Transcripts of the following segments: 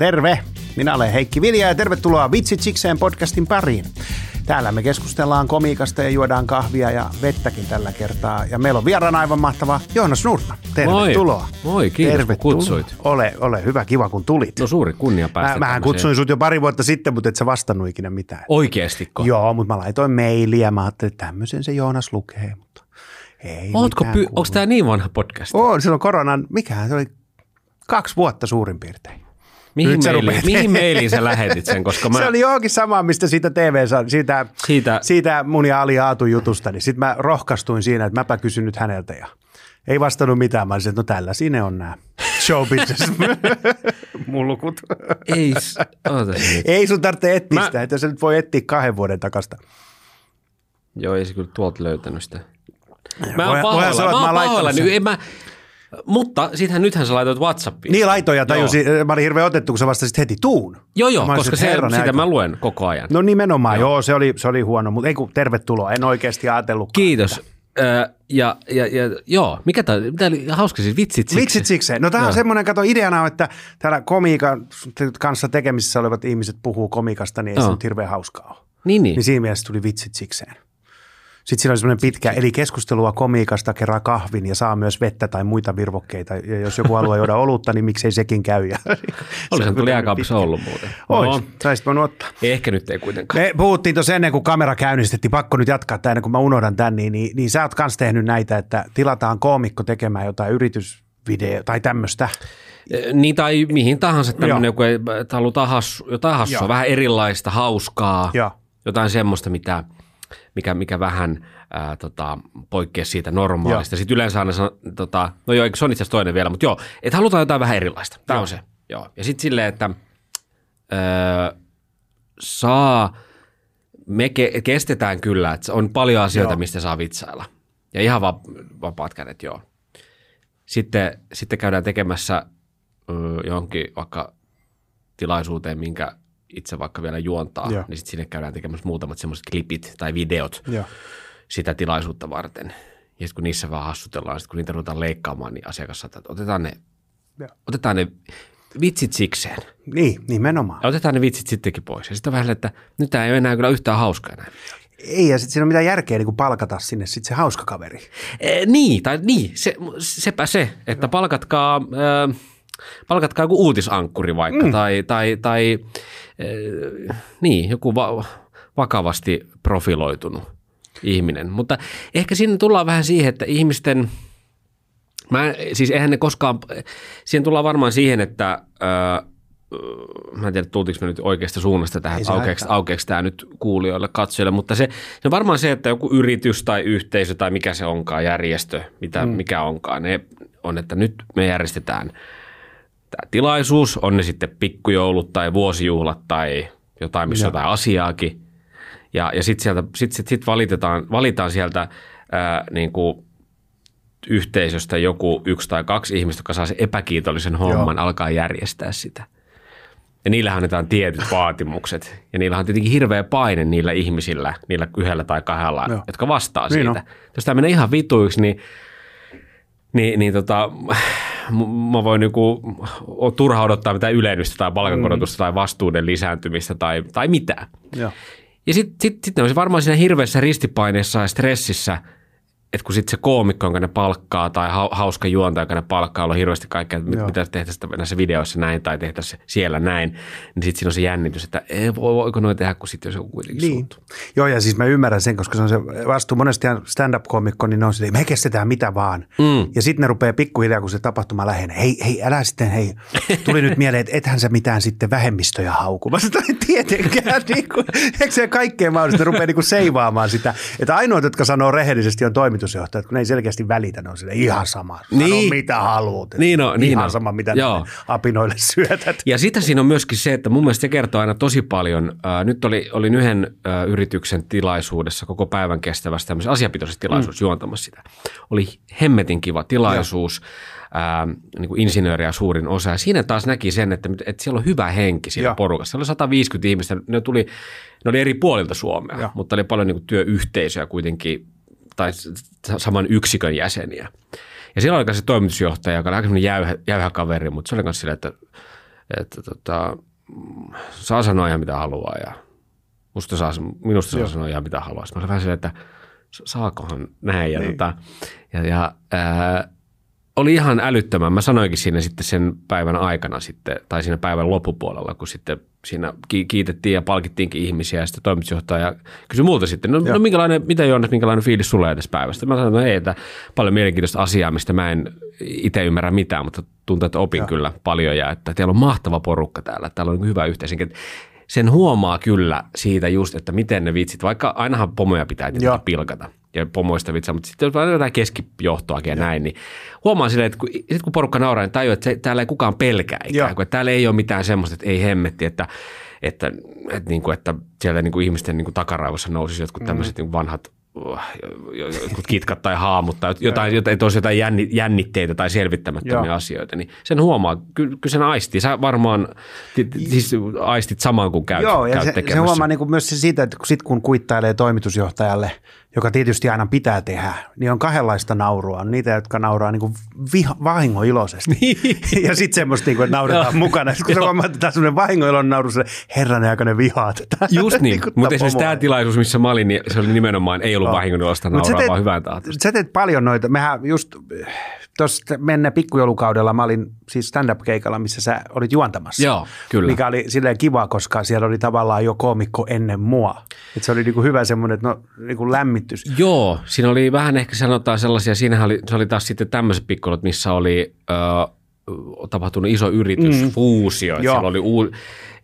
Terve! Minä olen Heikki Vilja ja tervetuloa Vitsit sikseen podcastin pariin. Täällä me keskustellaan komiikasta ja juodaan kahvia ja vettäkin tällä kertaa. Ja meillä on vieraana aivan mahtava Joonas Nurma. Tervetuloa. Moi, Moi kiitos Tervetuloa. kun kutsuit. Ole, ole hyvä, kiva kun tulit. No suuri kunnia päästä. Mä, mähän kutsuin sut jo pari vuotta sitten, mutta et sä vastannut ikinä mitään. Oikeestiko? Joo, mutta mä laitoin mailia. Mä ajattelin, että tämmöisen se Joonas lukee, mutta ei Ootko py- onko tämä niin vanha podcast? On, silloin koronan, mikähän se oli kaksi vuotta suurin piirtein. Mihin, mailiin, mihin mailiin sä lähetit sen? Koska mä... Se oli johonkin sama, mistä siitä TV, siitä, siitä... siitä mun ja Ali Aatu jutusta, niin sitten mä rohkastuin siinä, että mäpä kysyn nyt häneltä ja ei vastannut mitään. Mä olisin, että no tällä siinä on nämä show business mulkut. Ei, ei sun tarvitse etsiä mä... sitä, että sä nyt voi etsiä kahden vuoden takasta. Joo, ei se kyllä tuolta löytänyt sitä. Mä oon pahoilla, mä oon pahoilla. Niin, mä, mutta sittenhän nythän sä laitoit Whatsappiin. Niin laitoin ja tajusin, joo. mä olin hirveän otettu, kun sä vastasit heti tuun. Joo, joo, mä koska se, sitä aika. mä luen koko ajan. No nimenomaan, joo, joo se, oli, se oli huono, mutta ei kun tervetuloa, en oikeasti ajatellut. Kiitos. Öö, ja, ja, ja, joo, mikä tämä, mitä oli hauska siis, vitsit sikseen? Vitsit sikseen. No tämä on semmoinen, kato ideana, että täällä komiikan kanssa tekemisissä olevat ihmiset puhuu komikasta, niin ei no. se nyt hirveän hauskaa ole. Niin, niin. Niin siinä mielessä tuli vitsit sikseen. Sitten siinä oli semmoinen pitkä, eli keskustelua komiikasta kerää kahvin ja saa myös vettä tai muita virvokkeita. Ja jos joku haluaa juoda olutta, niin miksei sekin käy. Ja, Oli se tuli jääkaapissa ollut muuten. Ois, no. saisit voinut ottaa. Ehkä nyt ei kuitenkaan. Me puhuttiin tuossa ennen kuin kamera käynnistettiin, pakko nyt jatkaa tämä ennen kuin mä unohdan tämän, niin, niin, niin sä oot kans tehnyt näitä, että tilataan koomikko tekemään jotain yritysvideo tai tämmöistä. Niin tai mihin tahansa tämmöinen, joku, että halutaan hassu, jotain hassua, Joo. vähän erilaista, hauskaa, Joo. jotain semmoista, mitä – mikä, mikä vähän ää, tota, poikkeaa siitä normaalista. Joo. Sitten yleensä aina tota, no joo, se on itse asiassa toinen vielä, mutta joo, että halutaan jotain vähän erilaista. Tämä joo. on se. Joo. Ja sitten silleen, että ää, saa, me ke- kestetään kyllä, että on paljon asioita, joo. mistä saa vitsailla. Ja ihan va- vapaat kädet, joo. Sitten, sitten käydään tekemässä ö, johonkin vaikka tilaisuuteen, minkä itse vaikka vielä juontaa, Joo. niin sitten sinne käydään tekemässä muutamat semmoiset klipit tai videot Joo. sitä tilaisuutta varten. Ja sitten kun niissä vaan hassutellaan, sitten kun niitä ruvetaan leikkaamaan, niin asiakas sanoo, että otetaan ne, Joo. otetaan ne vitsit sikseen. Niin, nimenomaan. Ja otetaan ne vitsit sittenkin pois. Ja sitten vähän, että nyt tämä ei enää kyllä yhtään hauskaa enää. Ei, ja sitten siinä on mitään järkeä niin palkata sinne sitten se hauska kaveri. E, niin, tai niin, se, sepä se, että Joo. palkatkaa, äh, palkatkaa joku uutisankkuri vaikka, mm. tai, tai, tai niin, joku va- vakavasti profiloitunut ihminen. Mutta ehkä siinä tullaan vähän siihen, että ihmisten, mä, siis eihän ne koskaan, siihen tullaan varmaan siihen, että öö, mä en tiedä, tultiinko me nyt oikeasta suunnasta tähän, että aukeeksi, aukeeksi tämä nyt kuulijoille, katsojille, mutta se, se on varmaan se, että joku yritys tai yhteisö tai mikä se onkaan, järjestö, mitä, mm. mikä onkaan, ne on, että nyt me järjestetään – tämä tilaisuus, on ne sitten pikkujoulut tai vuosijuhlat tai jotain, missä on jotain asiaakin. Ja, ja sitten sieltä sit, sit, sit valitetaan, valitaan sieltä ää, niin kuin yhteisöstä joku yksi tai kaksi ihmistä, joka saa sen epäkiitollisen homman, Joo. alkaa järjestää sitä. Ja niillä annetaan tietyt vaatimukset. Ja niillä on tietenkin hirveä paine niillä ihmisillä, niillä yhdellä tai kahdella, Joo. jotka vastaa niin siitä. On. Jos tämä menee ihan vituiksi, niin, niin, niin tota, mä voin niinku, turha odottaa mitään ylennystä tai palkankorotusta mm. tai vastuuden lisääntymistä tai, tai mitään. Ja, ja sitten sit, sit ne olisi varmaan siinä hirveässä ristipaineessa ja stressissä – että kun sitten se koomikko, jonka ne palkkaa, tai hauska juontaja, jonka ne palkkaa, on hirveästi kaikkea, että Joo. mitä tehtäisiin näissä videoissa näin, tai tehtäisiin siellä näin, niin sitten siinä on se jännitys, että ei, voiko noin tehdä, kun sitten jos joku kuitenkin niin. Joo, ja siis mä ymmärrän sen, koska se on se vastuu monesti stand-up-koomikko, niin ne on silleen, me kestetään mitä vaan. Mm. Ja sitten ne rupeaa pikkuhiljaa, kun se tapahtuma lähenee, hei, hei, älä sitten, hei, tuli nyt mieleen, että ethän sä mitään sitten vähemmistöjä hauku. Mä sanoin, tietenkään, niin kuin, eikö se kaikkeen mahdollista, ne rupeaa niin kuin seivaamaan sitä. Että ainoat, jotka sanoo rehellisesti, on toiminut toimitusjohtajat, kun ne ei selkeästi välitä, ne on sille ihan sama. Sano niin. mitä haluat. Niin on, niin ihan on. sama, mitä Joo. apinoille syötät. Ja sitten siinä on myöskin se, että mun mielestä se kertoo aina tosi paljon. Äh, nyt oli, olin yhden äh, yrityksen tilaisuudessa koko päivän kestävässä tämmöisessä asiapitoisessa tilaisuudessa mm. juontamassa sitä. Oli hemmetin kiva tilaisuus. Ää, niin kuin insinööriä suurin osa. Ja siinä taas näki sen, että, että siellä on hyvä henki siinä Joo. porukassa. Siellä oli 150 ihmistä. Ne, tuli, ne oli eri puolilta Suomea, Joo. mutta oli paljon niin kuin työyhteisöjä kuitenkin tai saman yksikön jäseniä. Ja siellä oli se toimitusjohtaja, joka oli aika jäyhä, jäyhä kaveri, mutta se oli myös silleen, että, että tota, saa sanoa ihan mitä haluaa ja musta saa, minusta saa sanoa ihan mitä haluaa. Sitten mä olin vähän silleen, että saakohan näin. Ja, Niin. tota, ja, ja ää, oli ihan älyttömän. Mä sanoinkin siinä sitten sen päivän aikana sitten, tai siinä päivän loppupuolella, kun sitten siinä ki- kiitettiin ja palkittiinkin ihmisiä ja sitten toimitusjohtaja kysyi multa sitten, no, no minkälainen, mitä Joonas, minkälainen fiilis sulle edes päivästä? Mä sanoin, että ei, että paljon mielenkiintoista asiaa, mistä mä en itse ymmärrä mitään, mutta tuntuu, että opin Joo. kyllä paljon ja että teillä on mahtava porukka täällä, täällä on niin hyvä yhteishenki. Sen huomaa kyllä siitä just, että miten ne vitsit, vaikka ainahan pomoja pitää tietenkin pilkata ja pomoista vitsaa, mutta sitten on jotain keskijohtoakin ja näin, niin huomaa silleen, että kun, sit kun porukka nauraa, niin tajuu, että se, täällä ei kukaan pelkää ikään kuin, että täällä ei ole mitään semmoista, että ei hemmetti, että, että, että, niin kuin, että siellä niin kuin ihmisten niin kuin takaraivossa nousisi jotkut tämmöiset niin kuin vanhat uh, jo- jo- jotkut kitkat tai haamut tai jotain, jotain, että olisi jotain jänni- jännitteitä tai selvittämättömiä Joo. asioita, niin sen huomaa, kyllä, kyllä sen aistii. Sä varmaan siis aistit saman kuin käyt, Joo, ja käyt se, se tekemässä. huomaa niin kuin myös se siitä, että kun, sit kun kuittailee toimitusjohtajalle, joka tietysti aina pitää tehdä, niin on kahdenlaista naurua. On niitä, jotka nauraa niin kuin viha, vahingoiloisesti. ja sitten semmoista, niin kuin, että nauretaan mukana. Sitten kun sä huomaat, että semmoinen vahingoilon nauru, se herranen aikainen vihaa tätä. Just niin, kuin mutta esimerkiksi tämä tilaisuus, missä mä olin, niin se oli nimenomaan, ei ollut Mut sä nauraa, teet- vaan hyvän tahtoista. Sä teet paljon noita. Mehän just tuossa mennä pikkujoulukaudella mä olin siis stand-up-keikalla, missä sä olit juontamassa. Joo, kyllä. Mikä oli silleen kiva, koska siellä oli tavallaan jo koomikko ennen mua. Et se oli niinku hyvä semmoinen, että no, niinku lämmittys. Joo, siinä oli vähän ehkä sanotaan sellaisia, siinähän oli, se oli taas sitten tämmöiset pikkulut, missä oli ö, tapahtunut iso yritys, mm. fuusio. Joo. Siellä oli uu,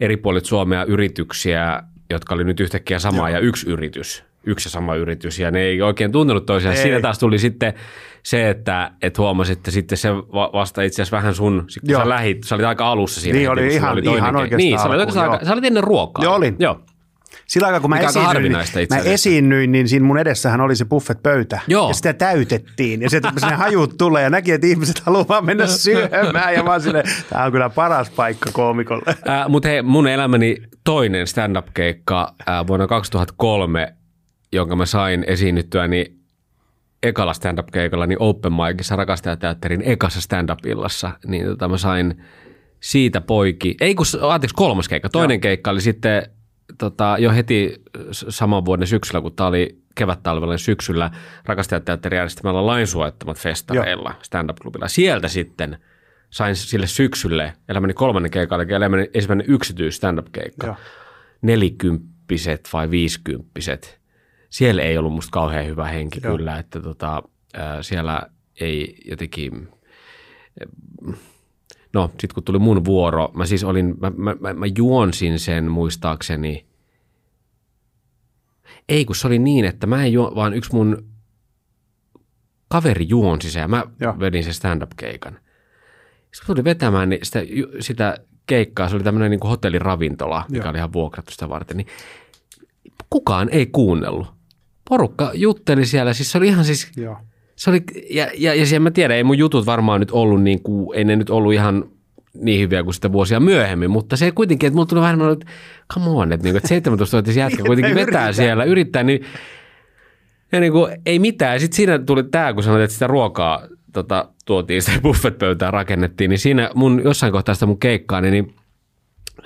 eri puolit Suomea yrityksiä, jotka oli nyt yhtäkkiä sama ja yksi yritys, yksi ja sama yritys, ja ne ei oikein tuntenut toisiaan. Ei. Siinä taas tuli sitten se, että et huomasi, että sitten se va- vasta itse asiassa vähän sun, kun Joo. sä lähit, sä olit aika alussa siinä. Niin heti, oli ihan- toinen ihan ke- oikeastaan Niin, sä olit oikeastaan aika, sä olit ennen ruokaa. Joo, olin. Joo. Sillä aikaa, kun mä esiinnyin, mä esiinnyin, niin siinä mun edessähän oli se buffet-pöytä. Joo. Ja sitä täytettiin. Ja sieltä sinne hajut tulee ja näki, että ihmiset haluaa vaan mennä syömään. Ja mä oon silleen, tää on kyllä paras paikka koomikolle. Äh, Mutta hei, mun elämäni toinen stand-up-keikka äh, vuonna 2003, jonka mä sain esiinnyttyäni ekalla stand-up-keikalla, niin Open Micissa rakastajateatterin ekassa stand-up-illassa, niin tota mä sain siitä poiki, ei kun, anteeksi, kolmas keikka. Toinen keikka oli sitten tota, jo heti saman vuoden syksyllä, kun tämä oli kevättalvella niin syksyllä rakastajateatterin järjestämällä lainsuojattamat festareilla stand-up-klubilla. Sieltä sitten sain sille syksylle elämäni kolmannen keikan, eli elämäni ensimmäinen yksityis stand-up-keikka. Joo. Nelikymppiset vai viisikymppiset. Siellä ei ollut musta kauhean hyvä henki Joo. kyllä, että tota, siellä ei jotenkin No, sitten kun tuli mun vuoro, mä siis olin, mä, mä, mä, mä juonsin sen muistaakseni. Ei, kun se oli niin, että mä en juo, vaan yksi mun kaveri juonsi sen ja mä Joo. vedin sen stand-up-keikan. Sitten mä tulin vetämään niin sitä, sitä keikkaa, se oli tämmöinen niin hotelliravintola, mikä Joo. oli ihan vuokrattu sitä varten, niin kukaan ei kuunnellut. Porukka jutteli siellä, siis se oli ihan siis Joo. se oli, ja, ja, ja siellä mä tiedän, ei mun jutut varmaan nyt ollut niin kuin, ei ne nyt ollut ihan niin hyviä kuin sitä vuosia myöhemmin, mutta se kuitenkin, että mulla tuli vähän, että come on, että, niin, että 17-vuotias jätkä kuitenkin vetää Yrittää. siellä, yrittää, niin, ja niin kuin, ei mitään. Sitten siinä tuli tämä, kun sanoit, että sitä ruokaa tota, tuotiin, sitä buffet-pöytää rakennettiin, niin siinä mun jossain kohtaa sitä mun keikkaa, niin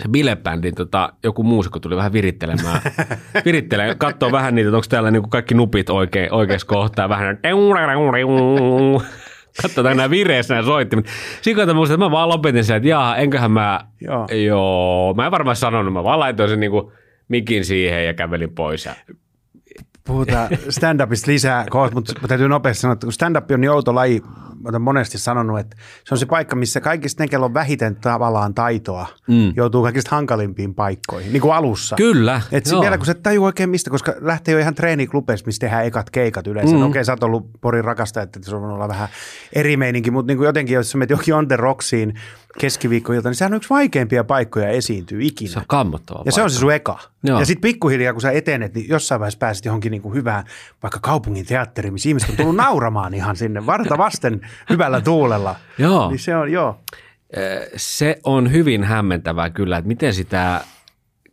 se bilebändin tota, joku muusikko tuli vähän virittelemään, virittelemään, katsoo vähän niitä, että onko täällä niinku kaikki nupit oikein, oikeassa kohtaa, vähän Katsotaan nämä vireessä nämä soittimet. Siinä kohtaa muistin, että mä vaan lopetin sen, että jaa, enköhän mä, Joo. joo, mä en varmaan sanonut, mä vaan laitoin sen niinku mikin siihen ja kävelin pois. Ja, Puhutaan stand-upista lisää kohta, mutta täytyy nopeasti sanoa, että kun stand-up on niin outo laji, olen monesti sanonut, että se on se paikka, missä kaikista ne, kello on vähiten tavallaan taitoa, mm. joutuu kaikista hankalimpiin paikkoihin, niin kuin alussa. Kyllä, Et joo. vielä kun sä et tajua oikein mistä, koska lähtee jo ihan treeniklubeista, missä tehdään ekat keikat yleensä. Mm. No, okei, sä oot ollut Porin rakastaja, että se on olla vähän eri meininki, mutta niin kuin jotenkin, jos sä menet johonkin On The Rocksiin keskiviikkoilta, niin sehän on yksi vaikeimpia paikkoja esiintyä ikinä. se on kammottava Ja se on se sun eka. Joo. Ja sitten pikkuhiljaa, kun sä etenet, niin jossain vaiheessa pääset johonkin niin kuin hyvään, vaikka kaupungin teatteriin, missä ihmiset on tullut nauramaan ihan sinne varta vasten hyvällä tuulella. Joo. Niin se on, joo. se on hyvin hämmentävää kyllä, että miten sitä,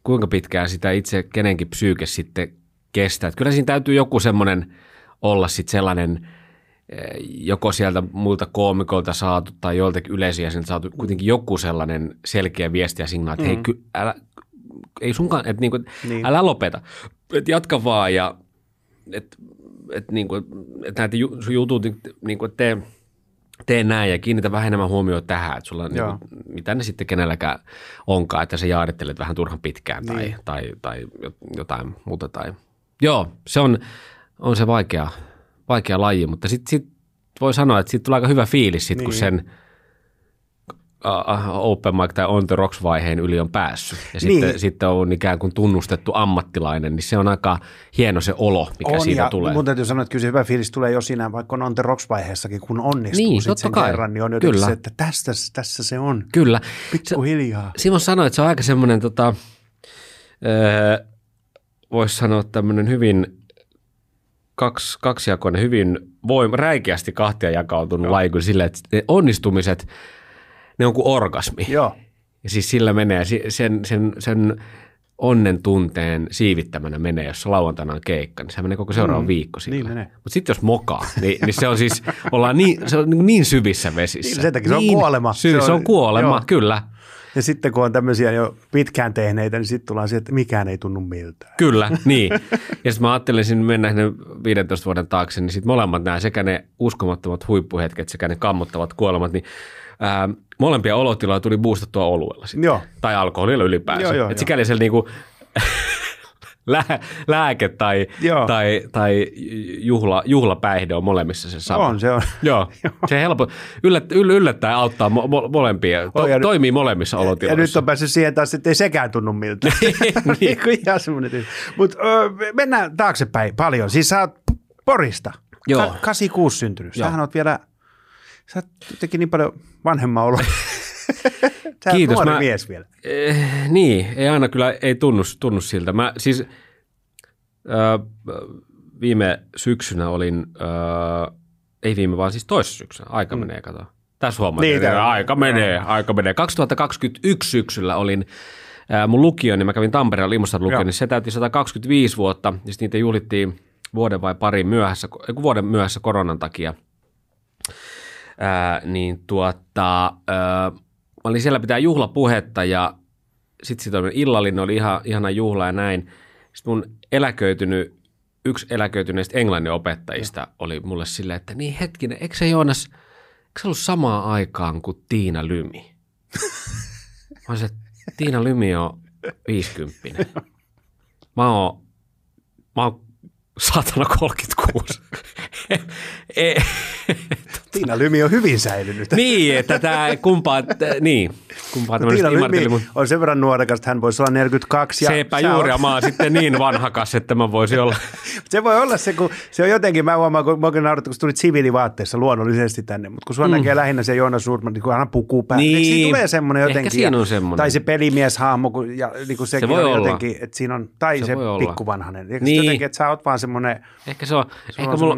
kuinka pitkään sitä itse kenenkin psyyke sitten kestää. Että kyllä siinä täytyy joku semmoinen olla sitten sellainen joko sieltä muilta koomikolta saatu tai joiltakin yleisöjäseniltä saatu kuitenkin joku sellainen selkeä viesti ja signaali, että mm. hei, ky, älä, ei sunkaan, että niinku, niin. älä lopeta, että jatka vaan ja että et, niinku, et näitä jutut, niinku, tee, tee näin ja kiinnitä vähän enemmän huomioon tähän, että sulla niinku, mitä ne sitten kenelläkään onkaan, että sä jaarittelet vähän turhan pitkään tai, niin. tai, tai, tai jotain muuta. Tai. Joo, se on, on se vaikea, vaikea laji, mutta sitten sit voi sanoa, että siitä tulee aika hyvä fiilis, sit, niin. kun sen uh, open mic tai on the rocks vaiheen yli on päässyt. Ja niin. sitten, sitten on ikään kuin tunnustettu ammattilainen, niin se on aika hieno se olo, mikä on, siitä ja tulee. Mun täytyy sanoa, että kyllä se hyvä fiilis tulee jo siinä, vaikka on on the rocks vaiheessakin, kun onnistuu niin, sit sen kai. kerran, niin on kyllä. se, että tästä, tässä se on. Kyllä. Pikkuhiljaa. Simon sanoi, että se on aika semmoinen, tota, öö, voisi sanoa tämmöinen hyvin kaksi, kaksijakoinen, hyvin voim, räikeästi kahtia jakautunut Joo. laji, sille, että ne onnistumiset, ne on kuin orgasmi. Joo. Ja siis sillä menee, sen, sen, sen onnen tunteen siivittämänä menee, jos lauantaina on keikka, niin se menee koko seuraava mm, viikko sillä. Niin. Mutta sitten jos mokaa, niin, niin, se on siis, ollaan niin, se on niin, niin syvissä vesissä. Niin, sen takia se on niin kuolema. Syvi, se on, se on kuolema, joo. kyllä. Ja sitten kun on tämmöisiä jo pitkään tehneitä, niin sitten tullaan siihen, että mikään ei tunnu miltään. Kyllä, niin. Ja sitten mä ajattelin mennä sinne 15 vuoden taakse, niin sitten molemmat nämä, sekä ne uskomattomat huippuhetket, sekä ne kammottavat kuolemat, niin ää, molempia olotiloja tuli boostattua oluella sitten. Joo. Tai alkoholilla ylipäänsä. Joo, joo, Et sikäli se niinku, lää, lääke tai, tai, tai juhla, juhlapäihde on molemmissa se sama. On, se on. Joo, se helppo, yllät, yllättäen auttaa mo, mo, molempia, to, oh, toimii molemmissa olotiloissa. Ja nyt on päässyt siihen taas, että ei sekään tunnu miltä. niin. Mutta mennään taaksepäin paljon. Siis sä oot Porista, Joo. 86 syntynyt. Sähän oot vielä, sä oot jotenkin niin paljon vanhemman olo. Sä Kiitos. nuori mä, mies vielä. Eh, niin, ei aina kyllä, ei tunnu, tunnu siltä. Mä siis äh, viime syksynä olin, äh, ei viime vaan siis toisessa syksynä, aika mm. menee, kato. Tässä huomaa, niin, että aika menee, aika menee. 2021 syksyllä olin äh, mun lukio, niin mä kävin Tampereella Limostan lukio, niin se täytti 125 vuotta, ja sitten niitä juhlittiin vuoden vai pari myöhässä, vuoden myöhässä koronan takia. Ää, niin tuota, ää, mä olin siellä pitää juhlapuhetta ja sitten sit oli illallinen, oli ihan, ihana juhla ja näin. Sitten mun eläköitynyt, yksi eläköityneistä englannin opettajista ja. oli mulle silleen, että niin hetkinen, eikö se Joonas, eikö se ollut samaan aikaan kuin Tiina Lymi? mä olisin, että Tiina Lymi on 50. Mä oon, mä oon saatana 36. e, Tiina Lymi on hyvin säilynyt. niin, että tämä kumpaa, niin, kumpaa Tiina Lymi mun... on sen verran nuorekas, että hän voisi olla 42. Ja Sepä juuri, ja mä oon sitten niin vanhakas, että mä voisin olla. se voi olla se, kun se on jotenkin, mä huomaan, kun mä naurattu, kun tulit siviilivaatteessa luonnollisesti tänne, mutta kun sua mm. näkee lähinnä se Joona Surman, niin kun aina pukuu päälle, niin. siinä tulee semmoinen jotenkin. Ehkä siinä on semmoinen. Tai se pelimieshahmo, kun, ja niin kuin sekin se voi on olla. jotenkin, että siinä on, tai se, se pikkuvanhanen. Niin. Jotenkin, että sä oot vaan semmoinen, ehkä se on, se ehkä on mulla...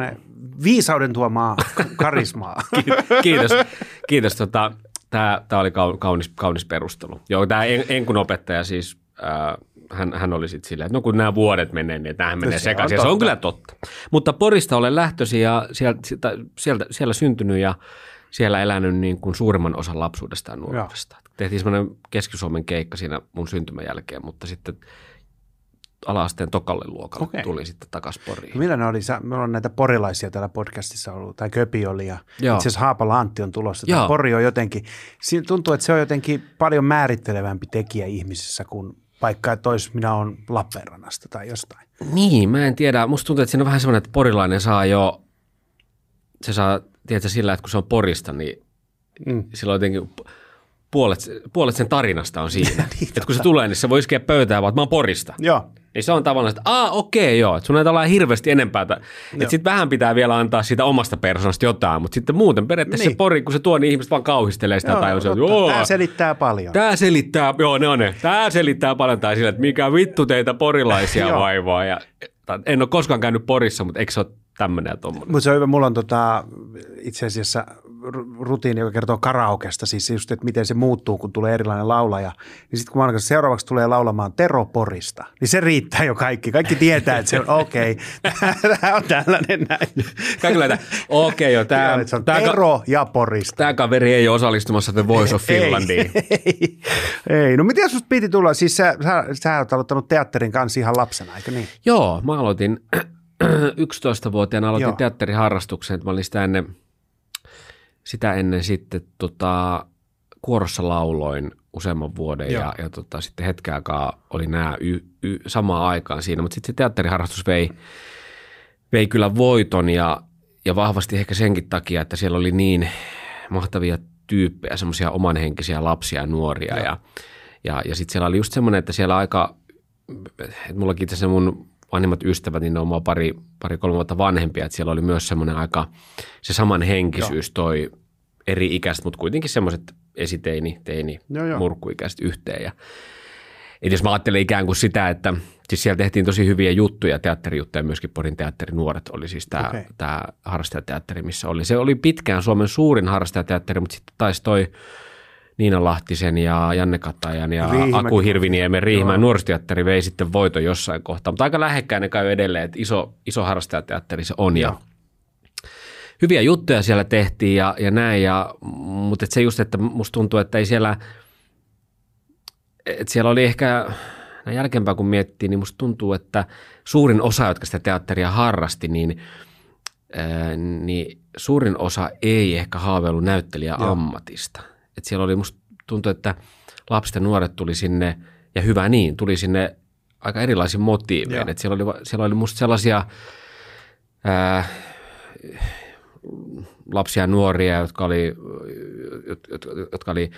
viisauden tuomaa karismaa. Kiitos. Kiitos. Tota, tämä, tämä oli kaunis, kaunis perustelu. Joo, tämä en, Enkun opettaja siis, äh, hän, hän oli sitten silleen, että no kun nämä vuodet menee, niin nämä menee sekaisin. Se on kyllä totta. Mutta Porista olen lähtöisin ja sieltä, sieltä, siellä syntynyt ja siellä elänyt niin kuin suurimman osan lapsuudesta ja nuoruudesta. Tehtiin semmoinen Keski-Suomen keikka siinä mun syntymän jälkeen, mutta sitten ala-asteen tokalle luokalle okay. tuli sitten takaisin Poriin. No ne oli? Me ollaan näitä porilaisia täällä podcastissa ollut, tai Köpi oli, ja Joo. itse asiassa Haapala Antti on tulossa. Tämä Pori on jotenkin, tuntuu, että se on jotenkin paljon määrittelevämpi tekijä ihmisissä kuin vaikka, että olisi minä olen Lappeenrannasta tai jostain. Niin, mä en tiedä. Musta tuntuu, että siinä on vähän semmoinen, että porilainen saa jo, se saa, tiedätkö, sillä, että kun se on Porista, niin mm. silloin jotenkin puolet, puolet sen tarinasta on siinä. niin, että kun se tulee, niin se voi iskeä pöytään, vaan että mä oon Porista. Joo. Niin se on tavallaan, että aa okei joo, että sun ei olla hirveästi enempää. Että sitten vähän pitää vielä antaa siitä omasta persoonasta jotain, mutta sitten muuten periaatteessa niin. se pori, kun se tuo, niin ihmiset vaan kauhistelee sitä. Joo, tai on se, joo, Tämä selittää paljon. Tämä selittää, joo ne on ne. Tämä selittää paljon tai sillä, että mikä vittu teitä porilaisia vaivaa. Ja, en ole koskaan käynyt Porissa, mutta eikö se ole tämmöinen ja tuommoinen? Mutta se on hyvä, mulla on tota, itse asiassa rutiini, joka kertoo karaokesta, siis just, että miten se muuttuu, kun tulee erilainen laulaja. Niin sitten kun mä alkan, seuraavaksi tulee laulamaan Tero Porista, niin se riittää jo kaikki. Kaikki tietää, että se on okei, okay, tämä on tällainen näin. Näitä, okei okay, jo, tämä, Joo, on Tero ja Porista. tämä kaveri ei ole osallistumassa The Voice of Finlandiin. Ei, ei. No miten susta piti tulla? Siis sä, sä, sä oot aloittanut teatterin kanssa ihan lapsena, eikö niin? Joo, mä aloitin 11-vuotiaana aloitin Joo. teatteriharrastuksen, että mä olin sitä ennen, sitä ennen sitten tota, kuorossa lauloin useamman vuoden Joo. ja, ja tota, sitten hetken aikaa oli nämä y, y, samaan aikaan siinä, mutta sitten se teatteriharrastus vei, vei kyllä voiton ja, ja vahvasti ehkä senkin takia, että siellä oli niin mahtavia tyyppejä, semmoisia omanhenkisiä lapsia ja nuoria Joo. ja, ja, ja sitten siellä oli just semmoinen, että siellä aika, että mullakin itse asiassa mun vanhimmat ystävät, niin ne on mua pari, pari kolme vuotta vanhempia, että siellä oli myös semmoinen aika, se saman henkisyys toi eri ikäiset, mutta kuitenkin semmoiset esiteini, teini, Joo, joo. murkkuikäiset yhteen. Ja, et jos mä ajattelen ikään kuin sitä, että siis siellä tehtiin tosi hyviä juttuja, teatterijuttuja, myöskin Porin teatterinuoret oli siis tämä okay. harrastajateatteri, missä oli. Se oli pitkään Suomen suurin harrastajateatteri, mutta sitten taisi toi Niina Lahtisen ja Janne Katajan ja Riihimäki. Aku Hirviniemen Riihimäen nuorisoteatteri vei sitten voiton jossain kohtaa. Mutta aika lähekkäin ne käy edelleen, että iso, iso harrastajateatteri se on. Ja Joo. Hyviä juttuja siellä tehtiin ja, ja näin, ja, mutta et se just, että musta tuntuu, että ei siellä, että siellä oli ehkä, näin jälkeenpäin kun miettii, niin musta tuntuu, että suurin osa, jotka sitä teatteria harrasti, niin, ää, niin suurin osa ei ehkä haaveillut näyttelijä ammatista. Et siellä oli musta tuntuu, että lapset ja nuoret tuli sinne, ja hyvä niin, tuli sinne aika erilaisin motiivein. Et siellä, oli, siellä oli musta sellaisia ää, lapsia ja nuoria, jotka oli, jot- jot- jotka oli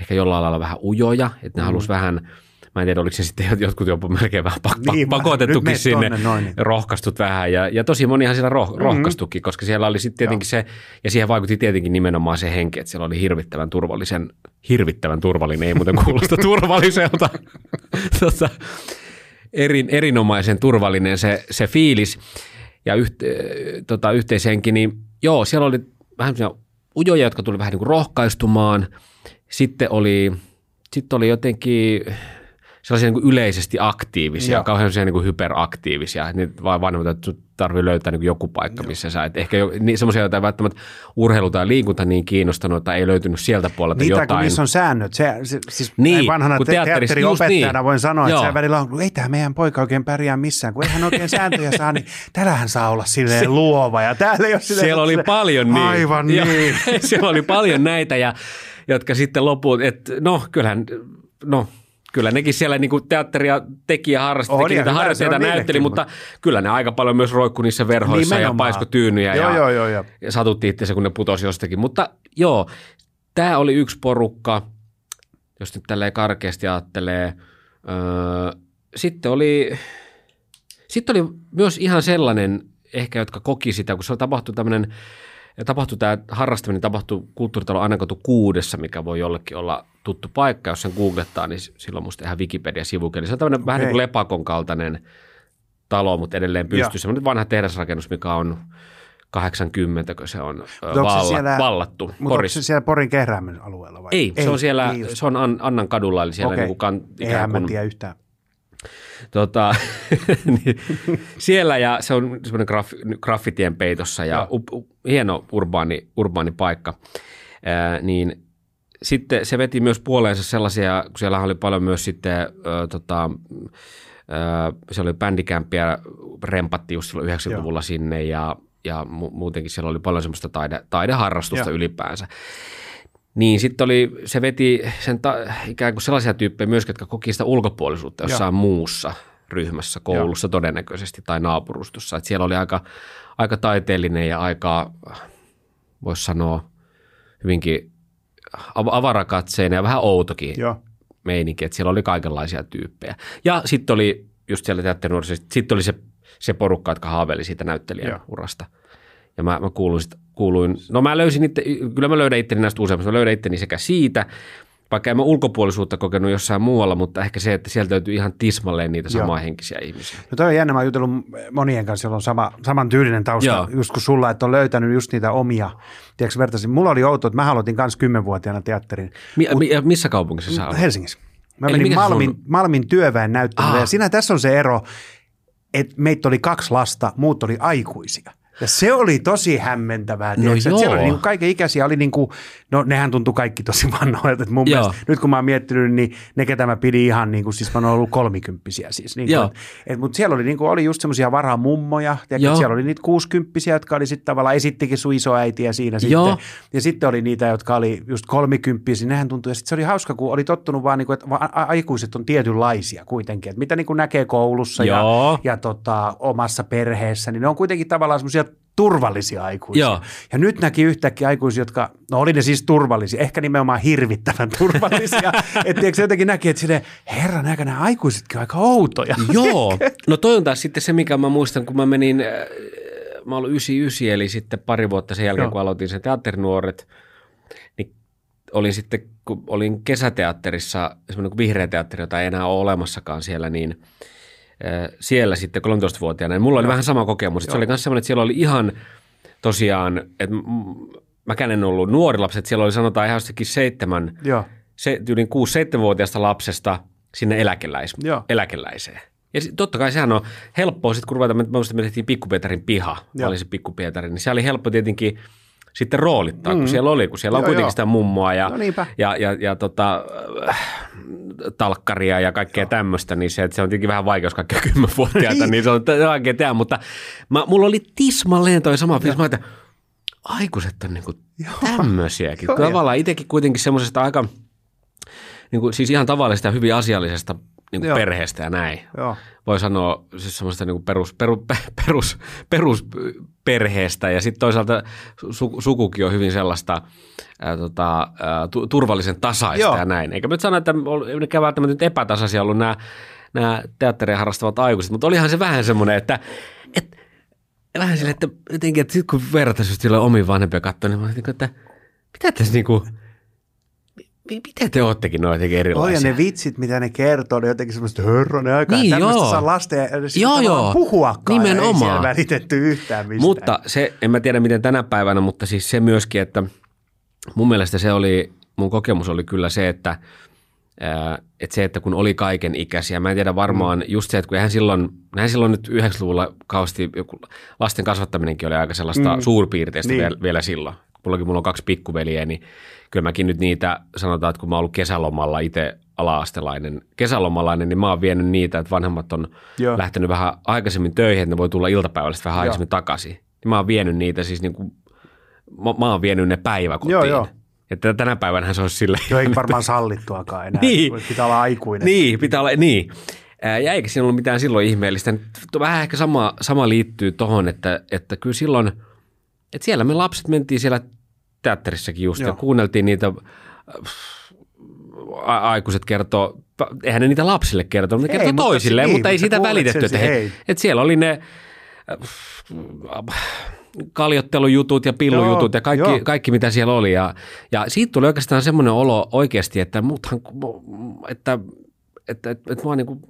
ehkä jollain lailla vähän ujoja, että ne mm. halusi vähän, mä en tiedä oliko se sitten jotkut jopa melkein vähän pak- Niin, mä- pakotettukin sinne, tonne noin, rohkaistut vähän ja, ja tosi monihan siellä roh- mm-hmm. rohkaistukin, koska siellä oli sitten tietenkin se, ja siihen vaikutti tietenkin nimenomaan se henki, että siellä oli hirvittävän turvallisen, hirvittävän turvallinen, ei muuten kuulosta turvalliselta, tota, erin, erinomaisen turvallinen se, se fiilis. Ja yhte, tota, yhteishenki, niin joo, siellä oli vähän ujoja, jotka tuli vähän niin kuin rohkaistumaan. Sitten oli, sitten oli jotenkin sellaisia niin kuin yleisesti aktiivisia, Joo. Joo. kauhean sellaisia niin kuin hyperaktiivisia. Niin vaan vanhemmat, että tarvii löytää niin joku paikka, missä sä et ehkä jo, niin semmoisia, joita ei välttämättä urheilu tai liikunta niin kiinnostanut, tai ei löytynyt sieltä puolelta Niin, kun jotain. niissä on säännöt. Se, se, siis Niin, vanhana te- teatteriopettajana just voin sanoa, että Joo. se välillä on, ei tämä meidän poika oikein pärjää missään, kun ei hän oikein sääntöjä saa, niin täällähän saa olla silleen luova ja täällä ei ole silleen, Siellä oli silleen- paljon niin. Aivan Joo, niin. siellä oli paljon näitä, ja, jotka sitten loput, että no kyllähän, no kyllä nekin siellä niin kuin teatteria teki ja harrasti, teki ja niitä harjoitteita näytteli, mutta kyllä ne aika paljon myös roikku niissä verhoissa ja Nimenomaan. paisko tyynyjä Joo, ja, joo, joo, joo. ja satutti itse kun ne putosi jostakin. Mutta joo, tämä oli yksi porukka, jos nyt tälleen karkeasti ajattelee. Öö, sitten oli, sitten oli myös ihan sellainen ehkä, jotka koki sitä, kun se tapahtui tämmöinen, tapahtui tämä harrastaminen tapahtui kulttuuritalo Annakotu kuudessa, mikä voi jollekin olla tuttu paikka, jos sen googlettaa, niin silloin musta ihan Wikipedia-sivukin. Eli se on tämmöinen vähän Okei. niin kuin lepakon kaltainen talo, mutta edelleen pystyy. Semmoinen vanha tehdasrakennus, mikä on 80, kun se on Mutta onko se valla, siellä- vallattu Mutta onko Porissa. se siellä Porin kehräämön alueella vai? Ei, se on siellä, just. se on An- Annan kadulla, eli siellä Okei. niin kuin ikään mä kuin, tiedä yhtään. Tota, niin, siellä ja se on semmoinen graf, graffitien peitossa ja up, up, hieno urbaani, urbaani paikka. Ää, niin sitten se veti myös puoleensa sellaisia, kun siellä oli paljon myös sitten, ö, tota, ö, se oli bändikämpiä, rempatti just silloin 90-luvulla sinne ja, ja mu- muutenkin siellä oli paljon semmoista taide, taideharrastusta Joo. ylipäänsä. Niin sitten oli, se veti sen ta, ikään kuin sellaisia tyyppejä myös, jotka koki sitä ulkopuolisuutta jossain muussa ryhmässä, koulussa Joo. todennäköisesti tai naapurustossa. Et siellä oli aika, aika taiteellinen ja aika, voisi sanoa, hyvinkin av- avarakatseinen ja vähän outokin Joo. meininki, että siellä oli kaikenlaisia tyyppejä. Ja sitten oli just siellä teatterinuorissa, sitten oli se, se porukka, jotka haaveili siitä näyttelijän Joo. urasta. Ja mä, mä kuuluin, sit, kuuluin, no mä löysin itse, kyllä mä löydän itteni näistä useammista, mä löydän itteni sekä siitä, vaikka en mä ulkopuolisuutta kokenut jossain muualla, mutta ehkä se, että sieltä löytyy ihan tismalleen niitä Joo. samanhenkisiä ihmisiä. No toi on jännä, mä oon jutellut monien kanssa, joilla on sama, saman tyylinen tausta, Joo. just kuin sulla, että on löytänyt just niitä omia. Tiedätkö, vertaisin, mulla oli outo, että mä aloitin kanssa kymmenvuotiaana teatterin Mi- mi- missä kaupungissa sä olet? Helsingissä. Mä Eli menin Malmin, sun- Malmin työväen näyttelylle Ah. ja siinä tässä on se ero, että meitä oli kaksi lasta, muut oli aikuisia. Ja se oli tosi hämmentävää. No että siellä oli joo. niin kaiken ikäisiä, oli niin kuin, no nehän tuntui kaikki tosi vanhoilta. Mun Joo. mielestä, nyt kun mä oon miettinyt, niin ne ketä mä pidin ihan niin kuin, siis mä oon ollut kolmikymppisiä siis. Niin Joo. kuin, et, mutta siellä oli, niin kuin, oli just semmoisia varamummoja, Joo. että siellä oli niitä kuusikymppisiä, jotka oli sitten tavallaan, esittikin sun isoäitiä siinä Joo. sitten. Ja sitten oli niitä, jotka oli just kolmikymppisiä, nehän tuntui, ja sitten se oli hauska, kun oli tottunut vaan, niin kuin, että aikuiset on tietynlaisia kuitenkin, että mitä niin kuin näkee koulussa ja, Joo. ja tota, omassa perheessä, niin ne on kuitenkin tavallaan semmoisia turvallisia aikuisia. Joo. Ja nyt näki yhtäkkiä aikuisia, jotka, no oli ne siis turvallisia, ehkä nimenomaan hirvittävän turvallisia. että se jotenkin näki, että sille, herran aika nämä aikuisetkin on aika outoja. Joo, no toi on taas sitten se, mikä mä muistan, kun mä menin, äh, mä olin 99, eli sitten pari vuotta sen jälkeen, Joo. kun aloitin sen teatterinuoret, niin olin sitten, kun olin kesäteatterissa, semmoinen kuin vihreä teatteri, jota ei enää ole olemassakaan siellä, niin siellä sitten 13-vuotiaana, niin mulla oli vähän sama kokemus. että Se oli myös semmoinen, että siellä oli ihan tosiaan, että mäkään en ollut nuori lapsi, että siellä oli sanotaan ihan jostakin seitsemän Joo. se, yli 6-7-vuotiaasta lapsesta sinne eläkeläis, Joo. eläkeläiseen. Ja sit, totta kai sehän on helppoa, sitten kun ruvetaan, muistan, me tehtiin Pikku-Pietarin piha, mä Joo. olin se Pikku-Pietari, niin se oli helppo tietenkin sitten roolittaa, mm. kun siellä oli, kun siellä on Joo, kuitenkin joo. sitä mummoa ja, No niinpä. ja, ja, ja tota, äh, talkkaria ja kaikkea tämmöistä, niin se, että se on tietenkin vähän vaikeus kaikkia kymmenvuotiaita, niin se on vaikea tehdä, mutta mä, mulla oli tismalleen toi sama fiilis, mä että aikuiset on niinku tämmöisiäkin. Joo, Tavallaan itsekin kuitenkin semmoisesta aika, niinku, siis ihan tavallisesta ja hyvin asiallisesta niinku Joo. perheestä ja näin. Joo. Voi sanoa siis semmoista niinku perus, peru, perus, perusperheestä ja sitten toisaalta su, sukukin on hyvin sellaista ää, tota, ää, tu, turvallisen tasaista Joo. ja näin. Eikä nyt sano, että nekään välttämättä nyt epätasaisia ollut nämä, nämä teatteria harrastavat aikuiset, mutta olihan se vähän semmoinen, että, että vähän silleen, että jotenkin, että sitten kun vertaisi just silloin omiin vanhempia katsoa, niin mä olin, niin kuin, että mitä tässä niinku, mi- miten te oottekin noin jotenkin erilaisia? ne vitsit, mitä ne kertoo, ne jotenkin semmoista hörronen aikaa. Niin, Tämmöistä joo. saa lasten Joo, joo. puhuakaan. Ei Nimenomaan. siellä välitetty yhtään mistään. Mutta se, en mä tiedä miten tänä päivänä, mutta siis se myöskin, että mun mielestä se oli, mun kokemus oli kyllä se, että, ää, että se, että kun oli kaiken ikäisiä, mä en tiedä varmaan mm. just se, että kun eihän silloin, eihän silloin nyt 90-luvulla kauheasti, joku lasten kasvattaminenkin oli aika sellaista Mm. suurpiirteistä niin. vielä, vielä silloin. Mullakin mulla on kaksi pikkuveliä, niin kyllä mäkin nyt niitä, sanotaan, että kun mä oon ollut kesälomalla itse ala-astelainen, kesälomalainen, niin mä oon vienyt niitä, että vanhemmat on Joo. lähtenyt vähän aikaisemmin töihin, että ne voi tulla iltapäivällä sitten vähän Joo. aikaisemmin takaisin. Niin mä oon vienyt niitä siis niin kuin, mä, mä oon vienyt ne päiväkotiin. Joo, joo. Että tänä päivänä se olisi silleen. Joo, ei varmaan sallittuakaan enää. Niin. Pitää olla aikuinen. Niin, pitää olla, niin. Ja eikä siinä ollut mitään silloin ihmeellistä. Vähän ehkä sama, sama liittyy tohon, että, että kyllä silloin, että siellä me lapset mentiin siellä teatterissakin just Joo. ja kuunneltiin niitä, a- aikuiset kertoo, eihän ne niitä lapsille kertonut, ne kertoo toisilleen, niin, mutta ei mutta siitä välitetty, että, he, että siellä oli ne kaljottelujutut ja pillujutut Joo, ja kaikki, joo. kaikki, mitä siellä oli. Ja, ja siitä tuli oikeastaan semmoinen olo oikeasti, että muthan, että, että, että, että mua niin kuin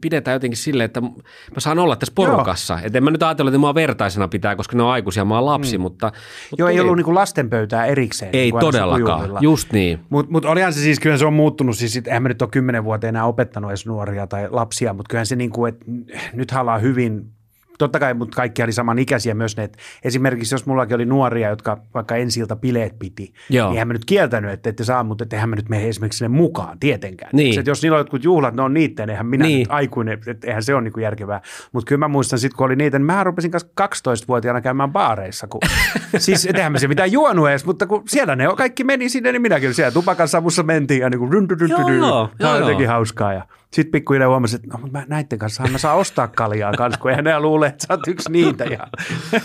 pidetään jotenkin silleen, että mä saan olla tässä porukassa. Että en mä nyt ajatella, että mua vertaisena pitää, koska ne on aikuisia, mä oon lapsi, mm. mutta, mutta Joo, ei tuli- ollut niinku lastenpöytää erikseen. ei niin todellakaan, just niin. Mutta mut olihan se siis, kyllä se on muuttunut, siis eihän mä nyt ole kymmenen vuotta enää opettanut edes nuoria tai lapsia, mutta kyllähän se niin kuin, että nythän ollaan hyvin, totta kai, mutta kaikki oli samanikäisiä myös ne, että esimerkiksi jos mullakin oli nuoria, jotka vaikka ensi ilta bileet piti, Joo. niin eihän mä nyt kieltänyt, että ette saa, mutta eihän mä nyt mene esimerkiksi sinne mukaan tietenkään. Niin. Se, että jos niillä on jotkut juhlat, ne on niitten, eihän minä Niin. nyt aikuinen, että eihän se ole niin kuin järkevää. Mutta kyllä mä muistan sitten, kun oli niitä, niin mä rupesin kanssa 12-vuotiaana käymään baareissa. Kun, siis eihän mä se mitään juonut edes, mutta kun siellä ne kaikki meni sinne, niin minäkin siellä tupakan savussa mentiin ja niin kuin ryn, ryn, ryn, Joo, ryn. joo, Tämä on joo, jotenkin hauskaa. Ja sitten pikkuhiljaa huomasin, että no, mä näiden kanssa mä saa ostaa kaljaa kanssa, kun eihän ne luule, että sä oot yksi niitä. Ja,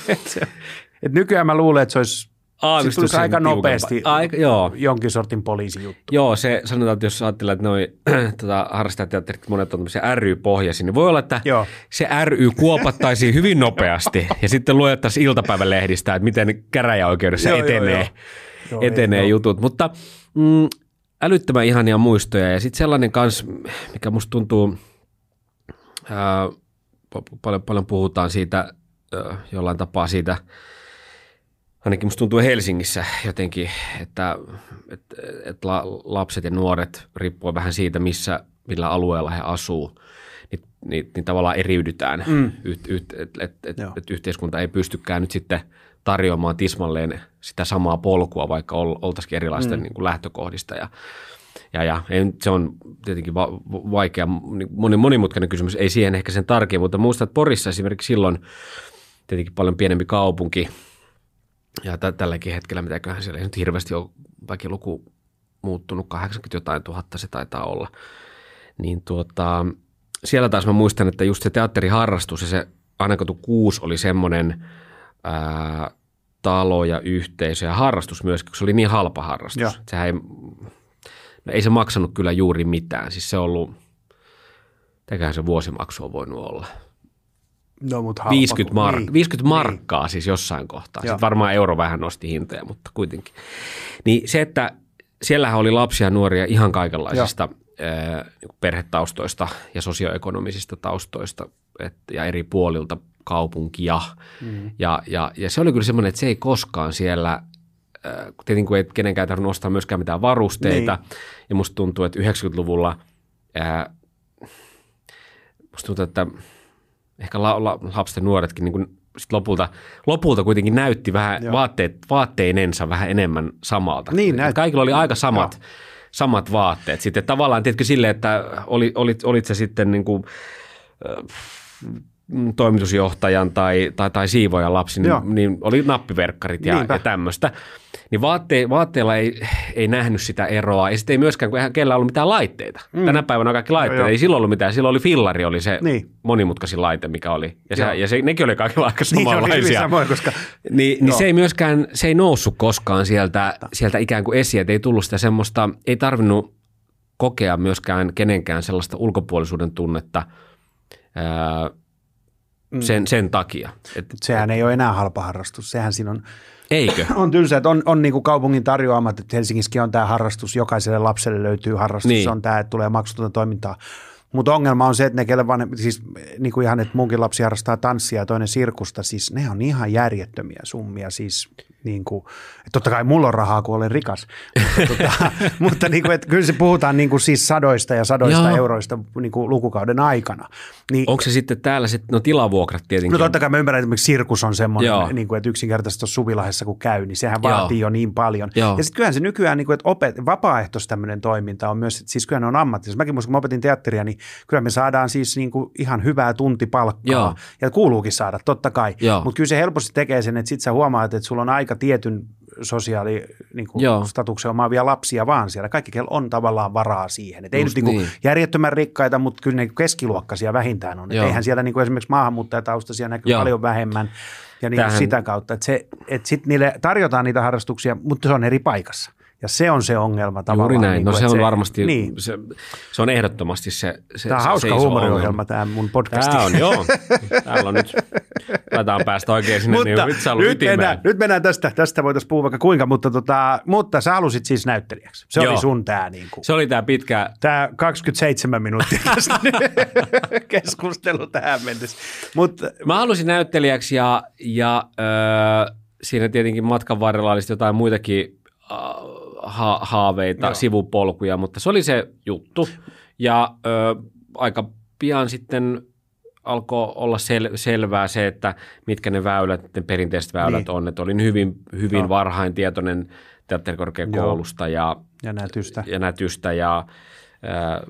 et, et nykyään mä luulen, että se olisi tulisi aika tiukempaa. nopeasti Aika, joo. jonkin sortin poliisijuttu. Joo, se sanotaan, että jos ajattelee, että noi tota, harrastajateatterit, monet on tämmöisiä ry-pohjaisia, niin voi olla, että Joo. se ry kuopattaisiin hyvin nopeasti ja sitten luettaisiin iltapäivälehdistä, että miten käräjäoikeudessa Joo, joo, etenee, joo. Joo, etenee ei, joo. jutut. Mutta mm, älyttömän ihania muistoja. Ja sitten sellainen kans, mikä musta tuntuu, ää, paljon, paljon puhutaan siitä ää, jollain tapaa siitä, ainakin musta tuntuu Helsingissä jotenkin, että, että, että lapset ja nuoret riippuu vähän siitä, missä, millä alueella he asuu, niin, niin, niin tavallaan eriydytään, mm. että et, et, et, et yhteiskunta ei pystykään nyt sitten tarjoamaan tismalleen sitä samaa polkua, vaikka oltaisikin erilaisten mm. niin kuin lähtökohdista. Ja ja, ja se on tietenkin va- vaikea, moni, monimutkainen kysymys, ei siihen ehkä sen tarkemmin, mutta muistan, että Porissa esimerkiksi silloin tietenkin paljon pienempi kaupunki, ja t- tälläkin hetkellä, mitäköhän siellä ei nyt hirveästi ole väkiluku muuttunut, 80 jotain tuhatta se taitaa olla, niin tuota, siellä taas mä muistan, että just se teatteriharrastus ja se Anakatu 6 oli semmoinen ää, talo ja yhteisö ja harrastus myös, kun se oli niin halpa harrastus. Ja. Sehän ei, no ei se maksanut kyllä juuri mitään. Siis se on ollut, mitäköhän se vuosimaksu on voinut olla – No, mutta 50, mar- niin. 50 markkaa niin. siis jossain kohtaa. Sitten varmaan euro vähän nosti hintoja, mutta kuitenkin. Niin se, että siellähän oli lapsia ja nuoria ihan kaikenlaisista ää, niin perhetaustoista ja sosioekonomisista taustoista et, ja eri puolilta kaupunkia. Mm. Ja, ja, ja se oli kyllä semmoinen, että se ei koskaan siellä tietenkin kun ei kenenkään tarvinnut ostaa myöskään mitään varusteita. Niin. Ja musta tuntuu, että 90-luvulla ää, musta tuntuu, että ehkä la, la, lapset ja nuoretkin niin kuin sit lopulta, lopulta kuitenkin näytti vähän vaatteet, vaatteinensa vähän enemmän samalta. Niin, näyt... Kaikilla oli aika samat, samat vaatteet. Sitten tavallaan tietenkin silleen, että oli, olit, olit se sitten niin kuin, toimitusjohtajan tai, tai, tai siivojan lapsi, niin, niin oli nappiverkkarit ja, ja tämmöistä. Niin vaatte, vaatteella ei, ei nähnyt sitä eroa. Ja sitten ei myöskään, kun eihän kellä ollut mitään laitteita. Mm. Tänä päivänä on kaikki laitteita. Joo, ei silloin ollut mitään. Silloin oli fillari, oli se niin. monimutkaisin laite, mikä oli. Ja, se, ja se, nekin oli kaikilla aika samanlaisia. Niin, samoin, koska... niin, niin se ei myöskään, se ei noussut koskaan sieltä, sieltä ikään kuin esiin. Ei tullut sitä semmoista, ei tarvinnut kokea myöskään kenenkään sellaista ulkopuolisuuden tunnetta mm. Sen, sen takia. Et, Sehän ei ole enää halpa harrastus. Sehän siinä on Eikö? on tylsä, että on, on niin kuin kaupungin tarjoamat, että Helsingissäkin on tämä harrastus, jokaiselle lapselle löytyy harrastus, niin. on tämä, että tulee maksutonta toimintaa. Mutta ongelma on se, että ne, kelle vaan, siis niin kuin ihan, että munkin lapsi harrastaa tanssia ja toinen sirkusta, siis ne on ihan järjettömiä summia. Siis niin kuin, että totta kai mulla on rahaa, kun olen rikas, mutta, tota, mutta niin kuin, että kyllä se puhutaan niin kuin siis sadoista ja sadoista Joo. euroista niin kuin lukukauden aikana. Niin, Onko se sitten täällä, sit, no tilavuokrat tietenkin? No totta kai mä ymmärrän, että esimerkiksi sirkus on semmoinen, niin kuin, että yksinkertaisesti tuossa Suvilahessa kun käy, niin sehän Joo. vaatii jo niin paljon. Joo. Ja sitten kyllähän se nykyään, niin kuin, että opet, vapaaehtois tämmöinen toiminta on myös, että siis kyllähän on ammattis. Mäkin muistan, kun mä opetin teatteria, niin kyllä me saadaan siis niin kuin ihan hyvää tuntipalkkaa. Joo. Ja kuuluukin saada, totta kai. Mutta kyllä se helposti tekee sen, että sit sä huomaat, että sulla on aika tietyn sosiaali niin kuin statuksen omaavia lapsia vaan siellä. Kaikki on tavallaan varaa siihen. Et ei nyt niin kuin niin. järjettömän rikkaita, mutta kyllä ne keskiluokkaisia vähintään on. Et eihän siellä niin kuin esimerkiksi maahanmuuttajataustaisia näkyy Joo. paljon vähemmän ja niin Tähän... sitä kautta. Että et sitten niille tarjotaan niitä harrastuksia, mutta se on eri paikassa. Ja se on se ongelma tavallaan. Juuri näin. Niin kuin, no se on se, varmasti, niin. se, se on ehdottomasti se. se tämä on se, hauska se huumoriohjelma tämä mun podcast. Tämä on, joo. Täällä on nyt, laitetaan päästä oikein sinne. mutta niin nyt, mennään, nyt mennään tästä, tästä voitaisiin puhua vaikka kuinka, mutta, tota, mutta sä halusit siis näyttelijäksi. Se joo. oli sun tämä. Niin kuin, se oli tämä pitkä. Tämä 27 minuuttia tästä keskustelu tähän mennessä. Mut, Mä halusin näyttelijäksi ja, ja äh, siinä tietenkin matkan varrella oli jotain muitakin äh, ha- haaveita, Joo. sivupolkuja, mutta se oli se juttu. Ja ö, aika pian sitten alkoi olla sel- selvää se, että mitkä ne väylät, ne perinteiset väylät niin. on. Että olin hyvin, hyvin varhain tietoinen teatterikorkeakoulusta ja, ja nätystä ja, nätystä ja ö,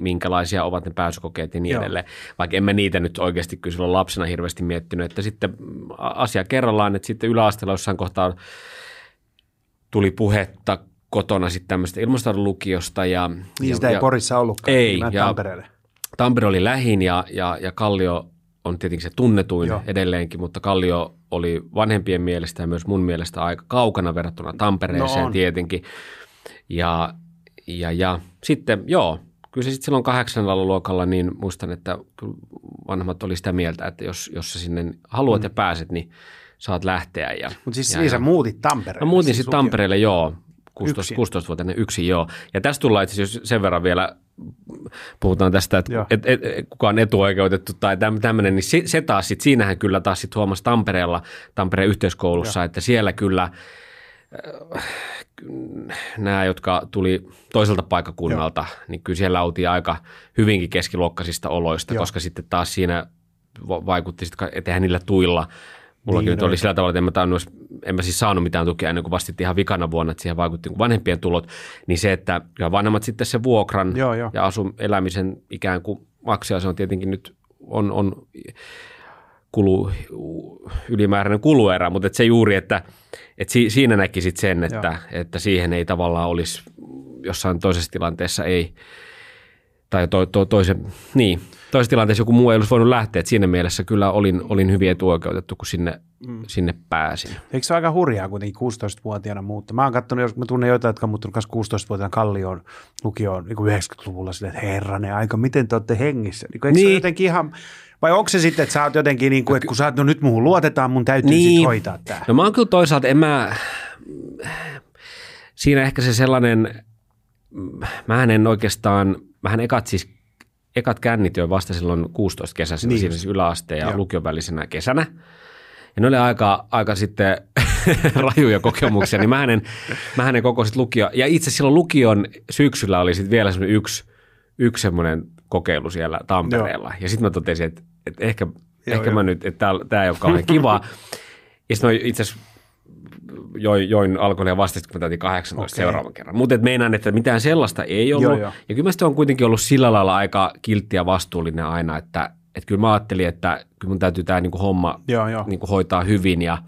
minkälaisia ovat ne pääsykokeet ja niin Joo. edelleen. Vaikka emme niitä nyt oikeasti kyllä silloin lapsena hirveästi miettinyt, että sitten asia kerrallaan, että sitten yläasteella jossain kohtaa tuli puhetta kotona sitten tämmöistä ilmastoidun Ja, niin ja, sitä ei ja, Porissa ollutkaan, ei, ja Tampereelle. Tampere oli lähin ja, ja, ja Kallio on tietenkin se tunnetuin Joo. edelleenkin, mutta Kallio oli vanhempien mielestä ja myös mun mielestä aika kaukana verrattuna Tampereeseen no tietenkin. Ja, ja, ja sitten joo, kyllä se sitten silloin kahdeksannella luokalla, niin muistan, että vanhemmat oli sitä mieltä, että jos, jos sä sinne haluat mm. ja pääset, niin saat lähteä. Ja, Mutta siis ja, niin sä muutit Tampereelle? Mä muutin siis sitten Tampereelle, joo, 16, Yksin. 16-vuotiaana yksin, joo. Ja tässä tullaan itse asiassa sen verran vielä, puhutaan tästä, että Joo. et, et, et, kuka on etuoikeutettu tai tämmöinen, niin se, se taas sit, siinähän kyllä taas sit huomasi Tampereella, Tampereen yhteiskoulussa, että siellä kyllä nämä, jotka tuli toiselta paikkakunnalta, Joo. niin kyllä siellä oltiin aika hyvinkin keskiluokkaisista oloista, Joo. Joo. koska sitten taas siinä va- vaikutti, sitten, että eihän niillä tuilla. Mullakin Niin, nyt oli sillä tavalla, että en mä, tainnut, en mä siis saanut mitään tukea ennen kuin vastit ihan vikana vuonna, että siihen vaikutti vanhempien tulot, niin se, että vanhemmat sitten se vuokran Joo, joo. ja asun elämisen ikään kuin maksaa, se on tietenkin nyt on, on kulu, ylimääräinen kuluerä, mutta et se juuri, että et si, siinä näki sit sen, että, että siihen ei tavallaan olisi jossain toisessa tilanteessa ei, tai to, to, toisen, niin, toisessa tilanteessa joku muu ei olisi voinut lähteä, että siinä mielessä kyllä olin, olin hyvin etuoikeutettu, kun sinne, mm. sinne pääsin. Eikö se ole aika hurjaa kuitenkin 16-vuotiaana muuttaa? Mä oon katsonut, jos mä tunnen jotain, jotka on muuttunut kanssa 16-vuotiaana Kallioon lukioon niin kuin 90-luvulla silleen, että herranen aika, miten te olette hengissä? Niin, eikö se Niin. jotenkin ihan, vai onko se sitten, että sä oot jotenkin niin kuin, että kun sä oot, no nyt muuhun luotetaan, mun täytyy niin. sitten hoitaa tämä. No mä oon kyllä toisaalta, en mä, siinä ehkä se sellainen, mä en oikeastaan, mähän ekat siis, ekat kännit jo vasta silloin 16 kesäisenä, Niin. siis yläasteen ja Joo. lukion välisenä kesänä. Ja ne oli aika, aika sitten rajuja kokemuksia, niin mä en, mä en koko sit lukio, ja itse silloin lukion syksyllä oli sitten vielä semmoinen yksi, yksi semmoinen kokeilu siellä Tampereella. Ja sitten mä totesin, että, että ehkä, Joo, joo, ehkä joo. mä nyt, että tämä ei ole kauhean kivaa. Ja sitten mä itse asiassa join, join alkoholia vasta, kun mä täytin 18 Okei. okay. seuraavan kerran. Mutta meinaan, että mitään sellaista ei ollut. Joo, Joo. Ja kyllä mä on kuitenkin ollut sillä lailla aika kiltti ja vastuullinen aina, että, että kyllä mä ajattelin, että kyllä mun täytyy tämä niinku homma Joo, joo. niinku hoitaa hyvin ja,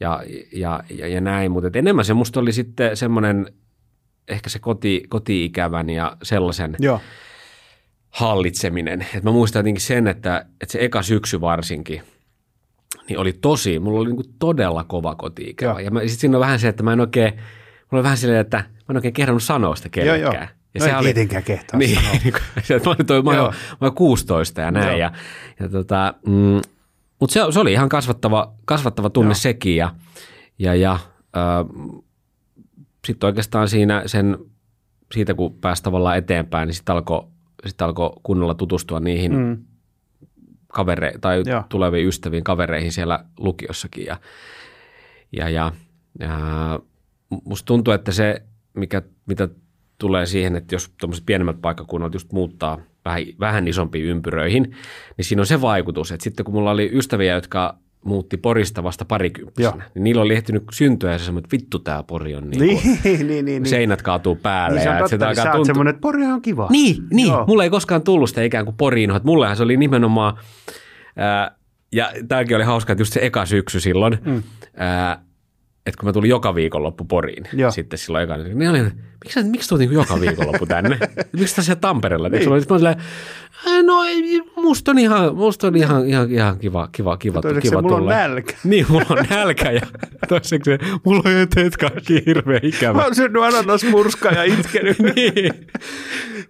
ja, ja, ja, ja näin. Mutta enemmän se musta oli sitten semmoinen ehkä se koti, koti-ikävän ja sellaisen Joo, hallitseminen. Et mä muistan jotenkin sen, että, että se eka syksy varsinkin, niin oli tosi, mulla oli niinku todella kova koti-ikävä. Joo. Ja mä- sit siinä on vähän se, että mä en oikein, mulla oli vähän silleen, että mä en oikein kehdannut sanoa sitä joo, joo. kellekään. Ja no ei tietenkään kehtaa niin, sanoa. niin se, mä olin, toi, mä, Joo. olin, mä olin 16 ja näin. Joo. Ja, ja tota, mm, mutta se, se, oli ihan kasvattava, kasvattava tunne Joo. sekin. Ja, ja, ja äh, sitten oikeastaan siinä sen, siitä kun pääsi tavallaan eteenpäin, niin sitten alkoi sit alko kunnolla tutustua niihin mm. Kavere, tai Joo. tuleviin ystäviin kavereihin siellä lukiossakin. Ja, ja, ja, ja musta tuntuu, että se, mikä, mitä tulee siihen, että jos tuommoiset pienemmät paikkakunnat just muuttaa vähän, vähän isompiin ympyröihin, niin siinä on se vaikutus, että sitten kun mulla oli ystäviä, jotka muutti Porista vasta parikymppisenä, Joo. niin niillä oli ehtinyt syntyä ja se semmoinen, että vittu tää Pori on niin, niin, kuin, niin, niin, niin. seinät kaatuu päälle. Niin se on ja että totta, niin sä oot tuntua- semmoinen, että Pori on kiva. niin, niin. Joo. mulla ei koskaan tullut sitä ikään kuin poriin, että mullehan se oli nimenomaan, ää, ja tämäkin oli hauska, että just se eka syksy silloin, mm. ää, että kun mä tulin joka viikonloppu Poriin, Joo. sitten silloin eka, niin oli, miksi, miksi tulet niin joka viikonloppu tänne? miksi tässä Tampereella? Niin. Mä olin silleen, "Ää, no ei, musta on ihan, musta on ihan, ihan, ihan kiva, kiva, kiva, Toiseksi kiva mulla on tulla. nälkä. Niin, mulla on nälkä ja toiseksi mulla on eteet kaikki hirveän ikävä. Mä oon syönyt ananasmurskaa ja itkenyt. niin.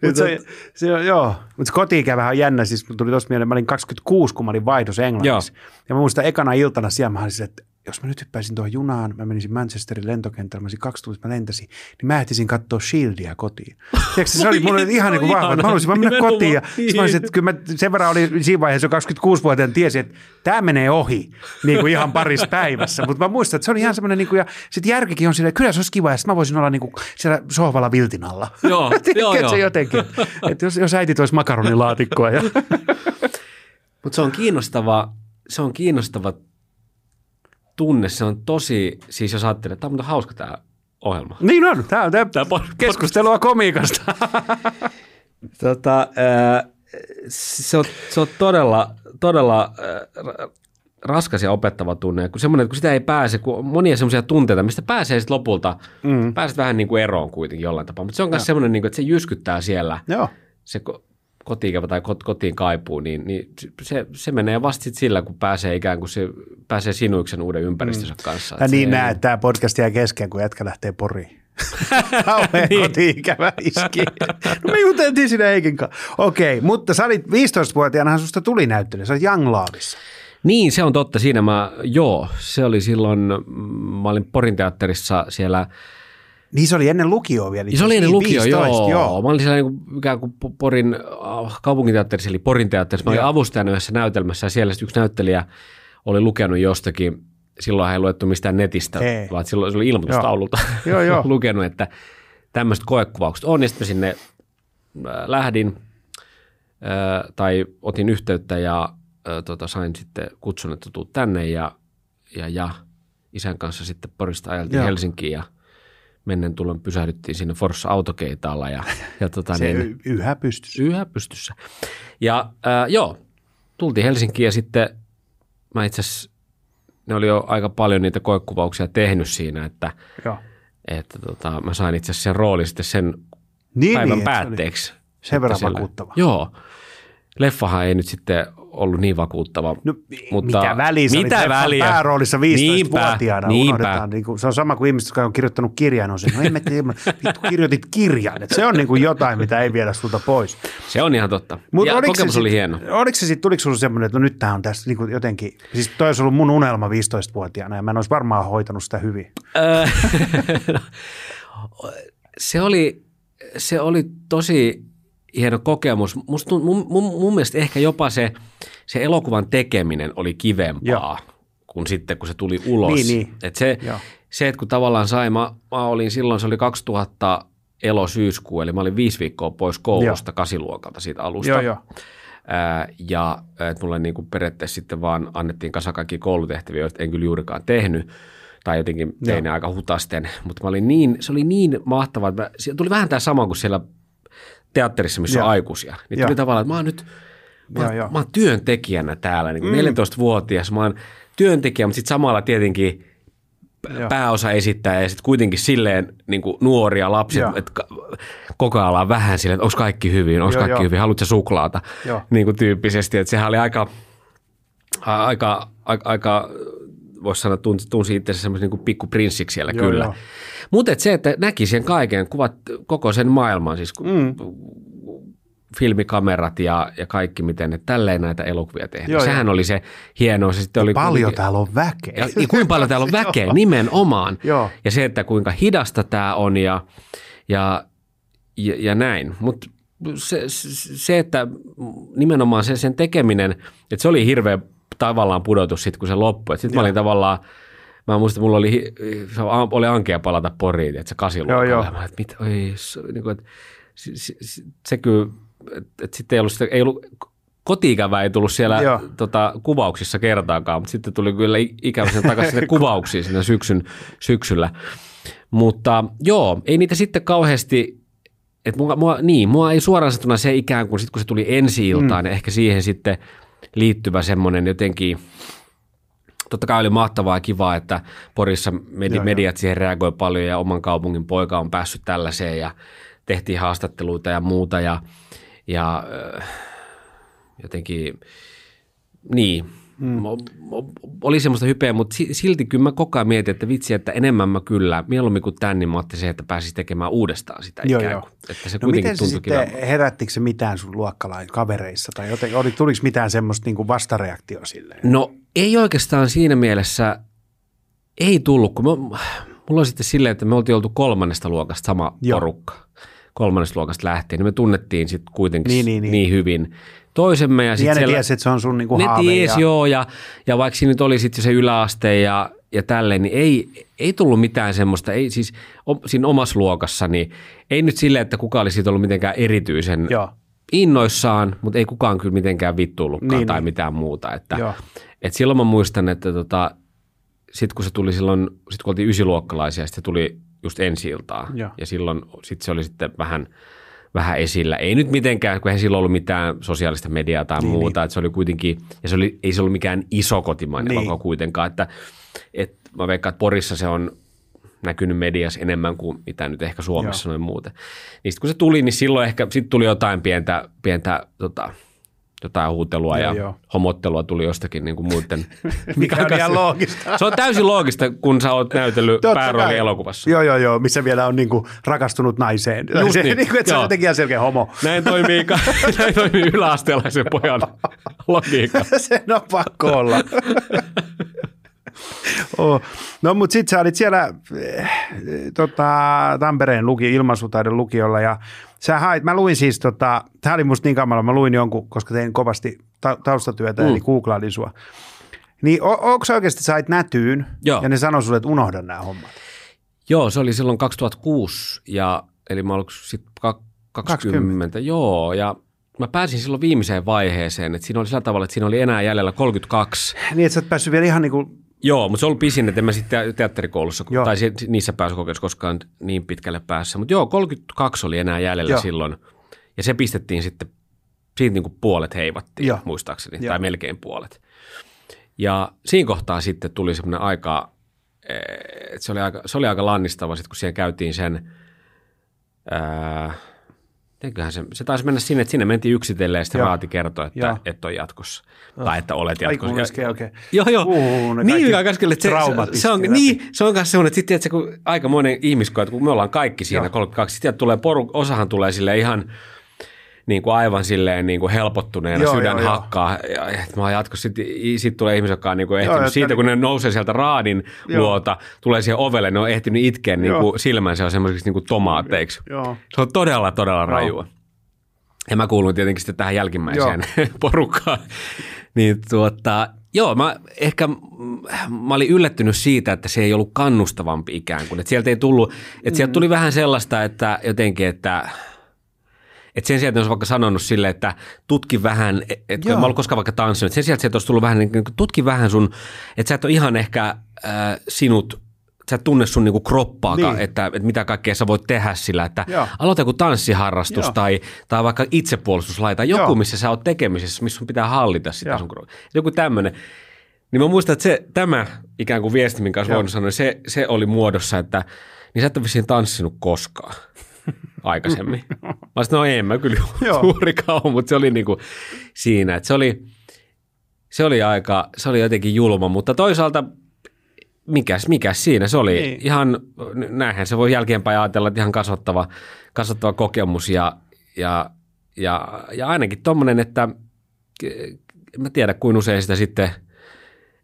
Mut se, se, on- joo, mutta koti-ikävähän on jännä. Siis tuli tuossa mieleen, mä olin 26, kun mä olin vaihdossa Englannissa. Ja mä muistan ekana iltana siellä, mä olin että jos mä nyt hyppäisin tuohon junaan, mä menisin Manchesterin lentokentällä, mä olisin kaksi tunnista, mä lentäisin, niin mä ehtisin katsoa Shieldia kotiin. Tiedätkö, se oli mulle ihan niin kuin vahva, että mä haluaisin vaan mennä kotiin. Ja mä olisin, että kyllä mä sen verran oli siinä vaiheessa jo 26-vuotiaana tiesin, että tämä menee ohi niin kuin ihan parissa päivässä. Mutta mä muistan, että se oli ihan semmoinen, niin kuin, ja sitten järkikin on silleen, että kyllä se olisi kiva, ja sitten mä voisin olla niin kuin siellä sohvalla viltin alla. Joo, Tiedätkö, joo, että joo. se jotenkin, että jos, jos äiti toisi makaronilaatikkoa. Ja... Mutta se on kiinnostava, se on kiinnostava tunne. Se on tosi, siis jos ajattelee, että tämä on hauska tämä ohjelma. niin on, tämä on tämä pod- keskustelua komiikasta. Tota, se, on, se on todella, todella raskas ja opettava tunne. Kun semmoinen, kun sitä ei pääse, kun on monia semmoisia tunteita, mistä pääsee sitten lopulta, mm. pääset vähän niin kuin eroon kuitenkin jollain tapaa. Mutta se on myös semmoinen, niin kuin, että se jyskyttää siellä, Joo. se kotiin tai kot- kotiin kaipuu, niin, niin se, se menee vasta sit sillä, kun pääsee ikään kuin se pääsee sinuiksen uuden ympäristönsä kanssa. Ja niin näet, että tämä podcast jää kesken, kun jätkä lähtee poriin. Kauhean Niin. koti-ikävä iski. No me juteltiin siinä Heikin kanssa. Okei, mutta sä olit 15-vuotiaanahan susta tuli näyttelijä. Sä olit Young Laavissa. Niin, se on totta. Siinä mä, joo, se oli silloin, mm, mä olin Porin teatterissa siellä Niin se oli ennen lukioa vielä. Ja se oli ennen lukio, 15, joo. joo. Mä olin siellä niin kuin, ikään kuin Po- Porin äh, kaupunginteatterissa, eli Porin teatterissa. Mä olin Joo. avustajana yhdessä näytelmässä ja siellä yksi näyttelijä oli lukenut jostakin, silloin ei luettu mistään netistä, Ei. vaan silloin se oli ilmoitustaululta Joo, joo. lukenut, että tämmöiset koekuvaukset on. Ja sitten sinne äh, lähdin äh, tai otin yhteyttä ja äh, tota, sain sitten kutsun, että tuu tänne ja, ja, ja isän kanssa sitten Porista ajeltiin Joo. Helsinkiin ja mennen tullen pysähdyttiin sinne Forssa autokeitaalla ja, ja tota, Se niin, yhä pystyssä. yhä pystyssä. Ja äh, joo, tultiin Helsinkiin ja sitten mä itse asiassa, ne oli jo aika paljon niitä koekuvauksia tehnyt siinä, että, Joo. että tota, mä sain itse asiassa sen roolin sitten sen Niin, päivän niin, että se päätteeksi. Sen verran siellä- vakuuttava. Joo. Leffahan ei nyt sitten ollut niin vakuuttava. No, mutta mitä väliä? Sä Mitä väliä? pääroolissa 15-vuotiaana. Niinpä, Unohdetaan, niin kuin, se on sama kuin ihmiset, jotka on kirjoittanut kirjan. On se, no en mä tiedä, vittu kirjoitit kirjan. Et se on niin kuin jotain, mitä ei viedä sulta pois. Se on ihan totta. Mut ja oliko se kokemus sit- oli hieno. Oliko se sitten, tuliko sinulle semmoinen, että no nyt tämä on tässä niin kuin jotenkin, siis toi olisi ollut mun unelma 15-vuotiaana ja mä en olisi varmaan hoitanut sitä hyvin. Öö, se, oli, se oli tosi hieno kokemus. Musta, mun, mun, mun mielestä ehkä jopa se, se elokuvan tekeminen oli kivempaa Joo. kuin sitten, kun se tuli ulos. Niin, niin. Et se, Joo. se, että kun tavallaan sai, mä, mä olin silloin, se oli 2000 elo-syyskuu, eli mä olin viisi viikkoa pois koulusta kasiluokalta siitä alusta. Joo, joo. Ää, ja että mulle niin kuin periaatteessa sitten vaan annettiin kasa kaikki koulutehtäviä, joita en kyllä juurikaan tehnyt, tai jotenkin tein ne aika hutasten, mutta mä olin niin, se oli niin mahtavaa, että mä, tuli vähän tämä sama kuin siellä teatterissa, missä on Joo. aikuisia. Niin tuli tavallaan, että mä oon nyt, mä, oon- joo. mä oon työntekijänä täällä, niin kuin 14-vuotias, mä oon työntekijä, mutta sitten samalla tietenkin Joo. pääosa esittää ja sitten kuitenkin silleen niin kuin nuoria lapsia, että koko ajan ollaan vähän silleen, että onko kaikki hyvin, onko kaikki joo. hyvin, haluatko suklaata, Joo. niin kuin tyyppisesti, että sehän oli aika, aika, aika, aika voisi sanoa, tunsi, tunsi itsensä semmoisen niin pikkuprinssiksi siellä Joo, kyllä. Mutta se, että näki sen kaiken, kuvat koko sen maailman, siis mm. filmikamerat ja, ja kaikki, miten ne tälleen näitä elokuvia tehdään. Joo, Sehän joo. oli se hienoa. Se sitten oli Paljon kuitenkin- täällä on väkeä. ja, ja kuinka paljon täällä on väkeä nimenomaan. Joo. Ja se, että kuinka hidasta tämä on ja, ja, ja, ja näin. Mutta se, se, se, että nimenomaan se, sen tekeminen, että se oli hirveä tavallaan pudotus sitten, kun se loppui. Sitten mä olin tavallaan, mä muistan, mulla oli, oli ankea palata Poriin, että se kasiluokalla. Joo, joo. Mä, että mit, oi, se, niin kuin, että, se, se, se, se kyllä, että, että sitten ei ollut, sitä, ei ollut kotiikävä ei tullut siellä Joo. tota, kuvauksissa kertaakaan, mutta sitten tuli kyllä ikävä sen takaisin sinne kuvauksiin sinne syksyn, syksyllä. Mutta joo, ei niitä sitten kauheasti, että mua, mua, niin, mua ei suoraan sanottuna se ikään kuin sit kun se tuli ensi iltaan, mm. ehkä siihen sitten liittyvä semmoinen jotenkin, totta kai oli mahtavaa ja kivaa, että Porissa medi, Joo, mediat siihen reagoi paljon ja oman kaupungin poika on päässyt tällaiseen ja tehtiin haastatteluita ja muuta ja, ja jotenkin niin, mm. oli semmoista hypeä, mutta si- silti kyllä mä koko ajan mietin, että vitsi, että enemmän mä kyllä, mieluummin kuin tän, niin mä otin se, että pääsis tekemään uudestaan sitä Joo, ikään joo. kuin. Että se No kuitenkin miten se sitten, kivalta. herättikö se mitään sun luokkalain kavereissa? Tai joten, oli, tuliko mitään semmoista niin kuin vastareaktio silleen? No ei oikeastaan siinä mielessä, ei tullut, kun mä, mulla on sitten silleen, että me oltiin oltu kolmannesta luokasta sama Joo. porukka. Kolmannesta luokasta lähtien, niin me tunnettiin sitten kuitenkin niin, niin, niin. niin hyvin toisemme. Ja, Ja sit ne siellä, tiesi, että se on sun niin kuin ne haave. ties, ja, joo, ja, ja vaikka siinä nyt oli sitten se yläaste ja, ja tälleen, niin ei, ei tullut mitään semmoista, ei siis o, siinä omassa luokassa, niin ei nyt silleen, että kuka olisi siitä ollut mitenkään erityisen Joo. innoissaan, mutta ei kukaan kyllä mitenkään vittuullutkaan Niin, tai niin. mitään muuta. Että, Joo. et silloin mä muistan, että tota, sitten kun se tuli silloin, sit kun oltiin ysiluokkalaisia, sitten se tuli just ensi iltaa. Joo. Ja silloin sit se oli sitten vähän, vähän esillä. Ei nyt mitenkään, kun eihän silloin ollut mitään sosiaalista mediaa tai niin, muuta. Että se oli kuitenkin, ja se oli, ei se ollut mikään iso kotimainen Niin. niin. elokuva kuitenkaan. Että, et mä veikkaan, että Porissa se on näkynyt mediassa enemmän kuin mitä nyt ehkä Suomessa Joo. noin muuten. Niin sit kun se tuli, niin silloin ehkä sit tuli jotain pientä, pientä tota, jotain huutelua Joo, ja joo. homottelua tuli jostakin niin kuin muiden. Mikä on ihan loogista. Se on täysin loogista, kun sä oot näytellyt Totta päärooli kai. elokuvassa. Joo, joo, joo, missä vielä on niin kuin rakastunut naiseen. Just se, niin. niin kuin, että se on Joo. jotenkin ihan selkeä homo. Näin toimii, näin toimii yläasteelaisen pojan logiikka. Sen on pakko olla. oh. No mutta sitten sä olit siellä eh, tota, Tampereen luki, ilmaisutaidon lukiolla ja sä hait, mä luin siis, tota, tämä oli musta niin kamala, mä luin jonkun, koska tein kovasti ta- taustatyötä, mm. eli googlailin sua. Niin o- onko oikeasti sait nätyyn Joo. ja ne sanoi sulle, että unohda nämä hommat? Joo, se oli silloin 2006, ja, eli mä olin sitten 20, 20. Joo, ja mä pääsin silloin viimeiseen vaiheeseen, että siinä oli sillä tavalla, että siinä oli enää jäljellä 32. Niin, että sä et päässyt vielä ihan niin kuin, Joo, mutta se on ollut pisin, että en mä sitten teatterikoulussa, Joo. tai niissä pääsykokeilussa koskaan niin pitkälle päässä. Mutta joo, 32 oli enää jäljellä Joo. silloin, ja se pistettiin sitten, siitä niin kuin puolet heivattiin, Joo. muistaakseni, Joo. tai melkein puolet. Ja siinä kohtaa sitten tuli semmoinen aika, eh, että se oli aika, se oli aika lannistava sitten, kun siellä käytiin sen, ää, mitenköhän se, se taisi mennä sinne, että sinne mentiin yksitellen ja sitten Joo. raati kertoi, että Joo. et ole jatkossa. Tai että olet ai jatkossa. kuuloskin oikein. Joo, joo. Uu, ne niin, äsken, että se, se, se, on, läpi. niin, se on myös semmoinen, että sitten tiedätkö, kun aikamoinen että kun me ollaan kaikki siinä Joo. 32, sitten tulee poru, osahan tulee sille ihan niin kuin aivan silleen niin kuin helpottuneena, Joo, joo, sydän joo, joo. hakkaa. Ja, että mä oon jatkossa, sitten sit tulee ihmisiä, jotka on niin kuin Joo, ehtinyt jotka siitä, niin- kun ne nousee sieltä raadin Joo. luota, tulee siihen ovelle, ne on ehtinyt itkeä niin Joo. kuin silmänsä on semmoisiksi niin kuin tomaateiksi. Joo. Se on todella, todella rajua. Ja mä kuulun tietenkin sitten tähän jälkimmäiseen porukkaan. Niin tuota, joo, mä ehkä mm, mä olin yllättynyt siitä, että se ei ollut kannustavampi ikään kuin. Että sieltä ei tullut, että sieltä tuli vähän sellaista, että jotenkin, että että sen sijaan, että olisi vaikka sanonut sille, että tutki vähän, että kun Joo. en mä ollut koskaan vaikka tanssinut, että sen sijaan, että sieltä olisi tullut vähän, niin tutki vähän sun, että sä et ole ihan ehkä äh, sinut, sä et tunne sun niinku kroppaakaan, Niin. että, että mitä kaikkea sä voit tehdä sillä, että Joo. aloita joku tanssiharrastus Joo. tai, tai vaikka itsepuolustuslaita, joku, Joo. missä sä oot tekemisissä, missä sun pitää hallita sitä Joo. sun kroppaa. Joku tämmöinen. Niin mä muistan, että se, tämä ikään kuin viesti, minkä olisi voinut sanoa, se, se oli muodossa, että niin sä et ole vissiin tanssinut koskaan aikaisemmin. Mä olisin, no en mä kyllä juurikaan ole, mutta se oli niinku siinä, että se oli, se oli aika, se oli jotenkin julma, mutta toisaalta mikäs, mikäs siinä, se oli Niin. niin. ihan, näinhän se voi jälkeenpäin ajatella, että ihan kasvattava, kasvattava kokemus ja, ja, ja, ja ainakin tommonen, että en mä tiedä kuin usein sitä sitten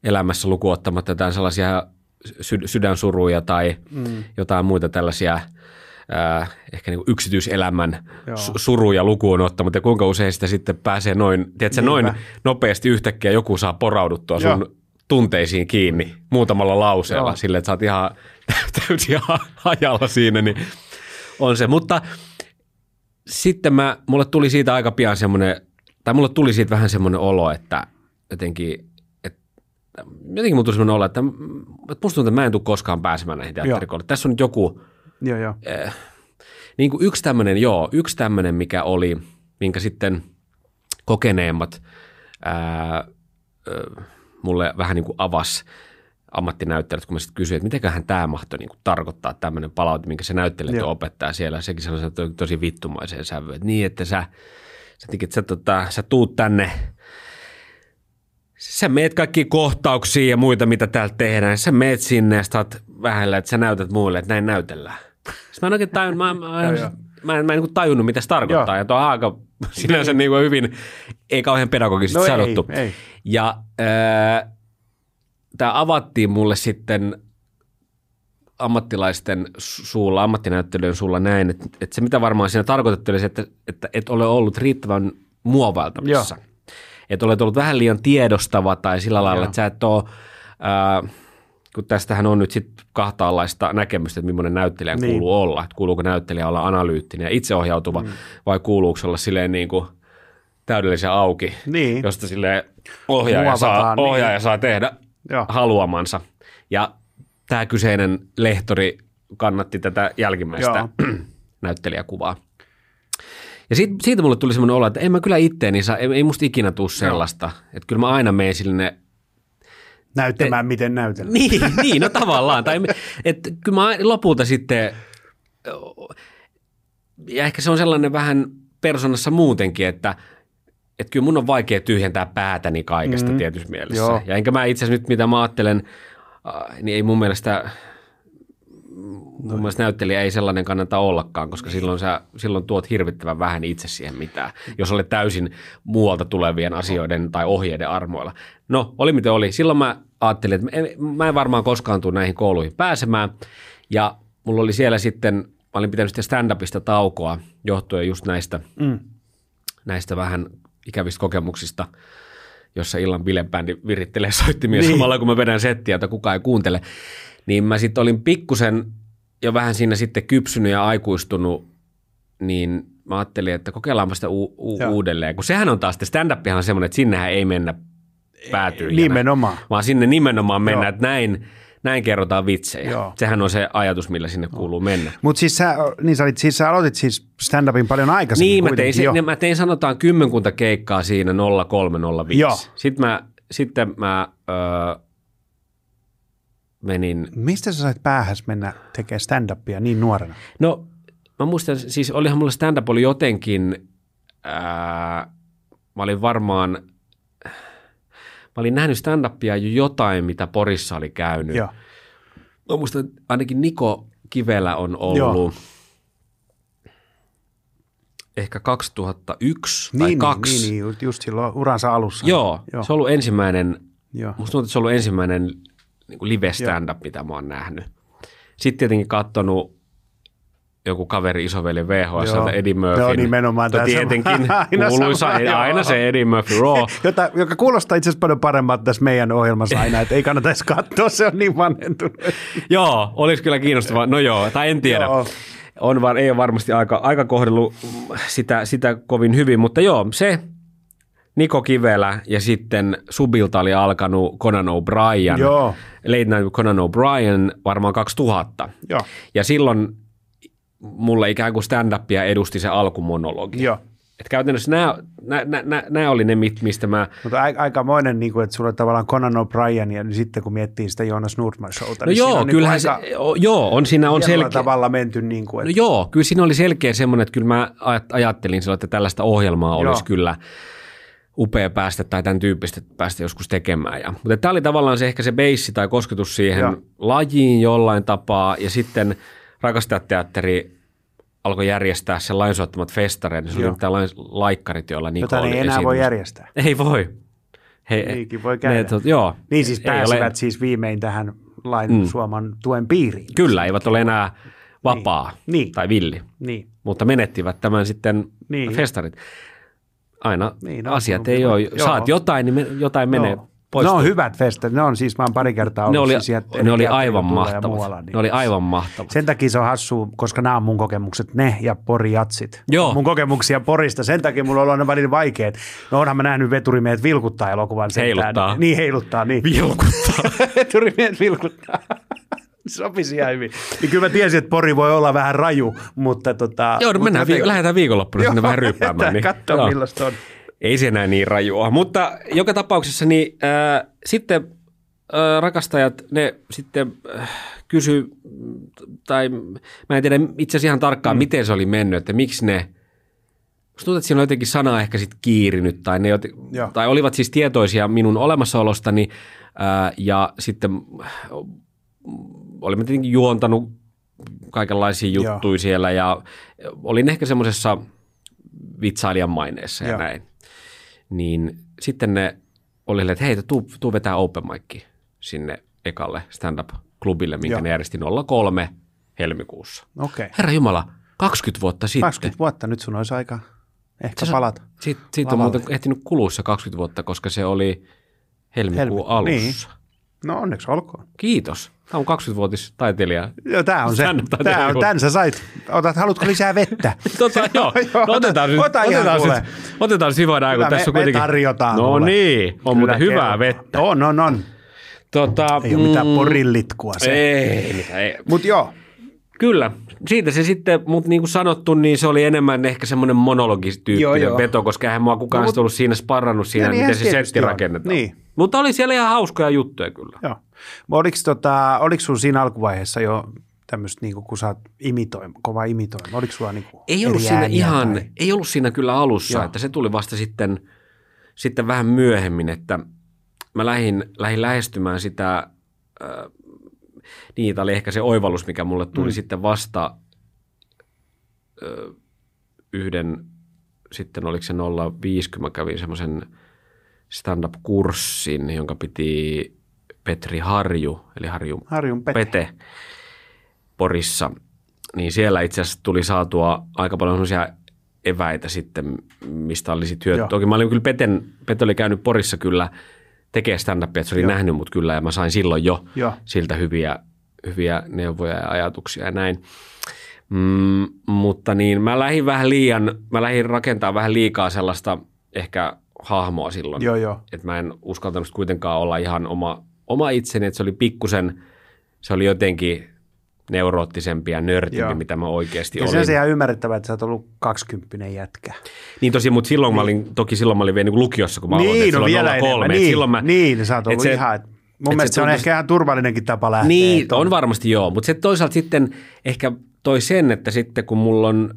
elämässä lukuottamatta jotain sellaisia sy- sydänsuruja tai mm. jotain muita tällaisia ää, ehkä niin yksityiselämän Joo. su- suruja lukuun ottamatta. Kuinka usein sitä sitten pääsee noin, tiedätkö, Niinpä. noin nopeasti yhtäkkiä joku saa porauduttua sun Joo. tunteisiin kiinni muutamalla lauseella Joo. sille, että sä oot ihan täysin ha- hajalla siinä, niin on se. Mutta sitten mä, mulle tuli siitä aika pian semmoinen, tai mulle tuli siitä vähän semmoinen olo, että jotenkin, että jotenkin mulla tuli semmoinen olo, että, että musta tuntuu, että mä en tule koskaan pääsemään näihin teatterikouluihin. Tässä on nyt joku, Joo, joo. niin kuin yksi tämmöinen, joo, yksi tämmöinen, mikä oli, minkä sitten kokeneemmat ää, ö, mulle vähän niin kuin avasi ammattinäyttelijät, kun mä sitten kysyin, että mitenköhän tämä mahtoi niin kuin tarkoittaa tämmöinen palaute, minkä se näyttelijä Joo. opettaa siellä. Sekin sanoi se to- tosi vittumaiseen sävyyn, että niin, että sä, sä, tikit, sä, tota, sä tuut tänne, sä meet kaikki kohtauksia ja muita, mitä täällä tehdään. Sä meet sinne ja sä oot vähällä, että sä näytät muille, että näin näytellään. Sitten mä en oikein tajunnut, mä, mä, joo. mä, en, mä en niin tajunnut, mitä se tarkoittaa. Joo. Ja tuo on aika sinänsä niin kuin hyvin, ei kauhean pedagogisesti No ei, sanottu. ei. Ja äh, tämä avattiin mulle sitten ammattilaisten su- suulla, ammattinäyttelyjen suulla näin, että, että se mitä varmaan siinä tarkoitettu oli se, että, että et ole ollut riittävän muovailtavissa. Että olet ollut vähän liian tiedostava tai sillä lailla, Joo. että sä et ole, äh, kun tästähän on nyt sitten kahtaanlaista näkemystä, että millainen näyttelijä Niin. niin. kuuluu olla. Että kuuluuko näyttelijä olla analyyttinen ja itseohjautuva mm. vai kuuluuko se olla silleen niin kuin täydellisen auki, Niin. josta sille ohjaaja, saa, niin. ohjaaja saa tehdä Joo. haluamansa. Ja tämä kyseinen lehtori kannatti tätä jälkimmäistä näyttelijäkuvaa. Ja siitä, siitä mulle tuli semmoinen olo, että en mä kyllä itteeni saa, ei, ei musta ikinä tule sellaista. Että kyllä mä aina menen sinne Näyttämään, miten näytellään. niin, niin, no tavallaan. Tai, että kyllä mä lopulta sitten, ja ehkä se on sellainen vähän persoonassa muutenkin, että että kyllä mun on vaikea tyhjentää päätäni kaikesta Mm. mm. tietyssä mielessä. Joo. Ja enkä mä itse asiassa nyt, mitä mä ajattelen, äh, niin ei mun mielestä, mun mielestä näyttelijä ei sellainen kannata ollakaan, koska silloin sä silloin tuot hirvittävän vähän itse siihen mitään, jos olet täysin muualta tulevien asioiden tai ohjeiden armoilla. No, oli miten oli. Silloin mä ajattelin, että en- mä en varmaan koskaan tule näihin kouluihin pääsemään. Ja mulla oli siellä sitten, mä olin pitänyt sitten stand-upista taukoa johtuen just näistä, Mm. näistä vähän ikävistä kokemuksista, jossa illan bilebändi virittelee soittimia niin. Niin. samalla kun mä vedän settiä, jota kukaan ei kuuntele. Niin mä sitten olin pikkusen jo vähän siinä sitten kypsynyt ja aikuistunut, niin mä ajattelin, että kokeillaanpa sitä u- u- Joo. uudelleen. Kun sehän on taas, stand-upihan on semmoinen, että sinnehän ei mennä päätyy. Nimenomaan. Vaan sinne nimenomaan mennään, Joo. että näin, näin kerrotaan vitsejä. Joo. Sehän on se ajatus, millä sinne kuuluu mennä. Mutta siis sä, niin sä, olit, siis sä aloitit siis stand-upin paljon aikaisemmin Niin, mä tein, kuitenkin se, jo. niin mä tein sanotaan kymmenkunta keikkaa siinä 0305. Joo. Sitten mä, sitten mä öö, menin, Mistä sä sait päähäs mennä tekemään stand-upia niin nuorena? no mä muistan, siis olihan mulla stand-up oli jotenkin, ää, mä olin varmaan, mä olin nähnyt stand-upia jo jotain, mitä Porissa oli käynyt. Joo. Mä muistan, ainakin Niko Kivelä on ollut Joo. ehkä 2001 tai Niin, kaksi. niin, niin, just- just silloin uransa alussa. Joo, Joo. se on ollut ensimmäinen, Joo. musta tuntuu, että se on ollut ensimmäinen niin kuin live stand-up, mitä mä oon nähnyt. Sitten tietenkin katsonut joku kaveri isoveli VHS. Eddie Murphy. Joo, nimenomaan No tämä tietenkin, Aina kuuluisa, sama, joo. aina se Eddie Murphy Raw. Jota, joka kuulostaa itse asiassa paljon paremmalta tässä meidän ohjelmassa aina, että ei kannata edes katsoa, se on niin vanhentunut. joo, olisi kyllä kiinnostavaa. No joo, tai en tiedä. Joo. On var, ei ole varmasti aika, aika kohdellut sitä, sitä kovin hyvin, mutta joo, se Niko Kivelä ja sitten Subilta oli alkanut Conan O'Brien. Joo. Late Night Conan O'Brien varmaan 2000. Joo. Ja silloin mulle ikään kuin stand-upia edusti se alkumonologi. Joo. Et käytännössä nämä, nämä, nämä, nämä oli ne, mistä mä... Mutta aikamoinen, niin kuin, että sulla on tavallaan Conan O'Brien ja niin sitten kun miettii sitä Jonas Nordman showta, No niin joo, on kyllähän niin se, aika o- joo, on siinä on selkeä. tavalla menty niin kuin, No että, joo, kyllä siinä oli selkeä semmoinen, että kyllä mä aj- ajattelin silloin, että tällaista ohjelmaa Joo. olisi kyllä upea päästä tai tämän tyyppistä päästä joskus tekemään. Ja, mutta tämä oli tavallaan se ehkä se beissi tai kosketus siihen Joo. lajiin jollain tapaa ja sitten rakastajateatteri alkoi järjestää sen lainsuottamat festareet. Se oli Joo. mitään lain, laikkarit, joilla Niko jota ne oli ei enää voi järjestää. Ei voi. He, Niinkin voi käydä. tot, joo. Niin siis pääsivät ole, siis viimein tähän lain mm. suoman tuen piiriin. Kyllä, eivät ole enää vapaa Niin. tai villi. Niin. mutta menettivät tämän sitten Niin. festarit. Aina Niin, asiat ei ole, Joo. saat jotain, niin jotain menee Joo. pois. Ne on hyvät festarit, ne on siis, mä oon pari kertaa ollut ne oli, siis ne oli aivan mahtavat. muualla, niin Ne oli aivan mahtavat. Sen takia se on hassu, koska nämä on mun kokemukset, ne ja Porijatsit. Joo. Mun kokemuksia Porista, sen takia mulla on ollut aina välillä vaikeet. No onhan mä nähnyt veturimiehet vilkuttaa elokuvan. sentään. Heiluttaa. Niin heiluttaa, niin. Vilkuttaa. veturimiehet vilkuttaa. Sopisi ihan hyvin. Niin kyllä mä tiesin, että Pori voi olla vähän raju, mutta tota... Joo, no mutta mennään, vi- jotenkin- lähdetään viikonloppuna sinne Joo, vähän ryppäämään. Niin, Katsotaan, joo. millaista on. Ei se enää niin rajua. Mutta joka tapauksessa niin, äh, sitten äh, rakastajat, ne sitten äh, kysy, tai mä en tiedä itse asiassa ihan tarkkaan, mm. miten se oli mennyt, että miksi ne, musta tuntuu, että siinä on jotenkin sana ehkä sitten kiirinyt, tai, ne, jot- Joo. tai olivat siis tietoisia minun olemassaolostani, äh, ja sitten äh, olimme tietenkin juontanut kaikenlaisia Joo. juttuja siellä, ja olin ehkä semmoisessa vitsailijan maineessa ja Joo. näin. Niin sitten ne oli, että hei, tuu, tuu vetää open mic sinne ekalle stand-up-klubille, minkä Joo. ne järjesti 03 helmikuussa. Okay. Herra Jumala, 20 vuotta sitten. 20 vuotta, nyt sun olisi aika ehkä Se- palata. Siitä, siitä on muuten ehtinyt kuluissa 20 vuutta, koska se oli helmikuun Helmikuu, alussa. No onneksi olkoon. Kiitos. Tämä on 20-vuotis taiteilija. Joo, tää on se. Tää on, tän sä sait. Otat, haluatko lisää vettä? Tota, joo, Joo, no, otetaan nyt, ota ihan otetaan, nyt, otetaan Kyllä kun tässä on me, me kuitenkin... tarjotaan. No kuule. niin, on Kyllä muuten hyvää vettä. On, on, on. Tota, Ei ole mitään porilllitkua se. Ei, mitä ei. Mutta joo, Kyllä, siitä se sitten, mutta niin kuin sanottu, niin se oli enemmän ehkä semmoinen monologistyyppinen joo. veto, koska eihän mua kukaan No, mut- ollut siinä sparrannut siinä, Ja miten se setti rakennetaan. Niin. Mutta oli siellä ihan hauskoja juttuja kyllä. joo. Oliko, tota, oliko sulla siinä alkuvaiheessa jo tämmöistä, niinku, kun sä oot imitoim, kova imitoima, oliko sulla niinku Ei ollut siinä ihan, Tai... ei ollut siinä kyllä alussa, Joo. että se tuli vasta sitten, sitten vähän myöhemmin, että mä lähdin, lähdin lähestymään sitä, äh, niin, oli ehkä se oivallus, mikä mulle tuli Mm. sitten vasta äh, yhden, sitten oliko se 05, kun mä kävin semmoisen stand-up-kurssin, jonka piti Petri Harju, eli Harju Harjun Pete. Pete Porissa, niin siellä itse asiassa tuli saatua aika paljon sellaisia eväitä sitten, mistä oli sitten hyötyä. Toki mä olin kyllä Peten, Pete oli käynyt Porissa kyllä tekee stand-upia, että se oli Joo. nähnyt mut kyllä ja mä sain silloin jo Joo. siltä hyviä, hyviä neuvoja ja ajatuksia ja näin. Mm, mutta niin mä lähdin vähän liian, mä lähdin rakentaa vähän liikaa sellaista ehkä hahmoa silloin. Joo, joo. Että mä en uskaltanut kuitenkaan olla ihan oma, oma itseni, että se oli pikkusen, se oli jotenkin neuroottisempi ja nörtimpi, Joo. mitä mä oikeasti Ja se olin. on se ihan ymmärrettävää, että sä oot ollut 20 jätkä. Niin tosi, mutta silloin mä olin, toki silloin mä olin vielä niin lukiossa, kun mä aloitin. niin, no silloin vielä 03, enemmän. et Niin, silloin mä, niin, sä oot ollut et se- ihan, et mun et mielestä se on tuntuisi- ehkä ihan turvallinenkin tapa lähteä. Niin, on varmasti joo, mutta se toisaalta sitten ehkä toi sen, että sitten kun mulla on,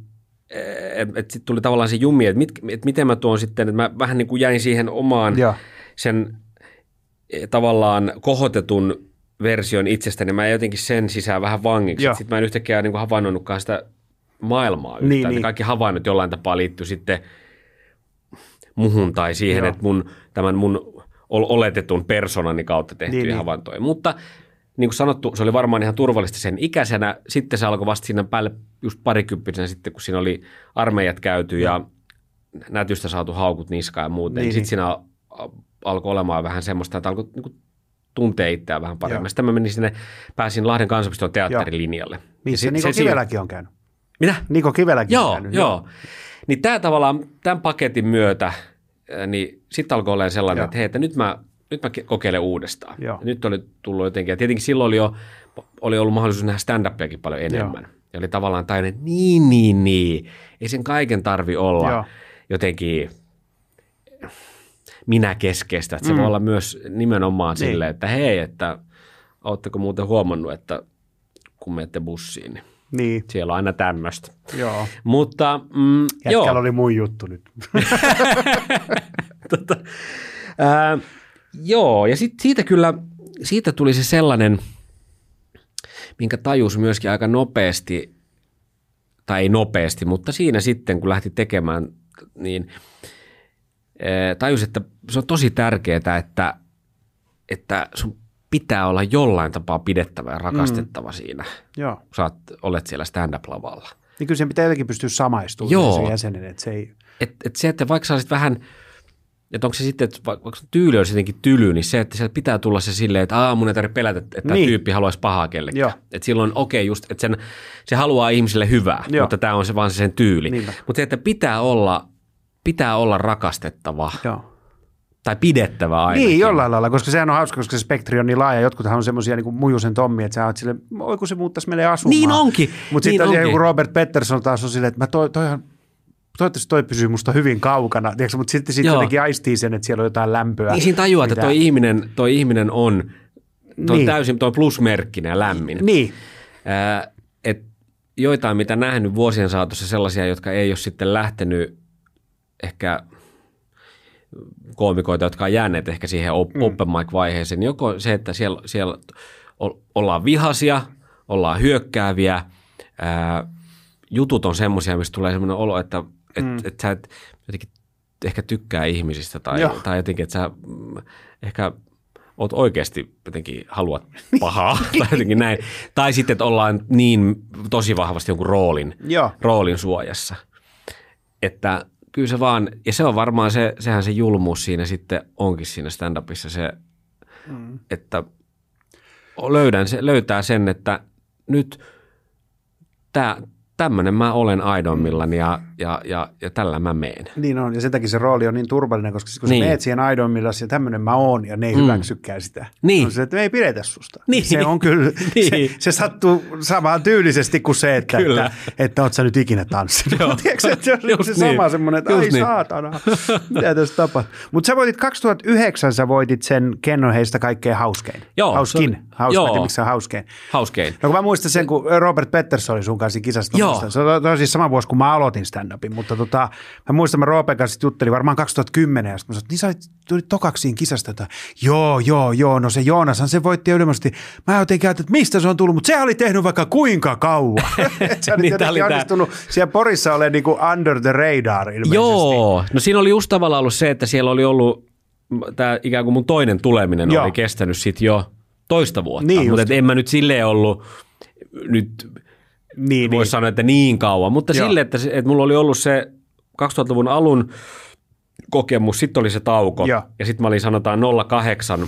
että sitten tuli tavallaan se jumi, että, mit, että miten mä tuon sitten, että mä vähän niin kuin jäin siihen omaan Joo. sen eh, tavallaan kohotetun version itsestäni, mä jotenkin sen sisään vähän vangiksi. Sitten mä en yhtäkkiä niin kuin havainnoinutkaan sitä maailmaa yhtään. Niin, Niin, niin. Kaikki havainnot jollain tapaa liittyy sitten muhun tai siihen, Joo. että mun, tämän mun ol- oletetun persoonani kautta tehtyjä Niin, niin. havaintoja. Mutta niin kuin sanottu, se oli varmaan ihan turvallista sen ikäisenä. Sitten se alkoi vasta siinä päälle just parikymppisenä sitten, kun siinä oli armeijat käyty ja nätystä saatu haukut niskaan ja muuten. Niin, sitten niin. siinä alkoi olemaan vähän semmoista, että alkoi niin kuin tuntee itseään vähän Joo. paremmin. Sitten mä menin sinne, pääsin Lahden kansalliston teatterilinjalle. Missä Ja Niko se Kiveläkin on käynyt. Mitä? Niko Kiveläkin on Joo, käynyt. joo. Niin tämä tavallaan, tämän paketin myötä, niin sitten alkoi olemaan sellainen, Joo. että hei, että nyt mä, nyt mä ke- kokeilen uudestaan. Joo. Ja nyt oli tullut jotenkin, ja tietenkin silloin oli jo, oli ollut mahdollisuus nähdä stand-upiakin paljon enemmän. Joo. Ja oli tavallaan tainen, että niin, niin, niin, ei sen kaiken tarvi olla Joo. jotenkin minä keskeistä. Että se Mm. voi olla myös nimenomaan Niin. silleen, että hei, että ootteko muuten huomannut, että kun menette bussiin, niin Niin, siellä on aina tämmöistä. joo. Mutta mm, Jätkällä joo, oli mun juttu nyt. tota, ää, joo, ja sit siitä kyllä, siitä tuli se sellainen, minkä tajus myöskin aika nopeasti, tai ei nopeasti, mutta siinä sitten kun lähti tekemään, niin ää, tajus, että se on tosi tärkeää, että, että sun pitää olla jollain tapaa pidettävä ja rakastettava mm. siinä, joo. kun sä oot, olet siellä stand-up-lavalla. Niin kyllä sen pitää jotenkin pystyä samaistumaan Joo. sen jäsenen, että se ei... et, et se, että vaikka sä olisit vähän, että onko se sitten, että vaikka tyyli olisi jotenkin tyly, niin se, että sieltä pitää tulla se silleen, että Aa, mun ei tarvitse pelätä, että tämä Niin. tyyppi haluaisi pahaa kellekään. Joo. Että silloin okei okay, just, että sen, se haluaa ihmiselle hyvää, Joo. mutta tämä on se vaan se sen tyyli. Niinpä. Mutta se, että pitää olla, pitää olla rakastettava Joo. tai pidettävä aina. Niin, jollain lailla, koska sehän on hauska, koska se spektri on niin laaja. Jotkuthan on semmoisia niin kuin Mujusen Tommi, että sä oot sille, oi kun se muuttaisi meille asumaan. Niin onkin, Mutta niin sitten onkin. joku Robert Pettersson taas on silleen, että mä toi, toihan, toivottavasti toi pysyy musta hyvin kaukana. Tiedätkö, mutta sitten sit jotenkin aistii sen, että siellä on jotain lämpöä. Niin siinä tajuaa, että mitä- toi ihminen, toi ihminen on, toi Niin. täysin toi plusmerkkinen ja lämmin. Niin, Ää, et joitain, mitä nähnyt vuosien saatossa, sellaisia, jotka ei ole sitten lähtenyt ehkä koomikoita, jotka on jääneet ehkä siihen op- Mm. open mic-vaiheeseen. Joko se, että siellä, siellä ollaan vihasia, ollaan hyökkääviä, ää, jutut on semmoisia, mistä tulee semmoinen olo, että et, Mm. et sä et jotenkin ehkä tykkää ihmisistä tai, Joo. tai jotenkin, että sä mm, ehkä oot oikeasti jotenkin haluat pahaa tai jotenkin näin. Tai sitten, että ollaan niin tosi vahvasti jonkun roolin, joo. roolin suojassa. Että kyllä se vaan, ja se on varmaan se, sehän se julmuus siinä sitten onkin siinä stand-upissa se, Mm. että löydän se, löytää sen, että nyt tämä, tämmöinen mä olen aidoimmillani ja, ja, ja, ja tällä mä meen. Niin on, ja sen takia se rooli on niin turvallinen, koska kun Niin. sä meet siihen aidoimmilla ja tämmöinen mä oon, ja ne ei mm. hyväksykään sitä. Niin. On se, että me ei pidetä susta. Niin. Se on kyllä, Niin. se, se sattuu samaan tyylisesti kuin se, että, Kyllä. että, että oot sä nyt ikinä tanssinut. Tiedätkö, että se on Just se niin. sama semmoinen, että ai Just niin. saatana, mitä tässä tapahtuu. Mutta sä voitit 2009, sä voitit sen Kenno heistä kaikkein hauskein. Joo, Hauskin. se joo. tiedä, miksi se on hauskein. Hauskein. No kun mä muistan sen, kun Robert Pettersson oli sun kanssa kisasta. Joo. Se on, siis sama vuosi, kun mä aloitin stand-upin, mutta tota, mä muistan, mä Roopen kanssa juttelin varmaan 2010, ja sitten mä sanoin, että niin sä tulit tokaksi siinä kisasta. Että, joo, joo, joo, no se Joonashan se voitti ylimmästi. Mä jotenkin ajattelin, että mistä se on tullut, mutta se oli tehnyt vaikka kuinka kauan. Se oli Niin, oli tää- onnistunut siellä Porissa olemaan niin kuin under the radar ilmeisesti. Joo, no siinä oli just tavallaan ollut se, että siellä oli ollut, tämä ikään kuin mun toinen tuleminen Joo. oli kestänyt sitten jo toista vuotta, Niin mutta en mä nyt silleen ollut nyt Niin, voisi niin. sanoa, että niin kauan, mutta Joo. sille, että, että mulla oli ollut se 2000-luvun alun kokemus, sitten oli se tauko Joo. ja sitten mä olin sanotaan 08,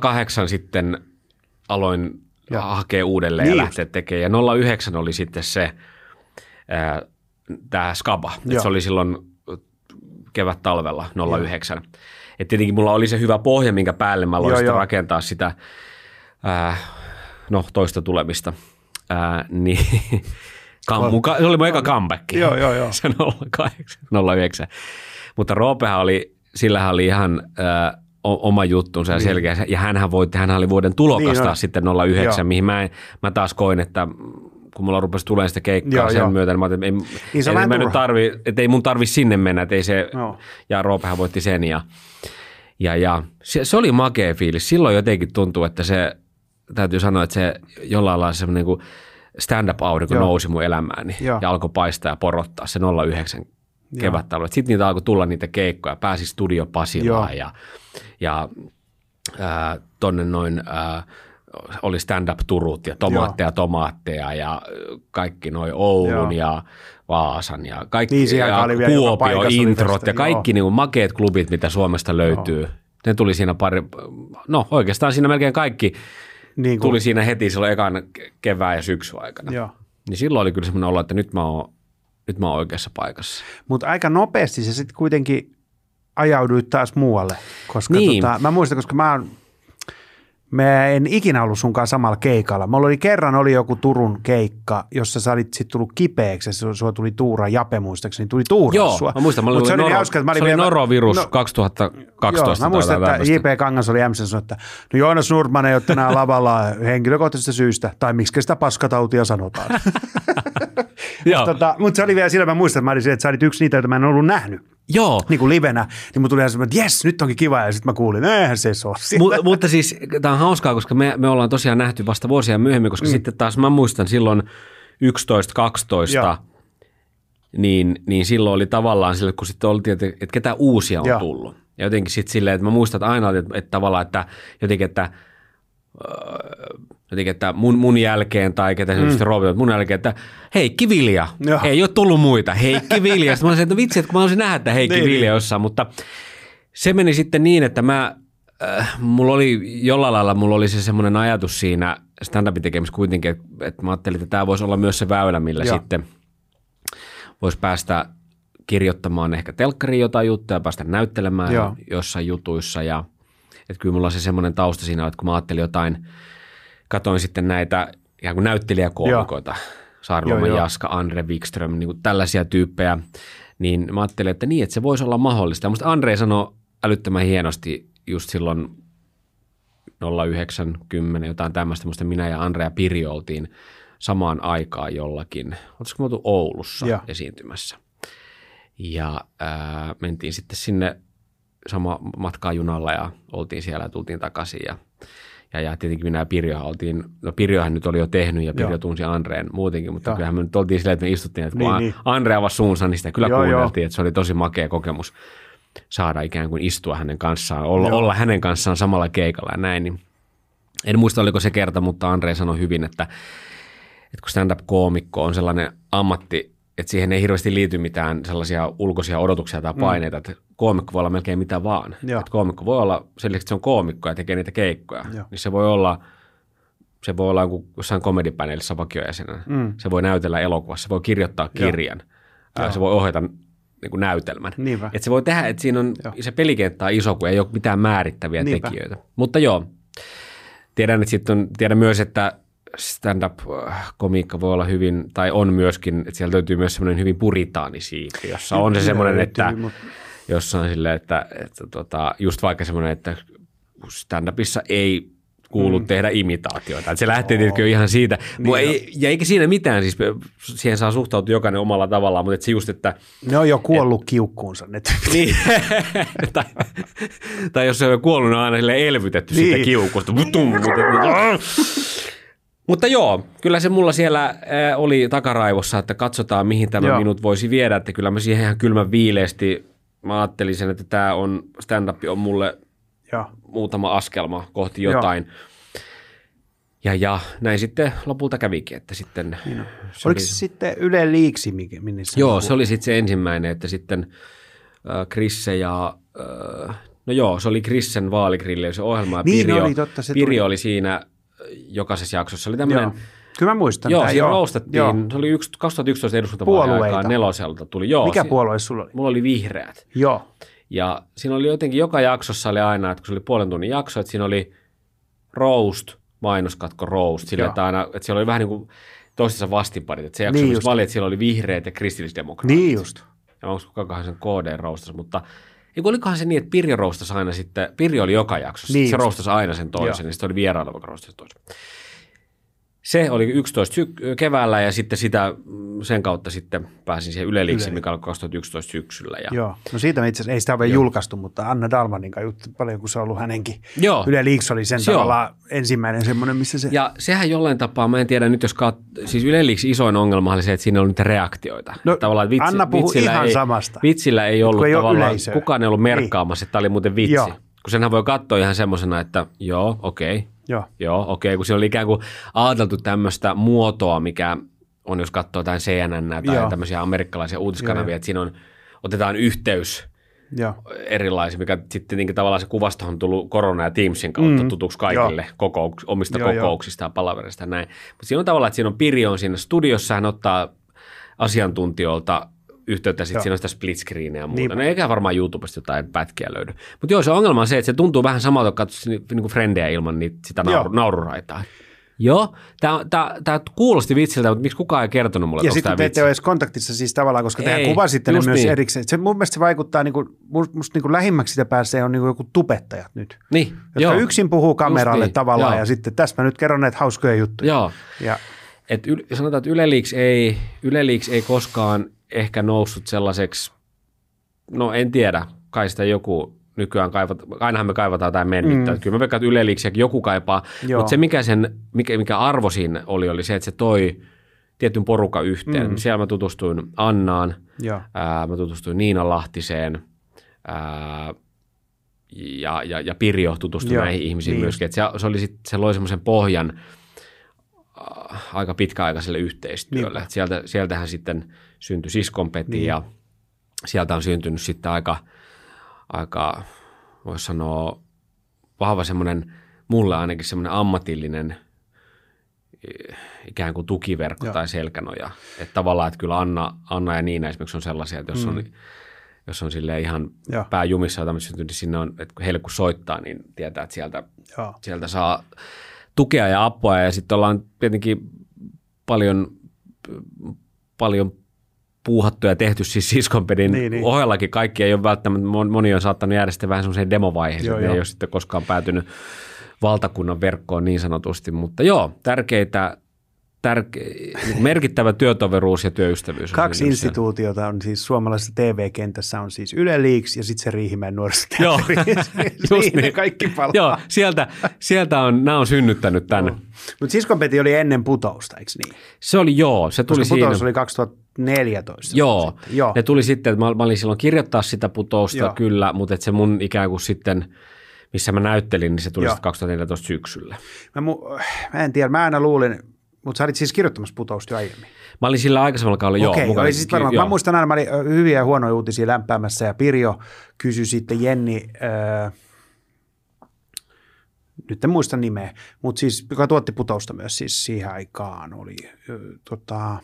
08 sitten aloin Joo. hakea uudelleen Niin ja lähteä tekemään ja 09 oli sitten se tämä Skaba, se oli silloin kevät-talvella 09. Et tietenkin mulla oli se hyvä pohja, minkä päälle mä aloin sitten joo. rakentaa sitä ää, no, toista tulemista. Ää, niin, kam, mun, ka- se oli mun eka comeback. Joo, joo, joo. se 08, 09. Mutta Roopehan oli, sillähän oli ihan ää, oma juttunsa ja selkeä. Ja hänhän, voitti, hänhän oli vuoden tulokas Niin taas sitten 09, Joo. mihin mä, en- mä taas koin, että kun mulla rupesi tulemaan sitä keikkaa Joo, sen joo. myötä, niin mä ajattelin, että ei, Niin se ei, mä nyt tarvi, että ei mun tarvi sinne mennä, että ei se, Joo. ja Roopehan voitti sen ja, ja, ja se, se, oli makea fiilis. Silloin jotenkin tuntuu, että se, täytyy sanoa, että se jollain lailla semmoinen niin stand-up-aurinko Joo. nousi mun elämääni Joo. ja alkoi paistaa ja porottaa se 09 kevättalve. Sitten niitä alkoi tulla niitä keikkoja, pääsi Studio Pasilaan ja, ja ää, tonne noin ää, oli stand-up Turut ja tomaatteja tomaatteja ja kaikki noin Oulun Joo. ja Vaasan ja kaikki Niin, ja oli vielä Kuopio, introt ja kaikki niin makeet klubit, mitä Suomesta löytyy. Ne tuli siinä pari, no oikeastaan siinä melkein kaikki Niin kuin, tuli siinä heti silloin ekan ke- kevään ja syksyn aikana. Joo. Niin silloin oli kyllä semmoinen olo, että nyt mä oon, nyt mä oon oikeassa paikassa. Mutta aika nopeasti se sitten kuitenkin ajauduit taas muualle. Koska Niin. tota, mä muistan, koska mä, oon- mä en ikinä ollut sunkaan samalla keikalla. Mulla oli kerran oli joku Turun keikka, jossa sä olit sit tullut kipeäksi ja sua, tuli Tuura Jape muistaakseni, tuli Tuura Joo, sua. mä muistan, mä olin Mut se oli noro, hauska, että mä olin se oli vielä- norovirus No, 2012. Joo, mä muistan, että. J.P. Kangas oli MC sanoi, että no Joonas Nurman ei ole tänään lavalla henkilökohtaisesta syystä, tai miksi sitä paskatautia sanotaan. Joo, tota, mutta se oli vielä sillä, mä muistan, että mä olin että sä olit yksi niitä, joita mä en ollut nähnyt joo. niin kuin livenä, niin mun tuli ihan semmoinen, että jes, nyt onkin kiva, ja sitten mä kuulin, eihän se ole. Mu- mutta siis tämä on hauskaa, koska me, me ollaan tosiaan nähty vasta vuosia myöhemmin, koska mm. sitten taas mä muistan silloin 11-12, Joo. niin, niin silloin oli tavallaan sille, kun sitten oltiin, että, että ketä uusia on Joo. tullut. Ja jotenkin sitten silleen, että mä muistan että aina, että, että tavallaan, että jotenkin, että jotenkin, että mun, mun jälkeen tai ketä se mm. sitten Roopi, mun jälkeen, että Heikki Vilja, Joo. ei ole tullut muita, Heikki Vilja. Sitten mä olisin, että no vitsi, että kun mä olisin nähdä, että Heikki Niin, Vilja niin. jossain, mutta se meni sitten niin, että mä, äh, mulla oli jollain lailla, mulla oli se semmoinen ajatus siinä stand-upin tekemisessä kuitenkin, että, että mä ajattelin, että tämä voisi olla myös se väylä, millä Joo. sitten voisi päästä kirjoittamaan ehkä telkkariin jotain juttuja, päästä näyttelemään Joo. jossain jutuissa ja että kyllä mulla on se semmoinen tausta siinä, että kun mä ajattelin jotain, katoin sitten näitä ikään kuin Joo, joo. Jaska, Andre Wikström, niin kuin tällaisia tyyppejä, niin mä ajattelin, että niin, että se voisi olla mahdollista. Ja musta Andre sanoi älyttömän hienosti just silloin 09, 10, jotain tämmöistä, musta minä ja Andre ja Piri oltiin samaan aikaan jollakin, olisiko me oltu Oulussa Joo. esiintymässä. Ja ää, mentiin sitten sinne sama matkaa junalla ja oltiin siellä ja tultiin takaisin ja ja, ja tietenkin minä ja Pirjohan oltiin, no Pirjohan nyt oli jo tehnyt ja Pirjo Joo. tunsi Andreen muutenkin, mutta Joo. kyllähän me nyt oltiin silleen, että me istuttiin, että kun Niin, niin, niin. Andre avasi suunsa, niin sitä kyllä Joo, kuunneltiin, että se oli tosi makea kokemus saada ikään kuin istua hänen kanssaan, olla, Joo. olla hänen kanssaan samalla keikalla ja näin. Niin en muista, oliko se kerta, mutta Andre sanoi hyvin, että, että kun stand-up-koomikko on sellainen ammatti, että siihen ei hirveästi liity mitään sellaisia ulkoisia odotuksia tai paineita, että koomikko voi olla melkein mitä vaan. Mm. Joo. Että koomikko voi olla, sen lisäksi että se on koomikko ja tekee niitä keikkoja, Joo. niin se voi olla, se voi olla joku, jossain komedipaneelissa vakiojäsenenä. Mm. Se voi näytellä elokuvassa, se voi kirjoittaa Joo. kirjan, ää, se voi ohjata niin kuin näytelmän. Niinpä. Että se voi tehdä, että siinä on, Joo. se pelikenttä on iso, kun ei ole mitään määrittäviä Niinpä. tekijöitä. Mutta joo, tiedän, että sitten on, tiedän myös, että stand-up-komiikka voi olla hyvin, tai on myöskin, että sieltä löytyy myös semmoinen hyvin puritaanisiipi, jossa on se semmoinen, että jossa on silleen, että, että tota, just vaikka semmoinen, että stand-upissa ei kuulu mm. tehdä imitaatioita. Että se lähtee tietenkin ihan siitä. Niin ei, ja eikä siinä mitään, siis siihen saa suhtautua jokainen omalla tavallaan, mutta että se just, että Ne on jo kuollut kiukkuunsa. Ne niin. tai, tai jos se on jo kuollut, niin on aina elvytetty niin. siitä kiukusta. Mutta, mutta joo, kyllä se mulla siellä äh, oli takaraivossa, että katsotaan mihin tämä Joo. minut voisi viedä, että kyllä mä siihen ihan kylmän viileesti, mä ajattelin sen, että tämä on, stand-up on mulle Joo. muutama askelma kohti jotain. Ja, ja näin sitten lopulta kävikin, että sitten... Niin se Oliko oli, se sitten Yle Liiksi, minne se Joo, se oli sitten se ensimmäinen, että sitten äh, Krisse ja... Äh, no joo, se oli Krissen vaaligrilli, se ohjelma, ja niin Pirjo, oli, totta, se Pirjo tuli. oli siinä jokaisessa jaksossa. Se oli tämmöinen... Kyllä mä muistan. Joo, siinä roustettiin. Joo. Se oli yksi, 2011 eduskuntavaalien neloselta tuli. Joo, Mikä si- puolue sulla oli? Mulla oli vihreät. Joo. Ja siinä oli jotenkin, joka jaksossa oli aina, että kun se oli puolen tunnin jakso, että siinä oli roast, mainoskatko roast, sillä että, aina, että siellä oli vähän niin kuin toistensa vastinparit, että se jakso niin oli että siellä oli vihreät ja kristillisdemokraatit. Niin just. Ja onko kukaan sen KD roustas, mutta ei olikohan se niin, että Pirjo roustasi aina sitten, Pirjo oli joka jaksossa, niin se roustasi aina sen toisen, Joo. niin sitten oli vierailla, joka roustasi toisen. Se oli 11 syk- keväällä ja sitten sitä, mm, sen kautta sitten pääsin siihen Yle Yle. mikä oli 2011 syksyllä. Ja... Joo, no siitä itse asiassa ei sitä ole vielä julkaistu, mutta Anna Dalmanin kanssa juttu paljon, kun se on ollut hänenkin. Joo. Yle Leaks oli sen Joo. tavallaan ensimmäinen semmoinen, missä se... Ja sehän jollain tapaa, mä en tiedä nyt jos kat... siis Yle Leaks isoin ongelma oli se, että siinä oli niitä reaktioita. No, tavallaan vitsi, Anna puhui ihan ei, samasta. Vitsillä ei ollut ei tavallaan, kukaan ei ollut merkkaamassa, niin. että tämä oli muuten vitsi. Joo. Kun senhän voi katsoa ihan semmoisena, että joo, okei, okay Joo. Joo, okei, okay, kun siinä oli ikään kuin ajateltu tämmöistä muotoa, mikä on, jos katsoo jotain CNN tai Joo. tämmöisiä amerikkalaisia uutiskanavia, Joo. että siinä on, otetaan yhteys Joo. erilaisia, mikä sitten tietenkin tavallaan se kuvasto on tullut korona ja Teamsin kautta mm. tutuksi kaikille kokouks, omista Joo, kokouksista jo. ja palaverista ja näin. Mutta siinä on tavallaan, että siinä on Pirjo on siinä studiossa, hän ottaa asiantuntijoilta yhteyttä, sitten siinä on sitä split screenia ja muuta. Niin. No eikä varmaan YouTubesta jotain pätkiä löydy. Mutta joo, se ongelma on se, että se tuntuu vähän samalta, kun katsoisi niin kuin frendejä ilman niitä, sitä nauru, naururaitaa. Joo, tämä kuulosti vitsiltä, mutta miksi kukaan ei kertonut mulle Ja sitten te ette ole edes kontaktissa siis tavallaan, koska tehän kuvasitte ne myös niin. erikseen. Se, mun mielestä se vaikuttaa, niin kuin, musta niin kuin lähimmäksi sitä pääsee on niin kuin joku tubettajat nyt. Niin, jotka joo. yksin puhuu kameralle niin, tavallaan joo. ja sitten tässä mä nyt kerron näitä hauskoja juttuja. Joo. Ja, et yl, sanotaan, että Yle ei, Yle ei koskaan ehkä noussut sellaiseksi, no en tiedä, kai sitä joku nykyään kaivat, ainahan me kaivataan jotain mennyttä. Mm. Kyllä mä veikkaan, että joku kaipaa, Joo. mutta se mikä, sen, mikä, mikä arvo siinä oli, oli se, että se toi tietyn porukan yhteen. Mm. Siellä mä tutustuin Annaan, ää, mä tutustuin Niina Lahtiseen, ää, ja, ja, ja Pirjo tutustui Joo, näihin ihmisiin niin. myöskin. Että se, se, oli sit, se loi semmoisen pohjan aika pitkäaikaiselle yhteistyölle. Niin. Sieltä, sieltähän sitten syntyi siskonpeti niin. ja sieltä on syntynyt sitten aika, aika voisi sanoa, vahva semmoinen, mulle ainakin semmoinen ammatillinen eh, ikään kuin tukiverkko Joo. tai selkänoja. Että tavallaan, että kyllä Anna, Anna ja Niina esimerkiksi on sellaisia, että jos mm. on, jos on sille ihan Joo. pääjumissa jotain syntynyt, niin sinne on, että kun heille kun soittaa, niin tietää, että sieltä, sieltä saa tukea ja apua ja sitten ollaan tietenkin paljon, paljon puuhattu ja tehty siis siskonpedin niin, niin. ohellakin. Kaikki ei ole välttämättä, moni on saattanut jäädä sitten vähän semmoiseen demovaiheeseen, joo, ne joo. ei ole sitten koskaan päätynyt valtakunnan verkkoon niin sanotusti, mutta joo, tärkeitä tärke- merkittävä työtoveruus ja työystävyys. Kaksi instituutiota on siis suomalaisessa TV-kentässä on siis Yle Leaks ja sitten se Riihimäen nuorisoteatteri. Joo, just niin. kaikki palaa. Joo, sieltä, sieltä on, nämä on synnyttänyt tänne. No. Mutta Siskonpeti oli ennen putousta, eikö niin? Se oli joo, se tuli Koska siinä. putous oli 2014. Joo, joo. ne tuli sitten, että mä, mä olin silloin kirjoittaa sitä putousta joo. kyllä, mutta että se mun ikään kuin sitten – missä mä näyttelin, niin se tuli sitten 2014 syksyllä. Mä, mu- mä en tiedä, mä aina luulin, mutta sä olit siis kirjoittamassa putousta jo aiemmin. Mä olin sillä aikaisemmalla kaudella joo. Okei, okay, siis varmaan. Joo. Mä muistan aina, mä olin hyviä ja huonoja uutisia lämpäämässä ja Pirjo kysyi sitten Jenni, äh, nyt en muista nimeä, mutta siis joka tuotti putousta myös siis siihen aikaan oli äh, tota,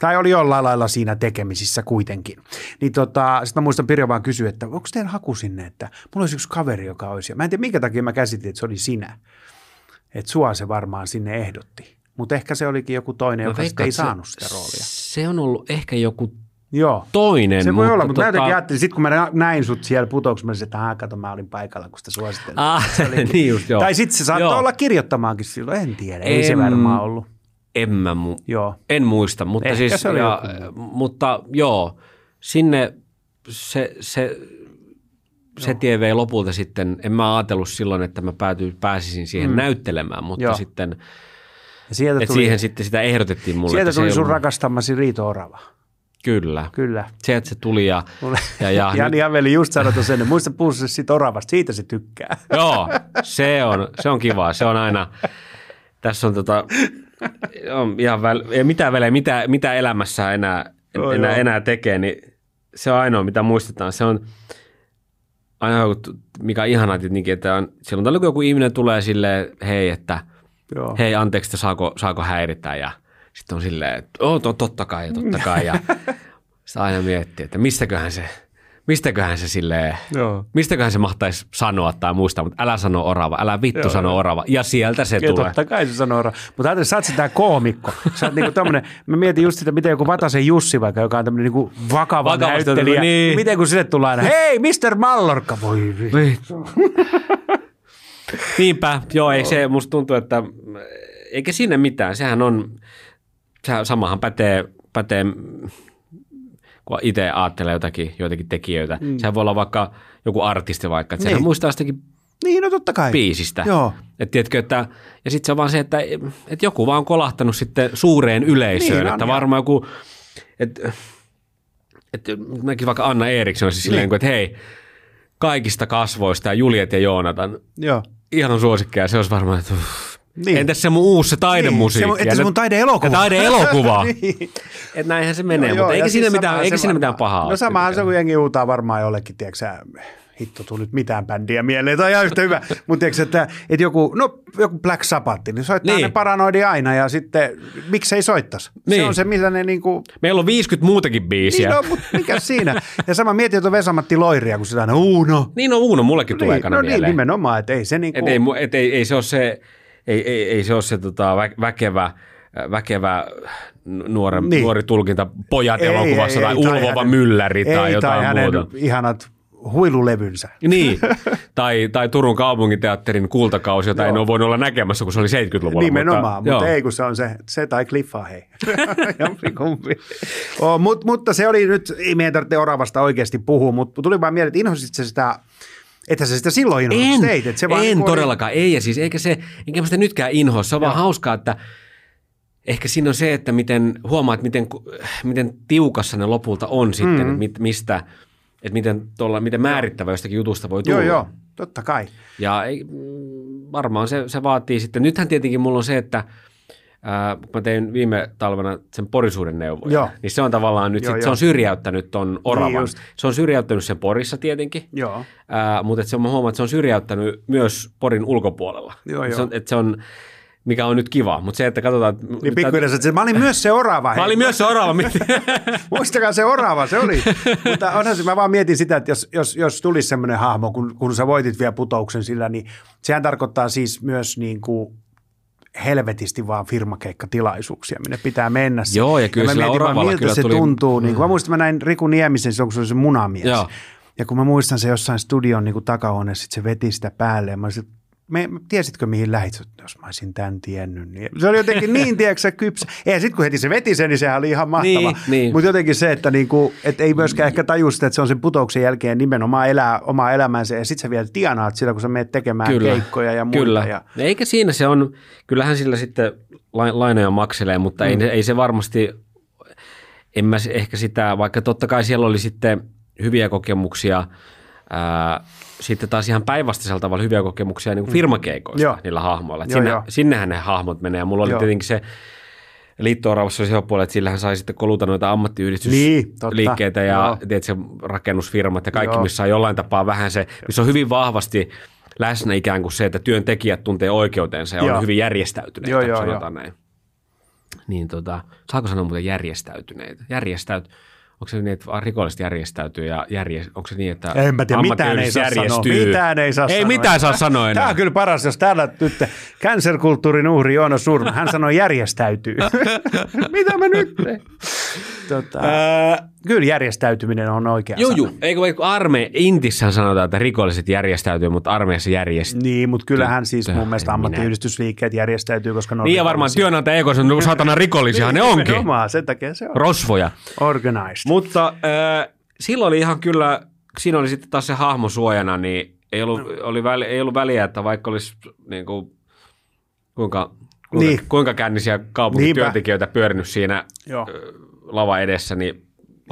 tai oli jollain lailla siinä tekemisissä kuitenkin. Niin tota, sitten mä muistan Pirjo vaan kysyä, että onko teidän haku sinne, että mulla olisi yksi kaveri, joka olisi. Mä en tiedä, minkä takia mä käsitin, että se oli sinä. Että sua se varmaan sinne ehdotti. Mutta ehkä se olikin joku toinen, joka veikkaan, ei saanut sitä roolia. Se on ollut ehkä joku Joo. toinen. Se voi mutta olla, mutta tota... mä jotenkin ajattelin, sit kun mä näin sut siellä putouksessa, mä että ah, kato, mä olin paikalla, kun sitä suosittelin. Ah, niin just, joo. Tai sitten se saattoi joo. olla kirjoittamaankin silloin, en tiedä, ei en, se varmaan ollut. En mä mu- joo. en muista, mutta Ehkä siis, ja, mutta joo, sinne se, se se tie vei lopulta sitten, en mä ajatellut silloin, että mä pääty, pääsisin siihen mm. näyttelemään, mutta Joo. sitten ja sieltä tuli, siihen sitten sitä ehdotettiin mulle. Sieltä tuli sun ollut... rakastamasi Riito Orava. Kyllä. Kyllä. Se, että se tuli ja... ja, ja Jani Aveli just sanoi ennen, muista puhua siitä oravasta, siitä se tykkää. Joo, se on, se on kiva. Se on aina, tässä on tota, on ihan väl, ei mitään väliä, mitä, mitä elämässä enää, Joo, enää, joo. enää tekee, niin se on ainoa, mitä muistetaan. Se on aina, joku- mikä on ihanaa tietenkin, että on, silloin tällöin joku ihminen tulee silleen, hei, että Joo. hei anteeksi, että saako, saako häiritä ja sitten on silleen, että oh, to, totta kai ja totta kai ja sitten aina miettii, että mistäköhän se, mistäköhän se silleen, Joo. mistäköhän se mahtaisi sanoa tai muistaa, mutta älä sano orava, älä vittu Joo, sano joo. orava ja sieltä se Ja tulee. totta kai se sanoo ora. Mutta ajattelin, sä oot sitä koomikko. Sä oot niinku tommonen, mä mietin just sitä, miten joku Vatasen Jussi vaikka, joka on tämmönen niinku vakava Vakavasti näyttelijä. otettu, niin. Miten kun sille tulee aina, hei Mr. Mallorca, voi vittu. Niinpä, joo, ei se, musta tuntuu, että eikä siinä mitään, sehän on, sehän, samahan pätee, pätee kun itse ajattelee jotakin, joitakin tekijöitä. Mm. Sehän voi olla vaikka joku artisti vaikka, että sehän Niin. muistaa sitäkin Niin, no totta kai. biisistä. Joo. Et tiedätkö, että, ja sitten se on vaan se, että, että joku vaan on kolahtanut sitten suureen yleisöön, Niin on, että joo. varmaan joku, että, että mäkin vaikka Anna Eriksson olisi silleen, Niin. että hei, kaikista kasvoista ja Juliet ja Joonatan, Joo. ihan suosikkeja, se olisi varmaan, että uff. Niin. entäs se mun uusi se taidemusiikki? Niin, se entäs mun taideelokuva? Taideelokuva. Niin. Että näinhän se menee, Joo, mutta joo, eikä siinä, siis mitään, eikä se siinä mitään pahaa No ole samahan se, kun jengi huutaa varmaan jollekin, tiedätkö hitto tuli nyt mitään bändiä mieleen, tai ihan yhtä hyvä. Mutta tiedätkö, että, että joku, no joku Black Sabbath, niin soittaa Niin. ne paranoidi aina, ja sitten miksei soittaisi? Se Niin. on se, millä ne niinku, Meillä on 50 muutakin biisiä. niin no, mutta mikä siinä? Ja sama mietin tuota Vesamatti Loiria, kun sitä aina, uu no. Niin no Uuno, mullekin tulee Niin, ekana no niin, mieleen. nimenomaan, että ei se niinku, Et ei, et ei, ei, se ole se, ei, ei, ei se ole se tota, vä, väkevä, väkevä nuore, Niin. nuori tulkinta pojat Ei, elokuvassa ei, tai ei, tai ulvova hänen- mylläri tai jotain hänen muuta. ihanat huilulevynsä. Niin, tai, tai Turun kaupunginteatterin kultakausi, jota en ole voinut olla näkemässä, kun se oli 70-luvulla. Nimenomaan, mutta, mutta joo. ei kun se on se, se tai Cliffa, hei. Oh, mut, mutta se oli nyt, ei meidän tarvitse Oravasta oikeasti puhua, mutta tuli vaan mieleen, että sitä, että sä sitä silloin En, teit, että se vaan en oli- todellakaan, ei ja siis eikä se, enkä mä sitä nytkään inhoa, se on vaan hauskaa, että ehkä siinä on se, että miten huomaat, miten, miten tiukassa ne lopulta on sitten, mm. mit, mistä, että miten, tolla, miten määrittävä jostakin jutusta voi tulla. Joo, joo, totta kai. Ja ei, mm, varmaan se, se vaatii sitten, nythän tietenkin mulla on se, että ää, kun mä tein viime talvena sen porisuuden neuvoja, Joo. niin se on tavallaan nyt, Joo, sit, se joo. on syrjäyttänyt ton oravan. just. se on syrjäyttänyt sen Porissa tietenkin, Joo. Ää, mutta et se on, mä huomaan, että se on syrjäyttänyt myös Porin ulkopuolella. Joo, se joo. on, että se on, mikä on nyt kiva, mutta se, että katsotaan... että- Niin pikkuhiljaa, että se- mä olin myös se orava. Mä olin myös se orava. Muistakaa se orava, se oli. Mutta onhan se, mä vaan mietin sitä, että jos, jos, jos tulisi semmoinen hahmo, kun, kun sä voitit vielä putouksen sillä, niin sehän tarkoittaa siis myös niin kuin helvetisti vaan firmakeikkatilaisuuksia, minne pitää mennä. Joo, ja kyllä mä sillä mietin vaan, miltä kyllä se tuli- tuntuu. Niin kuin mä muistan, mä näin Riku Niemisen silloin, kun se oli se munamies. Joo. Ja kun mä muistan se jossain studion niin kuin takahuoneessa, sit se veti sitä päälle ja mä olisin, me, tiesitkö mihin lähit? Jos mä olisin tämän tiennyt. Niin. Se oli jotenkin niin, tiedätkö sä, kypsä. Ja sitten kun heti se veti sen, niin sehän oli ihan mahtava. Niin, niin. Mutta jotenkin se, että niinku, et ei myöskään ehkä taju sitä, että se on sen putouksen jälkeen nimenomaan elää omaa elämäänsä. Ja sitten sä vielä tienaat sillä, kun sä menet tekemään Kyllä. keikkoja ja muita. Kyllä. Ja, Eikä siinä se on, kyllähän sillä sitten lai- lainoja makselee, mutta mm. ei, ei se varmasti, en mä ehkä sitä, vaikka totta kai siellä oli sitten hyviä kokemuksia, ää, sitten taas ihan päinvastaisella tavalla hyviä kokemuksia niin kuin firmakeikoista Joo. niillä hahmoilla. Joo, sinne, joo. sinnehän ne hahmot menee ja mulla oli Joo. tietenkin se liitto-oravassa se puoli, että sillähän sai sitten koluta noita Niin, ammattiyhdistysliikkeitä totta. ja Joo. tiedätkö, rakennusfirmat ja kaikki, Joo. missä on jollain tapaa vähän se, missä on hyvin vahvasti läsnä ikään kuin se, että työntekijät tuntee oikeutensa ja Joo. on hyvin järjestäytyneitä, Joo, joo, sanotaan näin. Niin tota, saako sanoa muuten järjestäytyneitä? Järjestäyt, onko se niin, että rikolliset järjestäytyy ja järje, onko se niin, että En mä tiedä, mitään ei saa ammattiyhdistys sanoa. järjestyy? Mitään ei saa Ei sanoa. mitään saa sanoa enää. Tämä on kyllä paras, jos täällä nyt cancer-kulttuurin uhri Joono Surma, hän sanoi järjestäytyy. Mitä mä nyt? Tota, kyllä järjestäytyminen on oikea Joo, joo. Eikö arme, Intissähän sanotaan, että rikolliset järjestäytyy, mutta armeijassa järjestyy. Niin, mutta kyllähän siis mun mielestä ammattiyhdistysliikkeet järjestäytyy, koska ne on Niin ja varmaan työnantaja eikö se on saatana rikollisia, ne onkin. Nimenomaan, sen takia se on Rosvoja. organized. Mutta äh, silloin oli ihan kyllä, siinä oli sitten taas se hahmo suojana, niin ei ollut, oli väli, ei ollut väliä, että vaikka olisi niin kuin, kuinka, kuinka, Niin. niin. kuinka kännisiä kaupunkityöntekijöitä pyörinyt siinä Joo. lava edessä, niin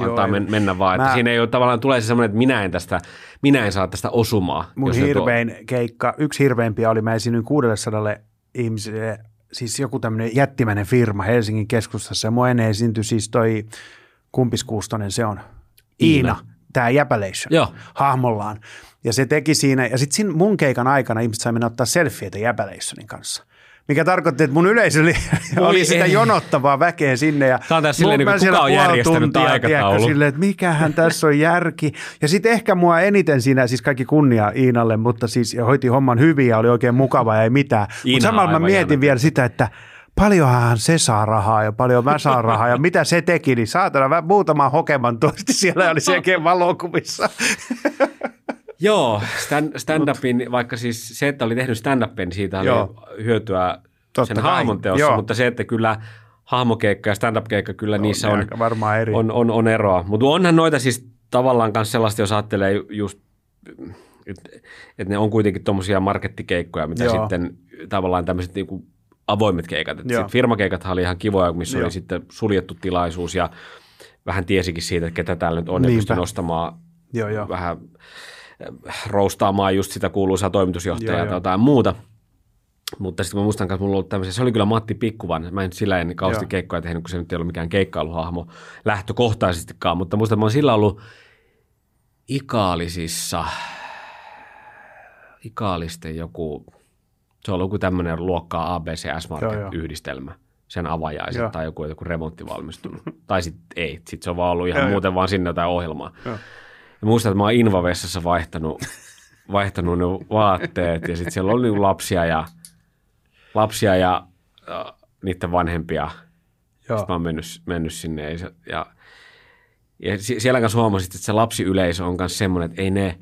antaa Joo, men, mennä vaan. Että Mä- siinä ei ole tavallaan tulee se semmoinen, että minä en, tästä, minä en saa tästä osumaa. Mun ne tuo- hirvein keikka, yksi hirveimpiä oli, mä esiinnyin 600 ihmisille, siis joku tämmöinen jättimäinen firma Helsingin keskustassa. Ja mua ennen esiintyi siis toi, kumpis kuustonen se on? Iina, Iina. tämä Jäpäleisön Joo. hahmollaan. Ja se teki siinä, ja sitten mun keikan aikana ihmiset sai mennä ottaa selfieitä Jäpäleissonin kanssa. Mikä tarkoitti, että mun yleisö oli, oli sitä ei. jonottavaa väkeä sinne. Ja Tää on tää silleen, niin kuka on järjestänyt tuntia, tiedätkö. Silleen, että mikähän tässä on järki. Ja sitten ehkä mua eniten siinä, siis kaikki kunnia Iinalle, mutta siis hoiti homman hyvin ja oli oikein mukava ja ei mitään. Mutta samalla mä mietin ihana. vielä sitä, että paljonhan se saa rahaa ja paljon mä saan rahaa ja mitä se teki, niin saatana mä muutaman hokeman toisti siellä oli selkeä valokuvissa. Joo, stand, stand-upin, vaikka siis se, että oli tehnyt stand-upin, niin siitä oli Joo. hyötyä Totta sen kai, hahmon teossa, joo. mutta se, että kyllä hahmokeikka ja stand-up-keikka, kyllä niissä ne on, varmaan eri. on, on, on eroa. Mutta onhan noita siis tavallaan myös sellaista, jos ajattelee ju- just, että et ne on kuitenkin tuommoisia markettikeikkoja, mitä Joo. sitten tavallaan tämmöiset niinku avoimet keikat. Et sit firmakeikathan oli ihan kivoja, missä Joo. oli sitten suljettu tilaisuus ja vähän tiesikin siitä, että ketä täällä nyt on ja Niinpä. pystyi nostamaan Joo, joo. vähän äh, roustaamaan just sitä kuuluisaa toimitusjohtajaa Joo, tai joo. jotain muuta. Mutta sitten mä muistan kanssa, mulla on ollut tämmöisiä, se oli kyllä Matti Pikkuvan, mä en sillä ennen kauheasti Joo. keikkoja tehnyt, kun se nyt ei ollut mikään keikkailuhahmo lähtökohtaisestikaan, mutta muistan, että mä oon sillä ollut Ikaalisissa, Ikaalisten joku, se on ollut joku tämmöinen luokkaa ABC Joo, joo. S-Market-yhdistelmä, sen avajaiset Joo. tai joku, joku remontti valmistunut. tai sitten ei, sitten se on vaan ollut ihan Joo, joo. muuten vaan sinne jotain ohjelmaa. Joo. Ja muistan, että mä oon Invavessassa vaihtanut, vaihtanut ne vaatteet ja sitten siellä oli niinku lapsia ja, lapsia ja äh, niiden vanhempia. Joo. Sitten mä oon mennyt, mennyt sinne ja, ja, ja sie- siellä kanssa huomasin, että se lapsiyleisö on myös semmoinen, että ei ne,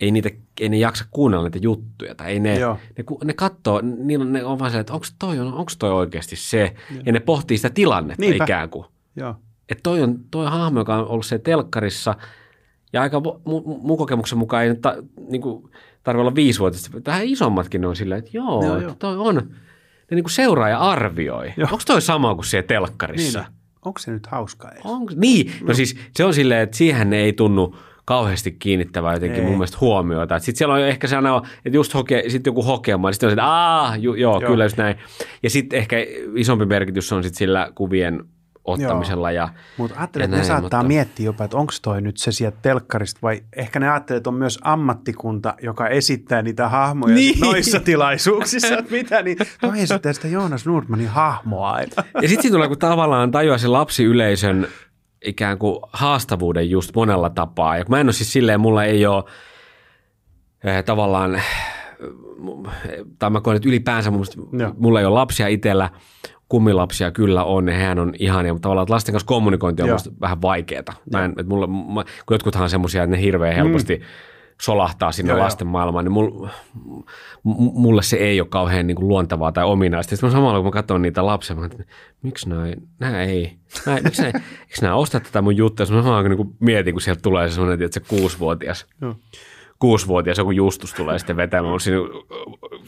ei, niitä, ei ne jaksa kuunnella niitä juttuja tai ei ne, Joo. ne, ne katsoo, niillä ne on vaan että onko toi, onko toi oikeasti se ja ne pohtii sitä tilannetta Niinpä. ikään kuin Joo. että toi on toi hahmo, joka on ollut se telkkarissa, ja aika mu, mu- mun kokemuksen mukaan ei nyt ta, niin kuin, tarvitse olla viisivuotista, vähän isommatkin ne on silleen, että joo, Joo, että toi on, ne niin kuin seuraa ja arvioi. Onko toi sama kuin siellä telkkarissa? Niin, onko se nyt hauskaa edes? Onko? Niin, no siis se on silleen, että siihen ne ei tunnu kauheasti kiinnittävää jotenkin Ei. mun mielestä huomiota. Sitten siellä on ehkä sellainen, että just hoke, sit joku hokema, niin sitten on se, että aah, ju, joo, Joo. joo, kyllä just näin. Ja sitten ehkä isompi merkitys on sitten sillä kuvien ottamisella ja Mutta ja ajattelen, että ne saattaa mutta- miettiä jopa, että onko toi nyt se sieltä telkkarista vai ehkä ne ajattelee, että on myös ammattikunta, joka esittää niitä hahmoja Niin. noissa tilaisuuksissa, että mitä, niin toi esittää sitä Joonas Nordmanin hahmoa. Että. Ja sitten siinä tulee, kun tavallaan tajua sen lapsiyleisön ikään kuin haastavuuden just monella tapaa. Ja kun mä en ole siis silleen, mulla ei ole eh, tavallaan, eh, mu- tai mä koen, että ylipäänsä mulla ei ole lapsia itsellä, kummilapsia kyllä on, ja hehän on ihania, mutta tavallaan että lasten kanssa kommunikointi on Joo. musta vähän vaikeaa. Mä en, mulla, mä, kun jotkuthan on semmoisia, että ne hirveän helposti mm. solahtaa sinne Joo, lasten maailmaan, niin mul, mulle se ei ole kauhean niin kuin luontevaa tai ominaista. Sitten mä samalla kun mä katson niitä lapsia, mä että miksi nämä, nämä ei, nämä, miksi nämä, eikö nämä osta tätä mun juttua? Sitten mä samalla niin kuin mietin, kun sieltä tulee se semmoinen, että se kuusivuotias, Joo. kuusivuotias joku Justus tulee sitten vetämään mun siinä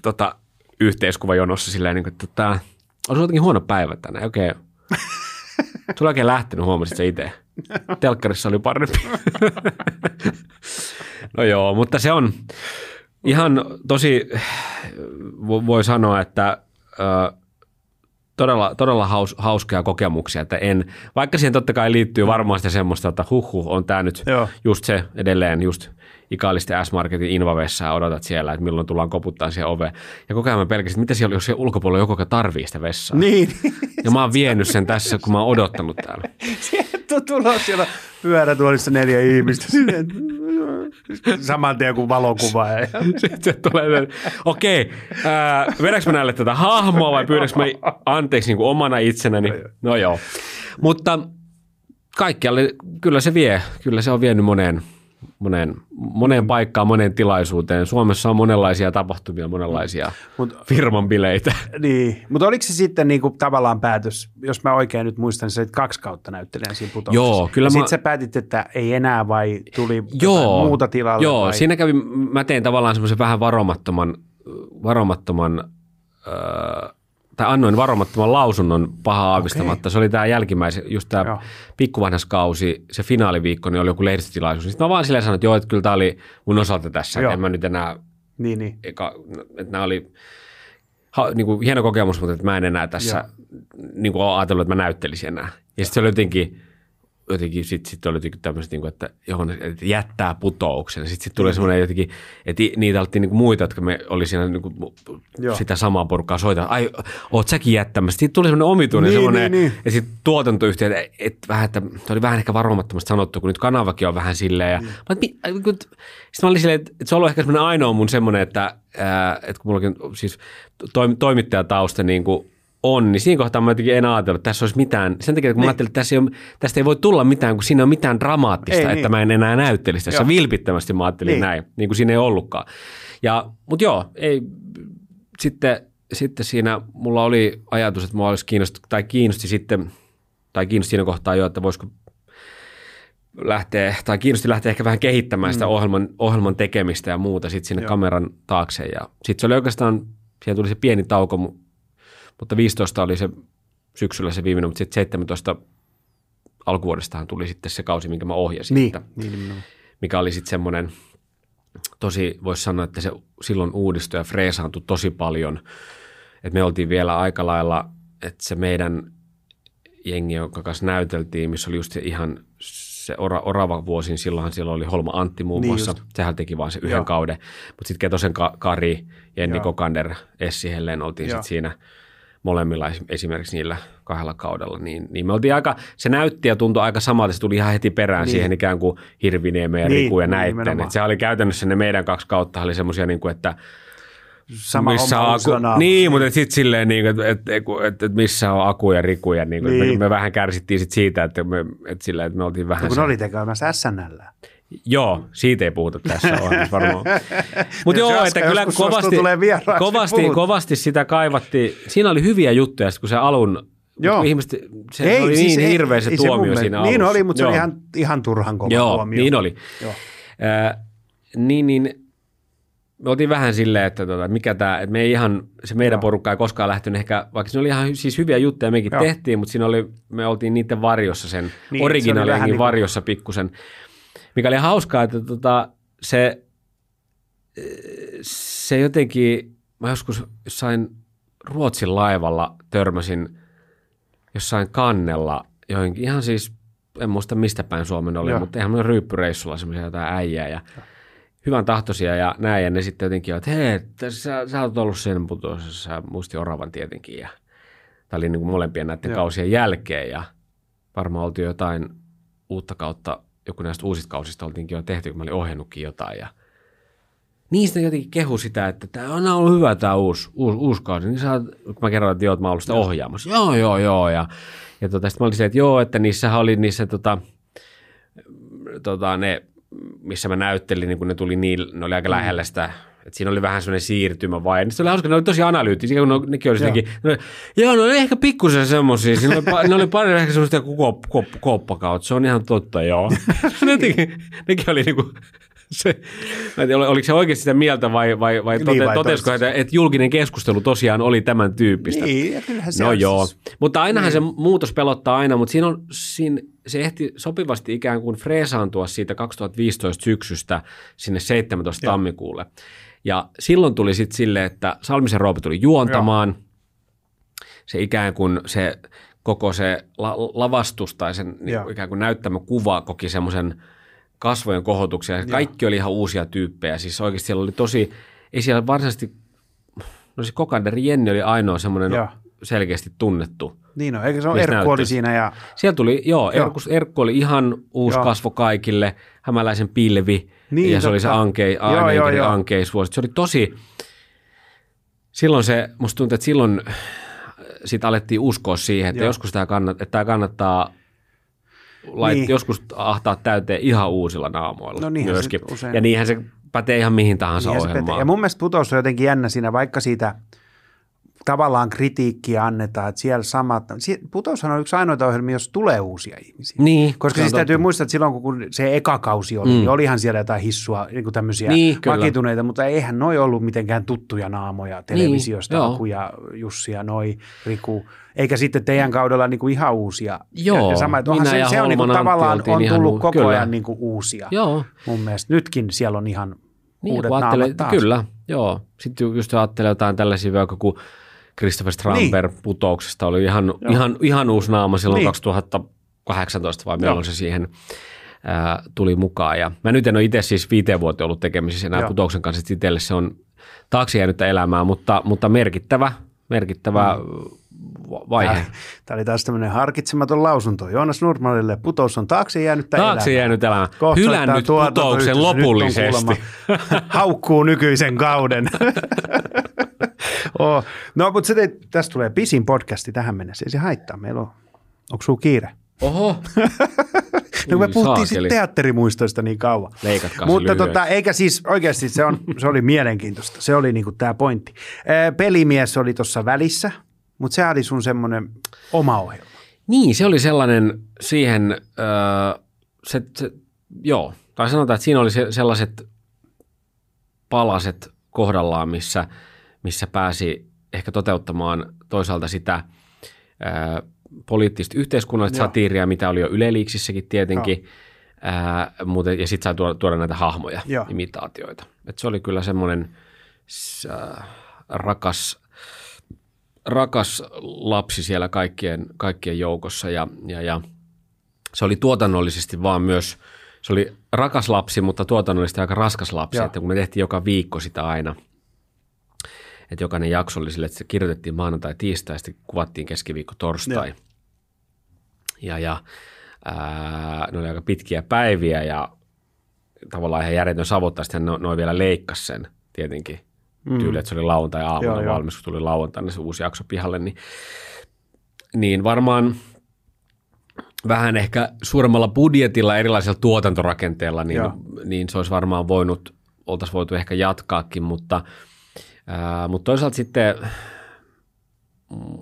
tota, yhteiskuvajonossa silleen, niin kuin, että tota, on jotenkin huono päivä tänään, okei. Okay. Sulla oikein lähtenyt, huomasit se itse. Telkkarissa oli parempi. no joo, mutta se on ihan tosi, vo- voi sanoa, että ö, todella, todella haus, hauskoja kokemuksia, että en, vaikka siihen totta kai liittyy varmaan sitä semmoista, että huhhuh, on tämä nyt Joo. just se edelleen, just Ikaalisten S-Marketin Invavessa ja odotat siellä, että milloin tullaan koputtaa siihen oveen. Ja koko ajan mä pelkäsin, että mitä siellä, jos siellä ulkopuolella joku, joka tarvii sitä vessaa. Niin, Ja mä oon vienyt sen tässä, kun mä oon odottanut täällä. sieltä on tulos siellä pyörätuolissa neljä ihmistä. Saman tien kuin valokuva. Sitten tulee, okei, ää, vedänkö mä näille tätä hahmoa vai pyydänkö mä anteeksi niin kuin omana itsenäni? No joo. Mutta kaikkialle, kyllä se vie, kyllä se on vienyt moneen, moneen, moneen paikkaan, moneen tilaisuuteen. Suomessa on monenlaisia tapahtumia, monenlaisia Mut- firman bileitä. Niin, mutta oliko se sitten niinku tavallaan päätös, jos mä oikein nyt muistan, sä olit kaksi kautta näyttelijän siinä putouksessa. Joo, kyllä ja mä- Sitten sä päätit, että ei enää vai tuli Joo, muuta tilalle? Joo, vai? siinä kävi, mä tein tavallaan semmoisen vähän varomattoman, varomattoman, öö, tai annoin varomattoman lausunnon paha aavistamatta. Okay. Se oli tämä jälkimmäisen, just tämä pikkuvanhaskausi, se finaaliviikko, niin oli joku lehdistötilaisuus. Sitten mä vaan silleen sanoin, että joo, että kyllä tämä oli mun osalta tässä, että en mä nyt enää, niin, niin. Eka, että nämä oli ha, niin kuin hieno kokemus, mutta että mä en enää tässä niin kuin ajatellut, että mä näyttelisin enää. Ja sitten se oli jotenkin, jotenkin sitten sit oli jotenkin tämmöiset, niin että, johon että jättää putouksen. Sitten sit tuli mm. semmoinen jotenkin, että niitä oltiin niin muita, jotka me oli siinä niin kuin sitä samaa porukkaa soittaa. Ai, oot säkin jättämässä. Sitten tuli semmoinen omituinen niin, semmoinen, niin, niin. ja sitten tuotantoyhtiö, että, että, vähän, että se oli vähän ehkä varomattomasti sanottu, kun nyt kanavakin on vähän silleen. Ja, mm. mä, sitten mä olin silleen, että, se on ollut ehkä semmoinen ainoa mun semmoinen, että, että kun mulla on siis toimittajatausta niin kuin on, niin siinä kohtaa mä jotenkin en ajatellut, että tässä olisi mitään. Sen takia, kun niin. mä ajattelin, että tässä ei ole, tästä ei voi tulla mitään, kun siinä on mitään dramaattista, ei, että niin. mä en enää näyttelisi tässä. Joo. Vilpittömästi mä ajattelin niin. näin, niin kuin siinä ei ollutkaan. Ja, mutta joo, ei, sitten, sitten siinä mulla oli ajatus, että mua olisi kiinnosti, tai kiinnosti sitten, tai kiinnosti siinä kohtaa jo, että voisiko lähteä, tai kiinnosti lähteä ehkä vähän kehittämään mm. sitä ohjelman, ohjelman tekemistä ja muuta sitten sinne Joo. kameran taakse. Ja sitten se oli oikeastaan, siihen tuli se pieni tauko, mutta 15 oli se syksyllä se viimeinen, mutta sitten 17 alkuvuodestahan tuli sitten se kausi, minkä mä ohjasin. Niin, että, niin, niin. Mikä oli sitten semmoinen, tosi voisi sanoa, että se silloin uudistui ja freesaantui tosi paljon. Että me oltiin vielä aika lailla, että se meidän jengi, jonka kanssa näyteltiin, missä oli just se ihan se ora, orava vuosin, silloinhan siellä oli Holma Antti muun niin muassa, just. sehän teki vaan se yhden Joo. kauden, mutta sitten Ketosen Kari, Jenni Joo. Kokander, Essi Hellen oltiin sitten siinä – molemmilla esimerkiksi niillä kahdella kaudella, niin, niin me oltiin aika, se näytti ja tuntui aika samalta, se tuli ihan heti perään niin. siihen ikään kuin Hirviniemen ja niin, Riku ja niin, näitten. Että se oli käytännössä ne meidän kaksi kautta, oli semmoisia niin kuin, että Sama missä on aku, Niin, mutta sitten silleen, niin, että, että, että, että, missä on Aku ja Riku ja niin, niin. Me, me, vähän kärsittiin sit siitä, että me, että, silleen, että me oltiin vähän... No, kun se... oli tekemässä SNL. Joo, siitä ei puhuta tässä ohjelmassa varmaan. Mutta joo, että kyllä kovasti, kovasti, kovasti sitä kaivattiin. Siinä oli hyviä juttuja, kun se alun Joo. Ihmiset, se ei, oli siis niin ei, hirveä se ei, tuomio se siinä alussa. Niin oli, mutta joo. se oli ihan, ihan turhan kova joo, tuomio. niin oli. Joo. Äh, niin, niin me oltiin vähän silleen, että tota, mikä tämä, että me ei ihan, se meidän Joo. porukka ei koskaan lähtenyt ehkä, vaikka se oli ihan siis hyviä juttuja mekin Joo. tehtiin, mutta siinä oli, me oltiin niiden varjossa sen, niin, originaalin niin varjossa pikkusen mikä oli hauskaa, että tota, se, se jotenkin, mä joskus jossain Ruotsin laivalla törmäsin jossain kannella joihinkin, ihan siis, en muista mistä päin Suomen oli, Joo. mutta ihan ryyppyreissulla semmoisia jotain äijää ja hyvän tahtoisia ja näin, ja ne sitten jotenkin, että hei, sä, sä oot ollut sen putoisessa, muisti Oravan tietenkin, ja tämä oli niin kuin molempien näiden Joo. kausien jälkeen, ja varmaan oltiin jotain uutta kautta joku näistä uusista kausista oltiinkin jo tehty, kun mä olin ohjannutkin jotain ja niistä jotenkin kehu sitä, että tämä on ollut hyvä tämä uusi, uusi, uusi kausi. Niin sä, kun mä kerroin, että joo, että mä ollut sitä ohjaamassa. Joo, joo, joo. Ja, ja tota, sitten mä olin se, että joo, että niissä oli niissä tota, tota, ne, missä mä näyttelin, niin kun ne tuli niin, ne oli aika lähellä sitä että siinä oli vähän vai. Niin se oli hauska, ne oli tosi analyyttisiä, kun ne, nekin oli jotenkin, ne, joo, no ehkä pikkusen semmoisia, siinä oli, ne oli paljon ehkä semmoista kop, kop, koppakautta, se on ihan totta, joo. ne nekin, nekin oli niinku, se, mä tiedä, oliko se oikeasti sitä mieltä vai, vai, vai, tote, niin vai totesko, että, että julkinen keskustelu tosiaan oli tämän tyyppistä? Niin, kyllähän se No joo, siis. mutta ainahan niin. se muutos pelottaa aina, mutta siinä on, siinä, se ehti sopivasti ikään kuin freesaantua siitä 2015 syksystä sinne 17 joo. tammikuulle. Ja silloin tuli sitten silleen, että Salmisen Roope tuli juontamaan. Joo. Se ikään kuin se koko se la- lavastus tai sen niin ikään kuin näyttämä kuva koki semmoisen kasvojen kohotuksia. Joo. Kaikki oli ihan uusia tyyppejä. Siis oikeasti siellä oli tosi, ei siellä varsinaisesti, no se Kokander Jenni oli ainoa semmoinen Joo. selkeästi tunnettu. Niin on, eikö se ole Erkku näyttäisi. oli siinä ja... Siellä tuli, joo, joo. Erkku, Erkku oli ihan uusi joo. kasvo kaikille, hämäläisen pilvi – niin, ja se totta. oli se ankei, joo, joo, joo. ankeisvuosi. Se oli tosi, silloin se, musta tuntuu, että silloin sitten alettiin uskoa siihen, että joo. joskus tämä, kannat, että tämä kannattaa lait, niin. joskus ahtaa täyteen ihan uusilla naamoilla no myöskin. Ja niinhän se pätee ihan mihin tahansa niinhän ohjelmaan. Ja mun mielestä putous on jotenkin jännä siinä, vaikka siitä tavallaan kritiikkiä annetaan, että siellä samat, Putoushan on yksi ainoita ohjelmia, jos tulee uusia ihmisiä. Niin, Koska siis täytyy totta. muistaa, että silloin kun se eka kausi oli, mm. niin olihan siellä jotain hissua, niin kuin tämmöisiä Niin, kyllä. vakituneita, mutta eihän noi ollut mitenkään tuttuja naamoja televisiosta, joo. niin, Aku ja Jussi ja noi, Riku, eikä sitten teidän kaudella niin kuin ihan uusia. Joo, ja, sama, että minä se, ja se on niin kuin tavallaan on ihan tullut uu- koko kyllä. ajan niin kuin uusia. Joo, Mun mielestä nytkin siellä on ihan niin, uudet kun naamat taas. kyllä, joo. Sitten ju- just ajattelee jotain tällaisia kuin Christopher Stramberg niin. putouksesta oli ihan, ihan, ihan uusi naama silloin Niin. niin. 2018 vai milloin Joo. se siihen ää, tuli mukaan. Ja mä nyt en ole itse siis viiteen vuoteen ollut tekemisissä enää Joo. putouksen kanssa, että itselle se on taakse jäänyttä elämää, mutta, mutta merkittävä, merkittävä mm. vaihe. Tämä oli taas tämmöinen harkitsematon lausunto. Joonas Nurmalille putous on taakse Taakse elämää. jäänyt elämä. Kohta Hylännyt putouksen lopullisesti. Haukkuu nykyisen kauden. oh. No, mutta se teit, tästä tulee pisin podcasti tähän mennessä. Ei se haittaa. Meillä on, onko sulla kiire? Oho, No, me puhuttiin sitten teatterimuistoista niin kauan. Leikatkaa Mutta tota, eikä siis oikeasti se, on, se oli mielenkiintoista. Se oli niinku tämä pointti. Ee, Pelimies oli tuossa välissä, mutta se oli sun semmoinen oma ohjelma. Niin, se oli sellainen siihen, öö, se, se, joo, tai sanotaan, että siinä oli se, sellaiset palaset kohdallaan, missä, missä pääsi ehkä toteuttamaan toisaalta sitä öö, poliittista yhteiskunnallista Joo. satiiria, mitä oli jo Yle Liiksissäkin tietenkin, ää, mutta, ja sitten sai tuoda, tuoda näitä hahmoja, Joo. imitaatioita. Et se oli kyllä semmoinen äh, rakas, rakas lapsi siellä kaikkien, kaikkien joukossa ja, ja, ja se oli tuotannollisesti vaan myös, se oli rakas lapsi, mutta tuotannollisesti aika raskas lapsi, Joo. että kun me tehtiin joka viikko sitä aina, että jokainen jakso oli sille, että se kirjoitettiin maanantai, tiistai, ja sitten kuvattiin keskiviikko, torstai. Joo. Ja, ja ää, ne oli aika pitkiä päiviä ja tavallaan ihan järjetön savuttaa, sitten ne vielä leikkas sen tietenkin mm. tyyli, että se oli lauantai Joo, valmis, kun tuli lauantaina se uusi jakso pihalle, niin, niin varmaan vähän ehkä suuremmalla budjetilla, erilaisella tuotantorakenteella, niin, Joo. niin se olisi varmaan voinut, oltaisiin voitu ehkä jatkaakin, mutta, mutta toisaalta sitten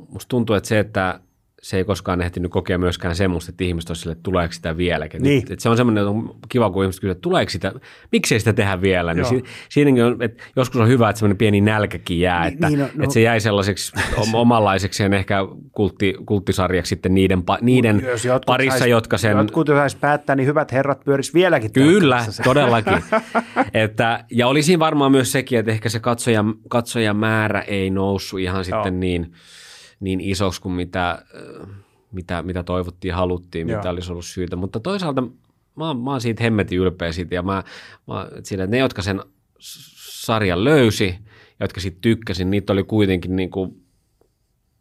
musta tuntuu, että se, että se ei koskaan ehtinyt kokea myöskään semmoista, että ihmiset olisi sille, että tuleeko sitä vieläkin. Niin. Että se on semmoinen, että on kiva, kun ihmiset kysyvät, että tuleeko sitä, miksei sitä tehdä vielä. Niin Joo. si, siinäkin on, että joskus on hyvä, että semmoinen pieni nälkäkin jää, Niin, että, niin, no, no, että se jäi sellaiseksi om- omanlaiseksi ja ehkä kultti, kulttisarjaksi sitten niiden, pa, niiden Jos jotkut parissa, sais- jotka sen... Jotkut jos sais päättää, niin hyvät herrat pyöris vieläkin. Kyllä, todellakin. että, ja oli siinä varmaan myös sekin, että ehkä se katsoja, katsojamäärä ei noussut ihan sitten niin, niin isoksi kuin mitä, äh, mitä, mitä toivottiin haluttiin, Joo. mitä olisi ollut syytä. Mutta toisaalta mä, oon- mä oon siitä hemmetin ylpeä siitä ja mä, mä että ne, jotka sen sarjan löysi, jotka siitä tykkäsin, niitä oli kuitenkin niin kuin,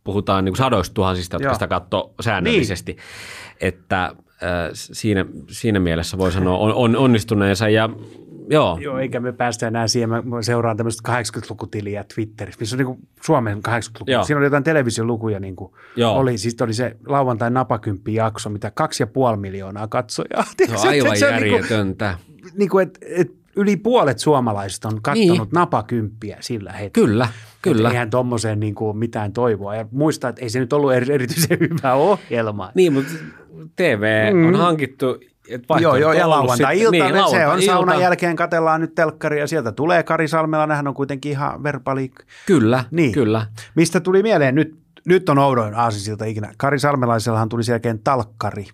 puhutaan niin kuin sadoista tuhansista, jotka Joo. sitä katsoo säännöllisesti. Niin. Että äh, siinä, siinä mielessä voi sanoa on, on onnistuneensa ja joo, Joo, eikä me päästä enää siihen. Mä seuraan tämmöistä 80-lukutiliä Twitterissä, missä on niin Suomen 80-luku. Joo. Siinä oli jotain televisiolukuja, niin kuin Joo. oli. Siis oli se lauantai napakymppi jakso, mitä kaksi ja puoli miljoonaa katsojaa. se on aivan se on niin kuin, järjetöntä. niin kuin, että, että yli puolet suomalaisista on katsonut Niin. niin. napakymppiä sillä hetkellä. Kyllä, kyllä. Että eihän tommoseen niin kuin mitään toivoa. Ja muista, että ei se nyt ollut eri- erityisen hyvä ohjelma. Niin, mutta TV mm. on hankittu. Joo, joo, ja lauantai-ilta, sitten- niin, se on saunan jälkeen, katellaan nyt telkkari ja sieltä tulee Kari Salmela, nehän on kuitenkin ihan verbali. Kyllä, Niin. kyllä. Mistä tuli mieleen, nyt, nyt on oudoin aasinsilta ikinä. Kari Salmelaisellahan tuli sen jälkeen talkkari,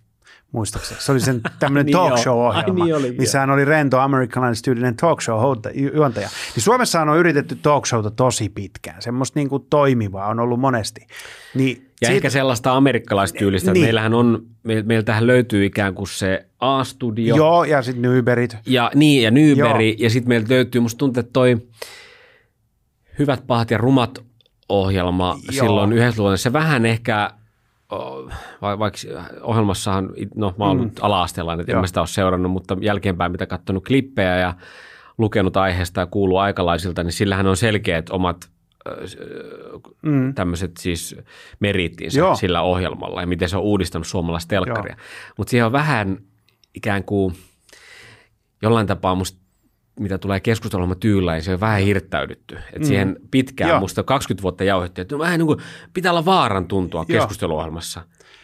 muistaakseni. Se oli sen tämmöinen Niin talk show-ohjelma, niin olikin. missä hän oli rento amerikkalainen tyylinen talk show juontaja. Niin Suomessahan on yritetty talk showta tosi pitkään, semmoista niin kuin toimivaa on ollut monesti. Niin Ja siitä- ehkä sellaista amerikkalaistyylistä, Niin. meillähän on, me, meiltähän löytyy ikään kuin se A-studio. Joo, ja sitten Nyberit. Ja, niin, ja Nyberi, Joo. ja sitten meiltä löytyy, musta tuntuu, että toi Hyvät, pahat ja rumat ohjelma Joo. Silloin yhdessä luvulla, se vähän ehkä, va- vaikka ohjelmassahan, no mä oon mm. ala-asteella, että en mä sitä ole seurannut, mutta jälkeenpäin mitä katsonut klippejä ja lukenut aiheesta ja kuuluu aikalaisilta, niin sillähän on selkeät omat Mm. tämmöiset siis merittinsä Joo. Sillä ohjelmalla ja miten se on uudistanut suomalaista telkkaria. Mutta siihen on vähän ikään kuin jollain tapaa musta mitä tulee keskustelma tyyllä, niin se on vähän hirttäydytty. Et mm. Siihen pitkään, Joo. musta 20 vuotta jauhettiin, että no vähän niin kuin pitää olla vaaran tuntua Joo. keskusteluohjelmassa.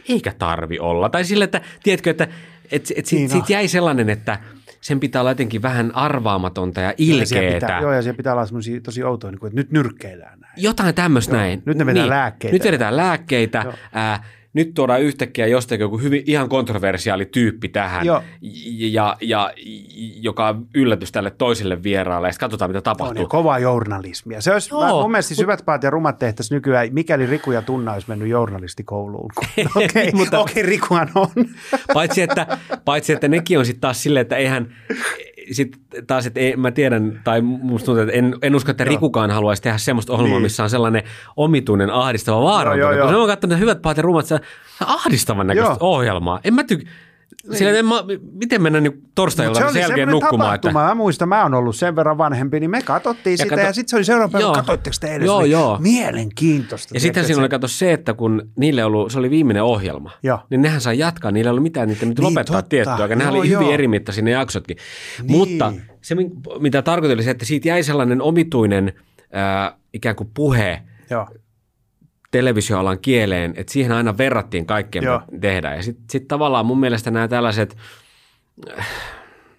Eikä tarvi olla. Tai sille, että tiedätkö, että et, et siitä, Niin siitä jäi sellainen, että sen pitää olla jotenkin vähän arvaamatonta ja ilkeetä. pitää, joo, ja siellä pitää olla semmoisia tosi outoja, niin kuin, että nyt nyrkkeillään näin. Jotain tämmöistä näin. Nyt ne vedetään lääkkeitä. Nyt vedetään lääkkeitä. Joo. Ää, nyt tuodaan yhtäkkiä jostakin joku hyvin ihan kontroversiaali tyyppi tähän, Joo. ja, ja, joka on yllätys tälle toiselle vieraalle, ja sitten katsotaan, mitä On tapahtuu. niin kovaa journalismia. Se olisi, Joo, mun mielestä siis mut- Hyvät paat ja rumat tehtäisiin nykyään, mikäli Riku ja Tunna olisi mennyt journalistikouluun. Okei, okay, Mutta- okay, Rikuhan on. Paitsi että, paitsi, että nekin on sitten taas silleen, että eihän, sit taas, että ei, mä tiedän, tai musta tuntuu, että en, en usko, että Joo. Rikukaan haluaisi tehdä semmoista ohjelmaa, Niin. missä on sellainen omituinen, ahdistava vaara. Joo, joo, joo. mä oon katsonut hyvät pahat ja rumat, se ahdistavan näköistä Joo. ohjelmaa. En mä tyk... Sillä, en mä, miten mennä niin torstai-iltana sen jälkeen nukkumaan? Että... Mä muistan, mä oon ollut sen verran vanhempi, niin me katsottiin Ja sitä kato- ja sitten se oli seuraava päivä, katsoitteko te edes? Joo, Oli joo. Mielenkiintoista. Ja sitten siinä oli kato se, että kun niille ollut, se oli viimeinen ohjelma, Joo. niin nehän sai jatkaa, niillä ei ollut mitään niitä nyt Niin, lopettaa totta. tiettyä aikaa. Nehän Joo, oli hyvin joo. erimittaisia ne jaksotkin. Niin. Mutta se, mitä tarkoitin, oli se, että siitä jäi sellainen omituinen äh, ikään kuin puhe Joo. Televisioalan kieleen, että siihen aina verrattiin kaikkea, Joo. mitä tehdään. Ja sitten sit tavallaan mun mielestä nämä tällaiset äh,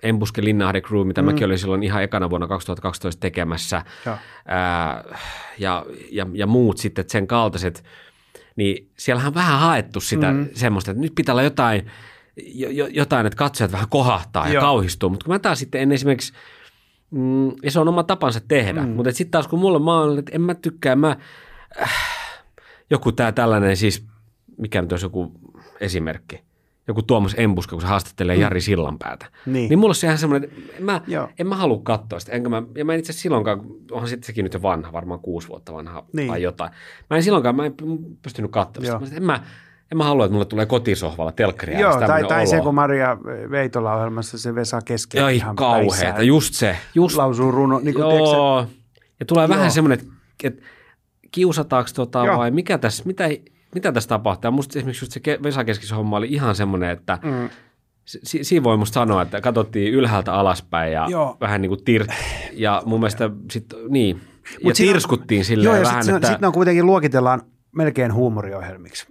Embuske Linnahde Crew, mitä mm. mäkin olin silloin ihan ekana vuonna 2012 tekemässä, Joo. ää, ja, ja, ja muut sitten sen kaltaiset, niin siellähän on vähän haettu sitä mm. semmoista, että nyt pitää olla jotain, jo, jo- jotain, että katsojat vähän kohahtaa ja Joo. kauhistuu, mutta kun mä taas sitten en esimerkiksi, mm, ja se on oma tapansa tehdä, mm. mutta sitten taas kun mulla mä oon, että en mä tykkää, mä, äh, joku tää tällainen siis, mikä nyt olisi joku esimerkki, joku Tuomas Embuska, kun se haastattelee Jari Sillanpäätä. Niin. niin mulla on se ihan semmoinen, että en mä, Joo. en mä halua katsoa sitä. Enkä mä, ja mä en itse asiassa silloinkaan, onhan sitten sekin nyt jo vanha, varmaan kuusi vuotta vanha Niin. tai jotain. Mä en silloinkaan, mä en pystynyt katsoa sitä. Mä että en mä, en mä halua, että mulle tulee kotisohvalla telkkaria. Joo, tai, tai se, kun Maria Veitola ohjelmassa se Vesa kesken Joo, ihan kauheeta, just se. Just, lausuu runo. Niin tiedätkö, joo. Ja tulee Joo. vähän semmoinen, että, että kiusataanko tota Joo. vai mikä tässä, mitä, mitä tässä tapahtuu. Ja musta esimerkiksi just se Vesa homma oli ihan semmoinen, että Mm. si- siinä voi musta sanoa, että katsottiin ylhäältä alaspäin ja Joo. vähän niin kuin tir... Ja mun mielestä sit, niin, ja Mut siinä on- tirskuttiin silleen Joo, ja vähän, sitten että... sit ne on kuitenkin luokitellaan melkein huumoriohjelmiksi.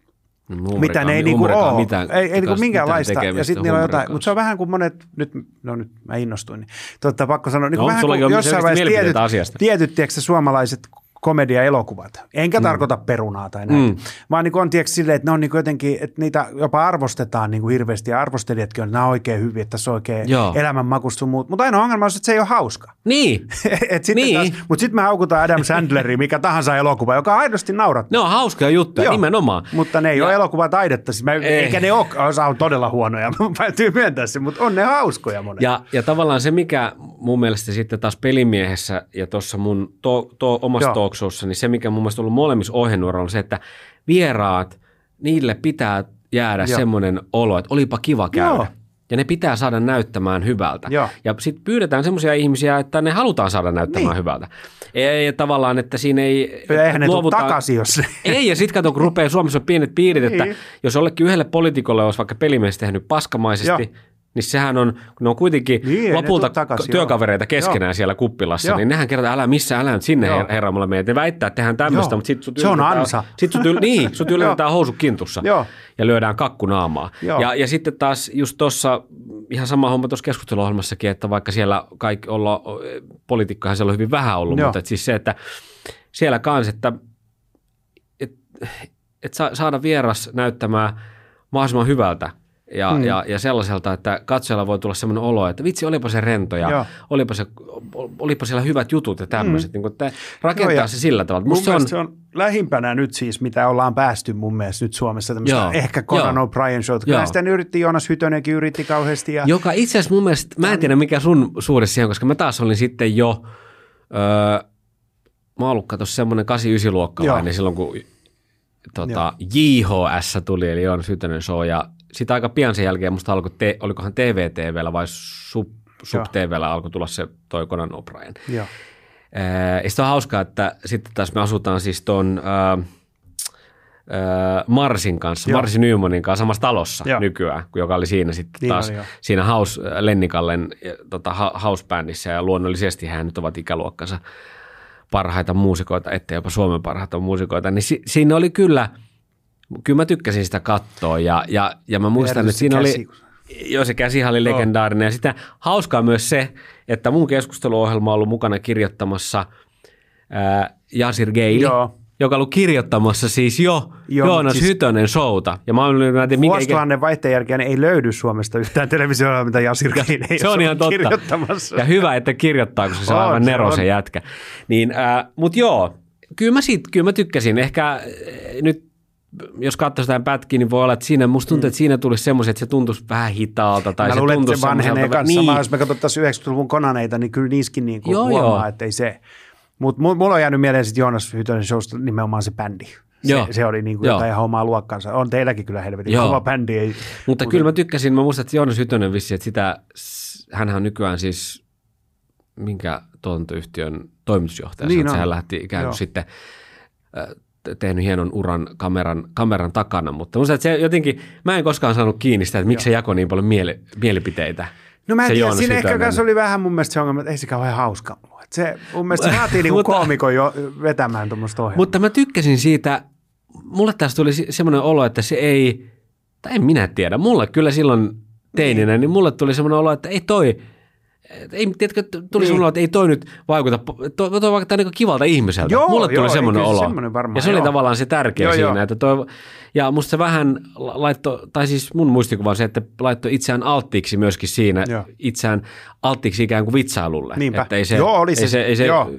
Huumorikaan- mitä ne ei niinku ole. mitään- ei, ei niinku minkäänlaista. Ja sitten niillä on jotain, mutta se on vähän kuin monet, nyt, no nyt mä innostuin, niin totta, pakko sanoa, niin No, vähän kuin jossain vaiheessa tietyt, asiasta. tietyt tiedätkö, suomalaiset komedia-elokuvat. Enkä mm. tarkoita perunaa tai näin. Mm. Vaan niin kuin on tiedätkö, silleen, että ne on niin jotenkin, että niitä jopa arvostetaan niin kuin hirveästi ja arvostelijatkin on, että nämä on oikein hyviä, että tässä on oikein Joo. elämänmakusta muut. Mutta ainoa ongelma on, se, että se ei ole hauska. Niin, Et sitten Niin. taas, mutta sitten me haukutaan Adam Sandleria, mikä tahansa elokuva, joka aidosti naurattaa. ne on hauskoja juttuja, Joo. nimenomaan. Mutta ne ei Ja- ole elokuvataidetta, siis mä, Ei. eikä ne ole, osa on todella huonoja, mä täytyy myöntää se, mutta on ne hauskoja monet. Ja, ja tavallaan se, mikä mun mielestä sitten taas pelimiehessä ja tuossa mun to, to, omassa. Talk showssa, niin se, mikä mun mielestä on ollut molemmissa ohjenuoralla, on se, että vieraat, niille pitää jäädä Joo. semmoinen olo, että olipa kiva käydä. Joo. Ja ne pitää saada näyttämään hyvältä. Joo. Ja sitten pyydetään semmoisia ihmisiä, että ne halutaan saada näyttämään Niin. hyvältä. Ei, ei tavallaan, että siinä ei... Ja eihän ne tule luovutaan- takaisin, jos ei, ja sitten kato, kun rupeaa Suomessa on pienet piirit, että Niin. jos jollekin yhdelle poliitikolle olisi vaikka pelimies tehnyt paskamaisesti, Joo. Niin sehän on, ne on kuitenkin Niin, lopulta takaisin, työkavereita joo. keskenään Joo. siellä kuppilassa, Joo. niin nehän kertoo, älä missä, älä nyt sinne Joo. her- herra mulle meet. Ne väittää, että tehdään tämmöistä, Joo. mutta sitten sut Se on ansa. Sit sut, yl- niin, sut yllätetään housut kintussa Joo. ja lyödään kakkunaamaa. Joo. Ja, ja sitten taas just tuossa ihan sama homma tuossa keskusteluohjelmassakin, että vaikka siellä kaikki olla, poliitikkohan siellä on hyvin vähän ollut, Joo. mutta et siis se, että siellä kans, että et, et sa, saada vieras näyttämään mahdollisimman hyvältä ja, mm. ja, ja sellaiselta, että katsojalla voi tulla sellainen olo, että vitsi, olipa se rento ja Joo. olipa, se, olipa siellä hyvät jutut ja tämmöiset. Mm. Niin että rakentaa Joo, se sillä tavalla. Mun se on, se on lähimpänä nyt siis, mitä ollaan päästy mun mielestä nyt Suomessa tämmöistä Joo. ehkä Conan. O'Brien show. Kyllä sitä yritti, Joonas Hytönenkin yritti kauheasti. Ja, Joka itse asiassa mun mielestä, mä en tiedä mikä sun suhde siihen, koska mä taas olin sitten jo, öö, mä oon ollut katsossa semmoinen 89 luokkalainen Joo. silloin, kun tota, JHS tuli, eli Joonas Hytönen show, ja sitten aika pian sen jälkeen musta alkoi, te, olikohan TVTVllä vai Sub, Sub TVllä alkoi tulla se toi Conan O'Brien. Joo. Ja sitten on hauskaa, että sitten taas me asutaan siis tuon Marsin kanssa, Joo. Marsin Nymanin kanssa samassa talossa Joo. nykyään, joka oli siinä sitten Niin taas oli, siinä House, Lennikallen tota, ha- housebändissä ja luonnollisesti hän nyt ovat ikäluokkansa parhaita muusikoita, ettei jopa Suomen parhaita muusikoita, niin si- siinä oli kyllä, kyllä mä tykkäsin sitä kattoa ja, ja, ja mä muistan, että siinä oli, Joo, se käsihan oli legendaarinen. Ja sitä hauskaa myös se, että mun keskusteluohjelma on ollut mukana kirjoittamassa ää, Jasir Geili, Joo. joka on ollut kirjoittamassa siis jo Joo, Joo, Joonas siis- Hytönen showta. Ja mä olin, mä tiedä. Vuosituhannen vaihteen jälkeen ei löydy Suomesta yhtään televisiolla, mitä Jasir Kein ei Se on ihan totta. kirjoittamassa. Ja hyvä, että kirjoittaa, koska se on On, aivan nero se jätkä. Niin, äh, Mutta joo, kyllä mä, siitä, kyllä mä tykkäsin. Ehkä äh, nyt jos katsoo sitä pätkiä, niin voi olla, että siinä, musta tuntuu, että siinä tulisi semmoiset, että se tuntuisi vähän hitaalta. Tai Mä se luulen, että se vanhenee kanssa. Niin, Niin. Jos me katsottaisiin 90-luvun konaneita, niin kyllä niissäkin niin kuin Joo, huomaa, joo. että ei se. Mutta mulla on jäänyt mieleen sitten Joonas Hytönen showsta nimenomaan se bändi. Se, Joo. se oli niin kuin Joo. jotain ihan omaa luokkansa. On teilläkin kyllä helvetin Joo. kova bändi. Ei, Mutta kyllä mä tykkäsin, mä muistan, että Joonas Hytönen vissi, että sitä, hänhän on nykyään siis minkä tuotantoyhtiön toimitusjohtaja, Niin niin on. hän lähti ikään kuin Joo. sitten tehnyt hienon uran kameran, kameran takana, mutta musta, että se jotenkin, mä en koskaan saanut kiinni sitä, että miksi se jakoi niin paljon miele, mielipiteitä. No mä en tiedä, siinä ehkä kanssa oli vähän mun mielestä se ongelma, että ei se kauhean hauska ollut. Se, mun mielestä se vaatii niinku koomikon jo vetämään tuommoista ohjelmaa. Mutta mä tykkäsin siitä, mulle tästä tuli se- semmoinen olo, että se ei, tai en minä tiedä, mulle kyllä silloin teininä, niin mulle tuli semmoinen olo, että ei toi, ei, tiedätkö, tuli Niin. että ei toi nyt vaikuta, toi, toi vaikuttaa niin kivalta ihmiseltä. Joo, mulle tuli joo, semmoinen olo. semmoinen varmaan, ja se oli joo. tavallaan se tärkeä Joo, siinä, joo. että toi, ja musta se vähän la- laittoi, tai siis mun muistikuva on se, että laittoi itseään alttiiksi myöskin siinä, Joo. itseään alttiiksi ikään kuin vitsailulle. Niinpä. Että ei se, Joo, oli ei se- se, ei se joo.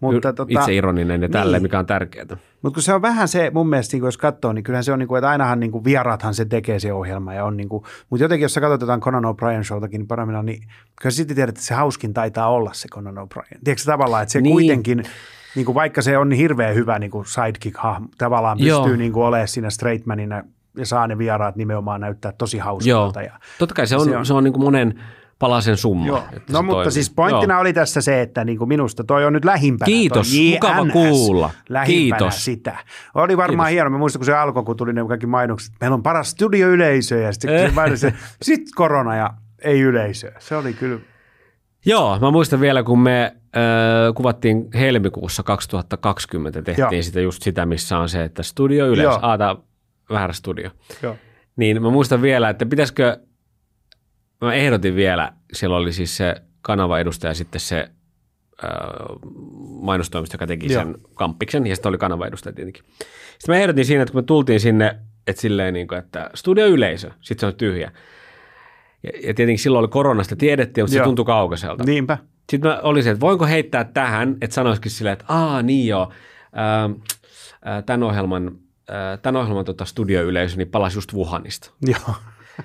Mutta tota, itse ironinen ja tälleen, niin. mikä on tärkeää. Mutta kun se on vähän se, mun mielestä, niin jos katsoo, niin kyllähän se on, niin kuin, että ainahan niin kuin vieraathan se tekee se ohjelma. Ja on niin kuin, mutta jotenkin, jos sä katsot jotain Conan O'Brien showtakin, niin parhaimmillaan, niin kyllä sitten tiedät, että se hauskin taitaa olla se Conan O'Brien. Tiedätkö tavallaan, että se Niin. kuitenkin, niin kuin, vaikka se on niin hirveän hyvä niin kuin sidekick-hahmo, tavallaan pystyy Joo. niin kuin, olemaan siinä straightmanina ja saa ne vieraat nimenomaan näyttää tosi Joo, hauskalta. Ja, totta kai se on, se on, se on niin kuin monen palasen summa. Joo. että No mutta toimii. siis pointtina Joo. oli tässä se, että niin kuin minusta toi on nyt lähimpänä. Kiitos, mukava kuulla. Lähimpänä Kiitos. sitä. Oli varmaan Kiitos. hieno. Mä muistan, kun se alkoi, kun tuli ne kaikki mainokset. Meillä on paras studioyleisö ja sitten se, sit korona ja ei yleisöä. Se oli kyllä. Joo, mä muistan vielä, kun me äh, kuvattiin helmikuussa 2020, tehtiin Joo. sitä just sitä, missä on se, että studio yleensä, Joo. aata väärä studio. Joo. Niin mä muistan vielä, että pitäisikö, mä ehdotin vielä, siellä oli siis se kanavaedustaja ja sitten se mainostoimisto, joka teki Joo. sen kamppiksen, ja sitten oli kanavaedustaja tietenkin. Sitten mä ehdotin siinä, että kun me tultiin sinne, että silleen niin kuin, että studioyleisö, sitten se on tyhjä. Ja, ja tietenkin silloin oli koronasta tiedettiin, mutta se Joo. tuntui kaukaiselta. Niinpä. Sitten mä olisin, että voinko heittää tähän, että sanoisikin silleen, että aa niin joo, ää, tämän ohjelman, ää, tämän ohjelman tota studioyleisö niin palasi just Wuhanista. Joo.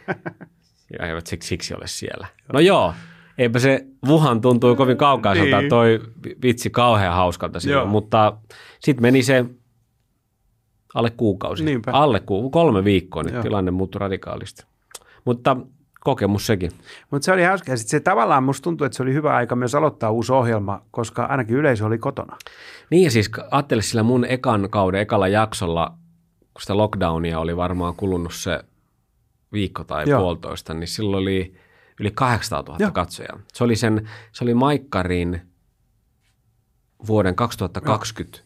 Ja eivät siksi, siksi ole siellä. No joo, eipä se Wuhan tuntui kovin kaukaiselta, Niin. toi vitsi kauhean hauskalta silloin, Joo. mutta sitten meni se alle kuukausi. Niinpä. Alle ku, kolme viikkoa, niin Joo. tilanne muuttui radikaalisti. Mutta kokemus sekin. Mutta se oli hauska. Ja sit se tavallaan musta tuntuu, että se oli hyvä aika myös aloittaa uusi ohjelma, koska ainakin yleisö oli kotona. Niin ja siis ajattele sillä mun ekan kauden ekalla jaksolla, kun sitä lockdownia oli varmaan kulunut se viikko tai Joo. Joo. puolitoista, niin silloin oli yli 800 000 Joo. katsojaa. Se oli, sen, se oli Maikkarin vuoden 2020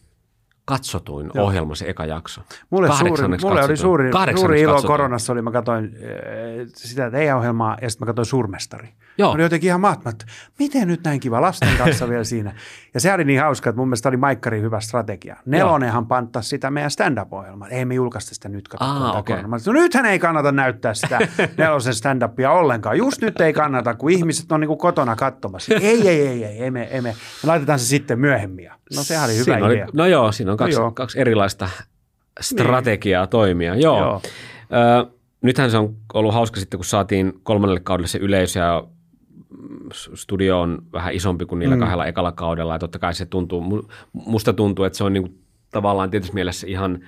katsotuin Joo. ohjelma se eka jakso. Mulle, suuri, mulle oli suuri, suuri ilo katsotuin. koronassa, oli mä katsoin äh, sitä teidän ohjelmaa ja sitten mä katsoin Suurmestari. Joo. Oli jotenkin ihan mahtavaa, että miten nyt näin kiva lasten kanssa vielä siinä. Ja se oli niin hauska, että mun mielestä oli Maikkarin hyvä strategia. Nelonenhan panttasi sitä meidän stand-up-ohjelmaa. Ei me julkaista sitä nyt, tää okei. korona. No nythän ei kannata näyttää sitä nelosen stand-upia ollenkaan. Just nyt ei kannata, kun ihmiset on niin kuin kotona katsomassa. Ei, ei, ei, ei, ei me, ei me. me laitetaan se sitten myöhemmin. No sehän oli hyvä Siinä idea. Oli, no joo, siinä on kaksi, joo. kaksi erilaista strategiaa niin. toimia. Joo. Joo. Ö, nythän se on ollut hauska sitten, kun saatiin kolmannelle kaudelle se yleisö ja studio on vähän isompi kuin niillä mm. kahdella ekalla kaudella ja totta kai se tuntuu, mu- musta tuntuu, että se on niinku tavallaan tietysti mielessä ihan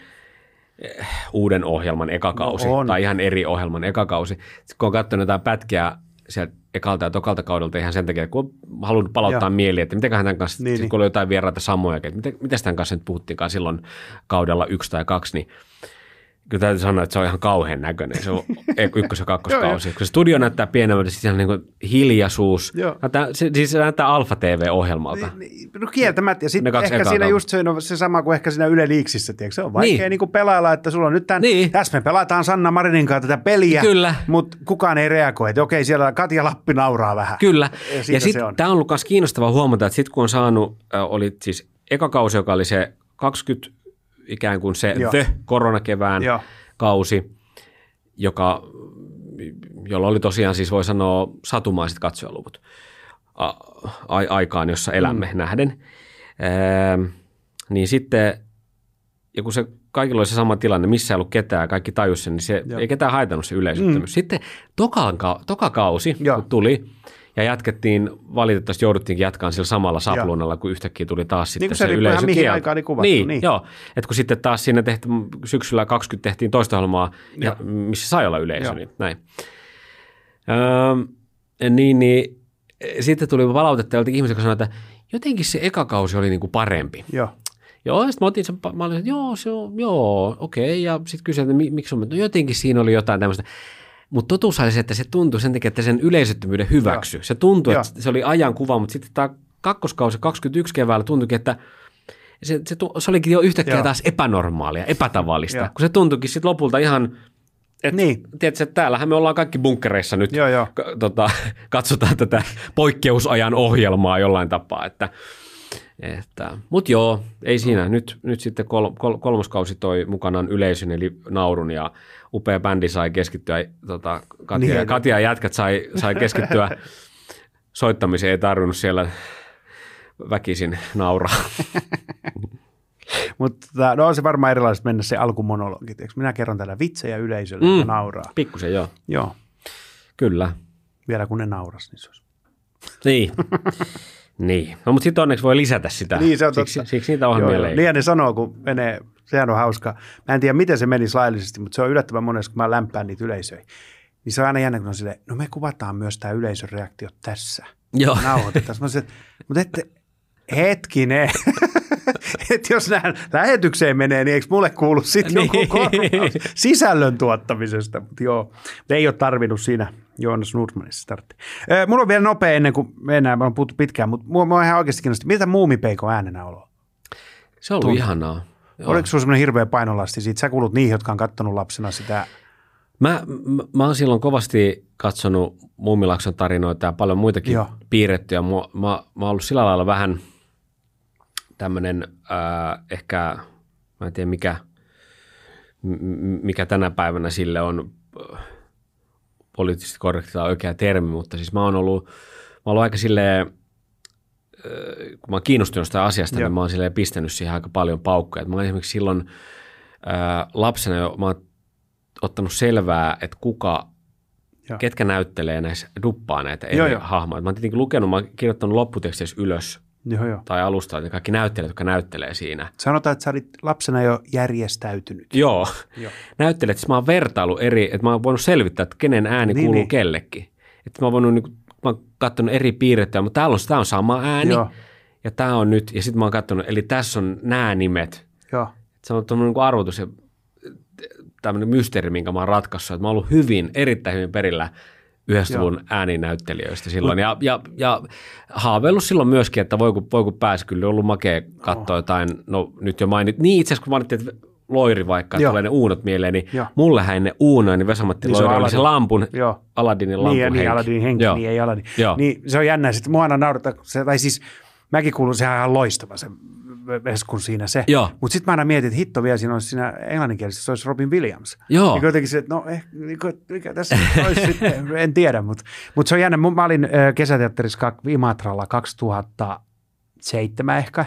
eh, uuden ohjelman ekakausi No on. tai ihan eri ohjelman ekakausi. Sitten kun on katsonut jotain pätkiä sieltä ekalta ja tokalta kaudelta ihan sen takia, kun on halunnut palauttaa Joo. mieli, että mitenköhän tämän kanssa, Niin, niin, niin. kun oli jotain vieraita samoja, että miten, miten tämän kanssa nyt puhuttiinkaan silloin kaudella yksi tai kaksi, niin kyllä täytyy sanoa, että se on ihan kauhean näköinen, se on ykkös- ja kakkoskausi. kun se studio näyttää pienemmältä, sitten siellä on niin hiljaisuus, Joo. näyttää, se, siis se näyttää Alfa TV-ohjelmalta. Niin, No kieltämättä. Ja sitten ehkä siinä kautta. just se, on se sama kuin ehkä siinä Yle Liiksissä, tiedätkö? Se on vaikea niin. Niin. Niin pelailla, että sulla on nyt tämän, Niin. tässä me pelataan Sanna Marinin kanssa tätä peliä, Kyllä. mutta kukaan ei reagoi, että okei, siellä Katja Lappi nauraa vähän. Kyllä. Ja Ja, sitten tämä on ollut myös kiinnostavaa huomata, että sitten kun on saanut, äh, oli siis eka kausi, joka oli se 20 ikään kuin se Joo. the koronakevään Joo. kausi, joka, jolla oli tosiaan siis voi sanoa satumaiset katsojaluvut a, a, aikaan, jossa elämme mm. nähden. Ehm, niin sitten, ja kun se kaikilla oli se sama tilanne, missä ei ollut ketään, kaikki tajus sen, niin se Joo. ei ketään haitannut se yleisöttömyys. Mm. Sitten tokan, ka- toka kausi, Joo. kun tuli, ja jatkettiin, valitettavasti jouduttiinkin jatkaan sillä samalla sapluunalla, kun yhtäkkiä tuli taas sitten kun se se ihan mihin yleisökielto. aikaan oli kuvattu, Niin, niin. joo. Et kun sitten taas siinä tehti, syksyllä 20 tehtiin toista ohjelmaa, ja, missä sai olla yleisö, Joo. niin näin. Öö, niin, niin sitten tuli palautetta joltakin ihmiset, jotka sanoi, että jotenkin se eka kausi oli niinku parempi. Joo. Joo, sitten mä otin sen, mä olin, että joo, se on, joo, okei, ja sitten kysyin, että mi- miksi on, no jotenkin siinä oli jotain tämmöistä. Mutta totuus oli se, että se tuntui sen takia, että sen yleisöttömyyden hyväksy. Se tuntui, Joo. että se oli ajan kuva, mutta sitten tämä kakkoskausi 21 keväällä tuntuikin, että se, se, se olikin jo yhtäkkiä Joo. taas epänormaalia, epätavallista, Joo. kun se tuntuikin sitten lopulta ihan, että Niin. tiedätkö, että täällähän me ollaan kaikki bunkkereissa nyt, Joo, joo. Ka- tota, katsotaan tätä poikkeusajan ohjelmaa jollain tapaa, että, että mutta joo, ei siinä. Nyt, nyt sitten kol, kol, kolmoskausi toi mukanaan yleisön eli naurun ja upea bändi sai keskittyä, tota, Katja, Niin. niin. Katja ja jätkät sai, sai keskittyä soittamiseen, ei tarvinnut siellä väkisin nauraa. Mutta no on se varmaan erilaista mennä se alkumonologi. tiedätkö? Minä kerron täällä vitsejä yleisölle, mm. Mm. ja nauraa. Pikkusen joo, Joo, kyllä. vielä kun ne nauras, niin se olisi. Niin. niin. No, mutta sitten onneksi voi lisätä sitä. Niin, se on siksi, totta. siksi niitä ohjelmia Joo, leikkaa. Niin ne sanoo, kun menee, sehän on hauska. Mä en tiedä, miten se menisi laillisesti, mutta se on yllättävän monesti, kun mä lämpään niitä yleisöjä. Niin se on aina jännä, kun on silleen, no me kuvataan myös tämä yleisön reaktio tässä. Joo. Nauhoitetaan. Mä sanoin, mutta ette, hetkinen. että jos nämä lähetykseen menee, niin eikö mulle kuulu sitten Niin. joku korvaus sisällön tuottamisesta? Mutta joo, ei ole tarvinnut siinä Joonas Nordmanissa startti. Ö, Mulla on vielä nopea ennen kuin mennään, me on puhuttu pitkään, mutta mua, mua ihan oikeasti kiinnostaa, miltä muumipeikon äänenä olo? Se on ollut ihanaa. Joo. Oliko sulla semmoinen hirveä painolasti siitä? Sä kuulut niihin, jotka on kattonut lapsena sitä. Mä, mä, mä oon silloin kovasti katsonut Mummilakson tarinoita ja paljon muitakin Joo. piirrettyjä. Mä, mä, mä oon ollut sillä lailla vähän tämmöinen äh, ehkä, mä en tiedä mikä, mikä tänä päivänä sille on poliittisesti korrekti tai oikea termi, mutta siis mä oon ollut, mä oon ollut aika silleen, kun mä oon kiinnostunut sitä asiasta, Joo. niin mä oon silleen pistänyt siihen aika paljon paukkoja. Et Mä oon esimerkiksi silloin ää, lapsena jo, mä oon ottanut selvää, että kuka, Joo. ketkä näyttelee näissä, duppaa näitä eri hahmoja. Mä oon tietenkin lukenut, mä oon kirjoittanut lopputeksteissä ylös Joo, joo. tai alusta, että kaikki näyttelijät, jotka näyttelee siinä. Sanotaan, että sä olit lapsena jo järjestäytynyt. Joo, Joo. näyttelijät, siis mä oon vertailu eri, että mä oon voinut selvittää, että kenen ääni Niin, niin, kuuluu niin. niin. kellekin. Että mä oon voinut, niin, mä oon katsonut eri piirrettä, mutta täällä on, tää on sama ääni Joo. ja tää on nyt, ja sitten mä oon katsonut, eli tässä on nämä nimet. Joo. Se on tämmöinen niin arvotus ja tämmöinen mysteeri, minkä mä oon ratkaissut, että mä oon ollut hyvin, erittäin hyvin perillä yhdestä Joo. luvun ääninäyttelijöistä silloin. Ja, ja, ja haaveillut silloin myöskin, että voi kun, voi kun pääsi, kyllä ollut makea katsoa jotain, no nyt jo mainit, niin itse asiassa kun mainittiin, että Loiri vaikka, että Joo. tulee ne uunot mieleen, niin Joo. mullehän ne uunoin, niin Vesamatti Niin se Loiri oli se lampun, Joo. Aladdinin lampun Niin, ja niin henki. Aladin henki, Joo. niin ei Aladin. Joo. Niin se on jännä. Sitten mua aina naurata, se, tai siis mäkin kuulun, sehän on ihan loistava se Veskun siinä se. Mutta sitten mä aina mietin, että hitto vielä siinä olisi siinä englanninkielisessä, se olisi Robin Williams. Joo. Niin jotenkin se, että no eh, niin mikä tässä olisi sitten, en tiedä, mutta mut se on jännä. Mä olin kesäteatterissa Imatralla 2007 ehkä.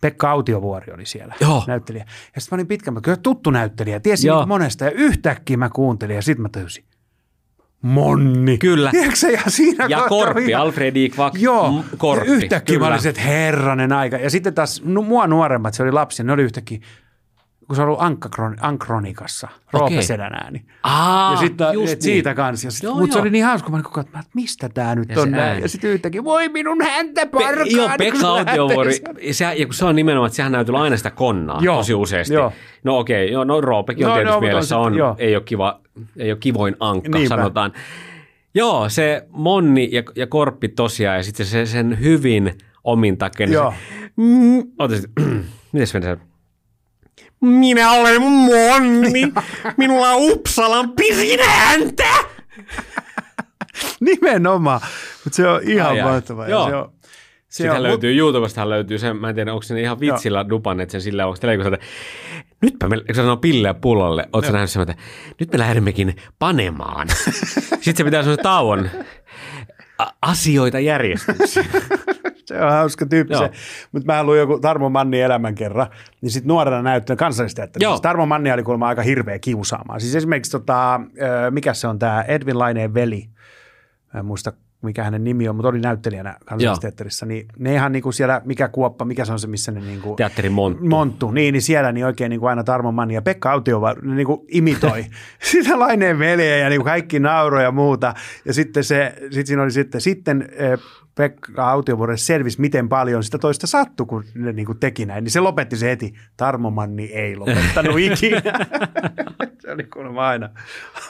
Pekka Autiovuori oli siellä Joo. näyttelijä. Ja sitten mä olin pitkän, mä kyllä tuttu näyttelijä, tiesin monesta. Ja yhtäkkiä mä kuuntelin ja sitten mä tajusin, Monni. Kyllä. Tiedätkö ja siinä Ja Korppi, ihan- Alfred E. Kvak, Joo, m- Korppi. yhtäkkiä mä kyllä. olin se, että herranen aika. Ja sitten taas nu, mua nuoremmat, se oli lapsi, ne oli yhtäkkiä, kun se on ollut Ankakron, Ankronikassa, Roope Okei. Sedän ääni. Aa, ja sitten just et siitä niin. kanssa. Ja sit, Joo, mutta se oli niin hauska, kun mä koko että mistä tämä nyt Ja on näin. Ja sitten yhtäkkiä, voi minun häntä parkaan. Pe- joo, Pekka Autiovuori, se, ja kun se on nimenomaan, että sehän näytellä aina sitä konnaa Joo, tosi useasti. joo. No okei, okay, joo, no Roopekin on No, tietysti no, mutta on mielessä, sit- on, joo. ei, ole kiva, ei ole kivoin ankka, Niinpä. sanotaan. Joo, se Monni ja, ja Korppi tosiaan, ja sitten se sen hyvin omin takia. niin Joo. Se, mm, miten se menee? Minä olen Monni, minulla on Uppsalan pisin häntä. Nimenomaan, mutta se on ihan Ai, mahtavaa. ja Joo. Se on, se Sitten on, löytyy, YouTubesta löytyy se, mä en tiedä, onko se ne ihan vitsillä dupanneet sen sillä, onko televisiossa, että nytpä me, eikö sanoo pille pullalle, ootko nähnyt sen, että nyt me lähdemmekin panemaan. Sitten se pitää sanoa tauon asioita järjestykseen. Se on hauska tyyppi Joo. se. Mutta mä luin joku Tarmo Manni elämän kerran, niin sitten nuorena näyttää kansallisteatterissa. Joo. Siis Tarmo Manni oli kuulemma aika hirveä kiusaamaan. Siis esimerkiksi, tota, mikä se on tämä Edwin Laineen veli, mä en muista mikä hänen nimi on, mutta oli näyttelijänä kansallisteatterissa, niin ne ihan niin kuin siellä, mikä kuoppa, mikä se on se, missä ne niin kuin, Teatterin Monttu. Monttu, niin, niin siellä niin oikein niin kuin aina Tarmo Manni ja Pekka Autio niin kuin imitoi sitä Laineen veljeä ja niin kuin kaikki nauroi ja muuta. Ja sitten, se, sitten siinä oli sitten, sitten Pekka Autiovuoren selvisi, miten paljon sitä toista sattui, kun ne niin kuin teki näin. Niin se lopetti se heti. Tarmo Manni ei lopettanut ikinä. se oli kuulemma aina,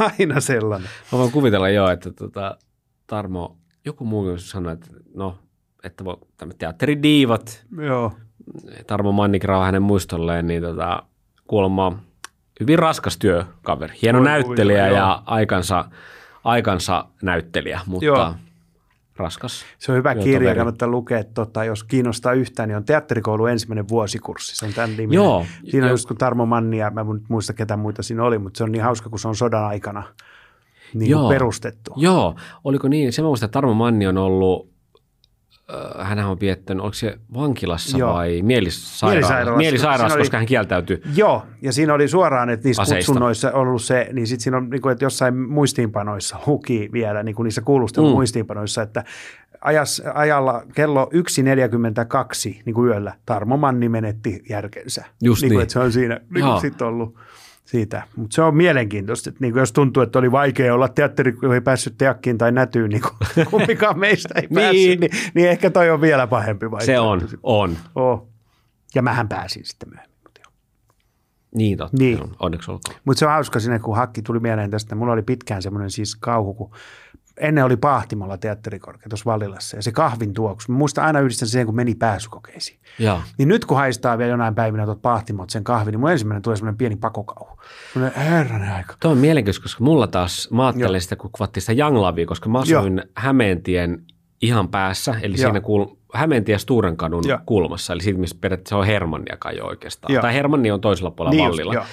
aina sellainen. Mä voin kuvitella jo, että tota, Tarmo, joku muu sanoi, että no, että voi, tämä teatteridiivat, Joo. Tarmo Mannikrao hänen muistolleen, niin tota, kuulemma hyvin raskas työkaveri. Hieno Voi näyttelijä kuvitella, ja aikansa, aikansa näyttelijä, mutta Joo. Raskas. Se on hyvä Joo, kirja, kannattaa lukea, tota, jos kiinnostaa yhtään, niin on teatterikoulu ensimmäinen vuosikurssi. Se on tämän niminen. Joo. Siinä on just kun Tarmo Manni ja mä en muista ketä muita siinä oli, mutta se on niin hauska, kun se on sodan aikana niin Joo. perustettu. Joo, oliko niin? Se mä muistan, että Tarmo Manni on ollut, hän on viettänyt, oliko se vankilassa Joo. vai mielisairaalassa? Mielisairaalassa. Mielisairaalassa, oli- koska hän kieltäytyi. Joo, ja siinä oli suoraan, että niissä Aseista. kutsunnoissa ollut se, niin sitten siinä on, niin kuin, että jossain muistiinpanoissa luki vielä, niin kuin niissä kuulustelun Mm. muistiinpanoissa, että ajas, ajalla kello 1.42 niin kuin yöllä Tarmo Manni menetti järkensä. Just niin. Kuin, niin. että se on siinä niin Joo. kuin sit ollut siitä. Mutta se on mielenkiintoista, että niin jos tuntuu, että oli vaikea olla teatteri, kun ei päässyt teakkiin tai nätyyn, niin kumpikaan meistä ei Niin. päässyt, niin, niin ehkä toi on vielä pahempi vaihtoehto. Se on, on. Oh. Ja mähän pääsin sitten myöhemmin. Niin totta. Niin. Niin. Onneksi olkoon. Mutta se on hauska sinne, kun hakki tuli mieleen tästä. Mulla oli pitkään semmoinen siis kauhu, kun ennen oli Pahtimolla teatterikorkea tuossa Vallilassa ja se kahvin tuoksu. Mä muistan aina yhdistän sen, kun meni pääsykokeisiin. Joo. Niin nyt kun haistaa vielä jonain päivinä tuot Pahtimot sen kahvin, niin mun ensimmäinen tulee semmoinen pieni pakokauhu. Semmoinen herranen aika. Tuo on mielenkiintoista, koska mulla taas, mä ajattelen sitä, kun kuvattiin sitä Young Lovea, koska mä asuin Hämeentien ihan päässä, eli Joo. siinä kuul, Hämeentie Sturenkadun Joo. kulmassa, eli siitä, missä periaatteessa se on Hermanniakaan jo oikeastaan. Joo. Tai Hermanni on toisella puolella Niin just, Vallilla.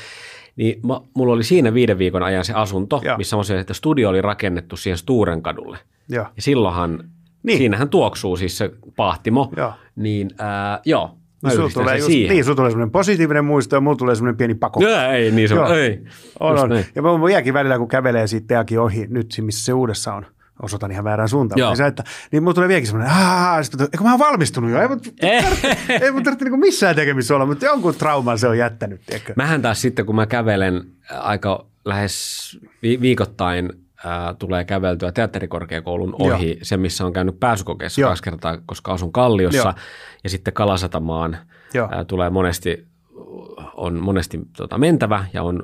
Joo. Niin mä, mulla oli siinä viiden viikon ajan se asunto, Joo. missä mä sanoin, että studio oli rakennettu siihen Sturenkadulle. Joo. Ja silloinhan, Niin. siinähän tuoksuu siis se pahtimo. Joo. Niin ää, joo, mä Niin sulla tulee, just, siihen. niin, sulla tulee semmoinen positiivinen muisto ja mulla tulee semmoinen pieni pako. Joo, ei, niin se Joo. on. Ei. On, on. näin. Ja mä vieläkin välillä, kun kävelee siitä teakin ohi, nyt missä se uudessa on, osoitan ihan väärään suuntaan. Joo. Niin se, että, niin mulla tulee vieläkin semmoinen, aah, sitten, eikö mä oon valmistunut jo, ei mun tarvitse, ei mun tarvitse niinku missään tekemisissä olla, mutta jonkun trauman se on jättänyt, tiedätkö? Mähän taas sitten, kun mä kävelen aika lähes vi- viikoittain, ää, tulee käveltyä teatterikorkeakoulun ohi, Joo. se missä on käynyt pääsykokeessa Joo. kaksi kertaa, koska asun Kalliossa, Joo. ja sitten Kalasatamaan Joo. ää, tulee monesti, on monesti tota, mentävä ja on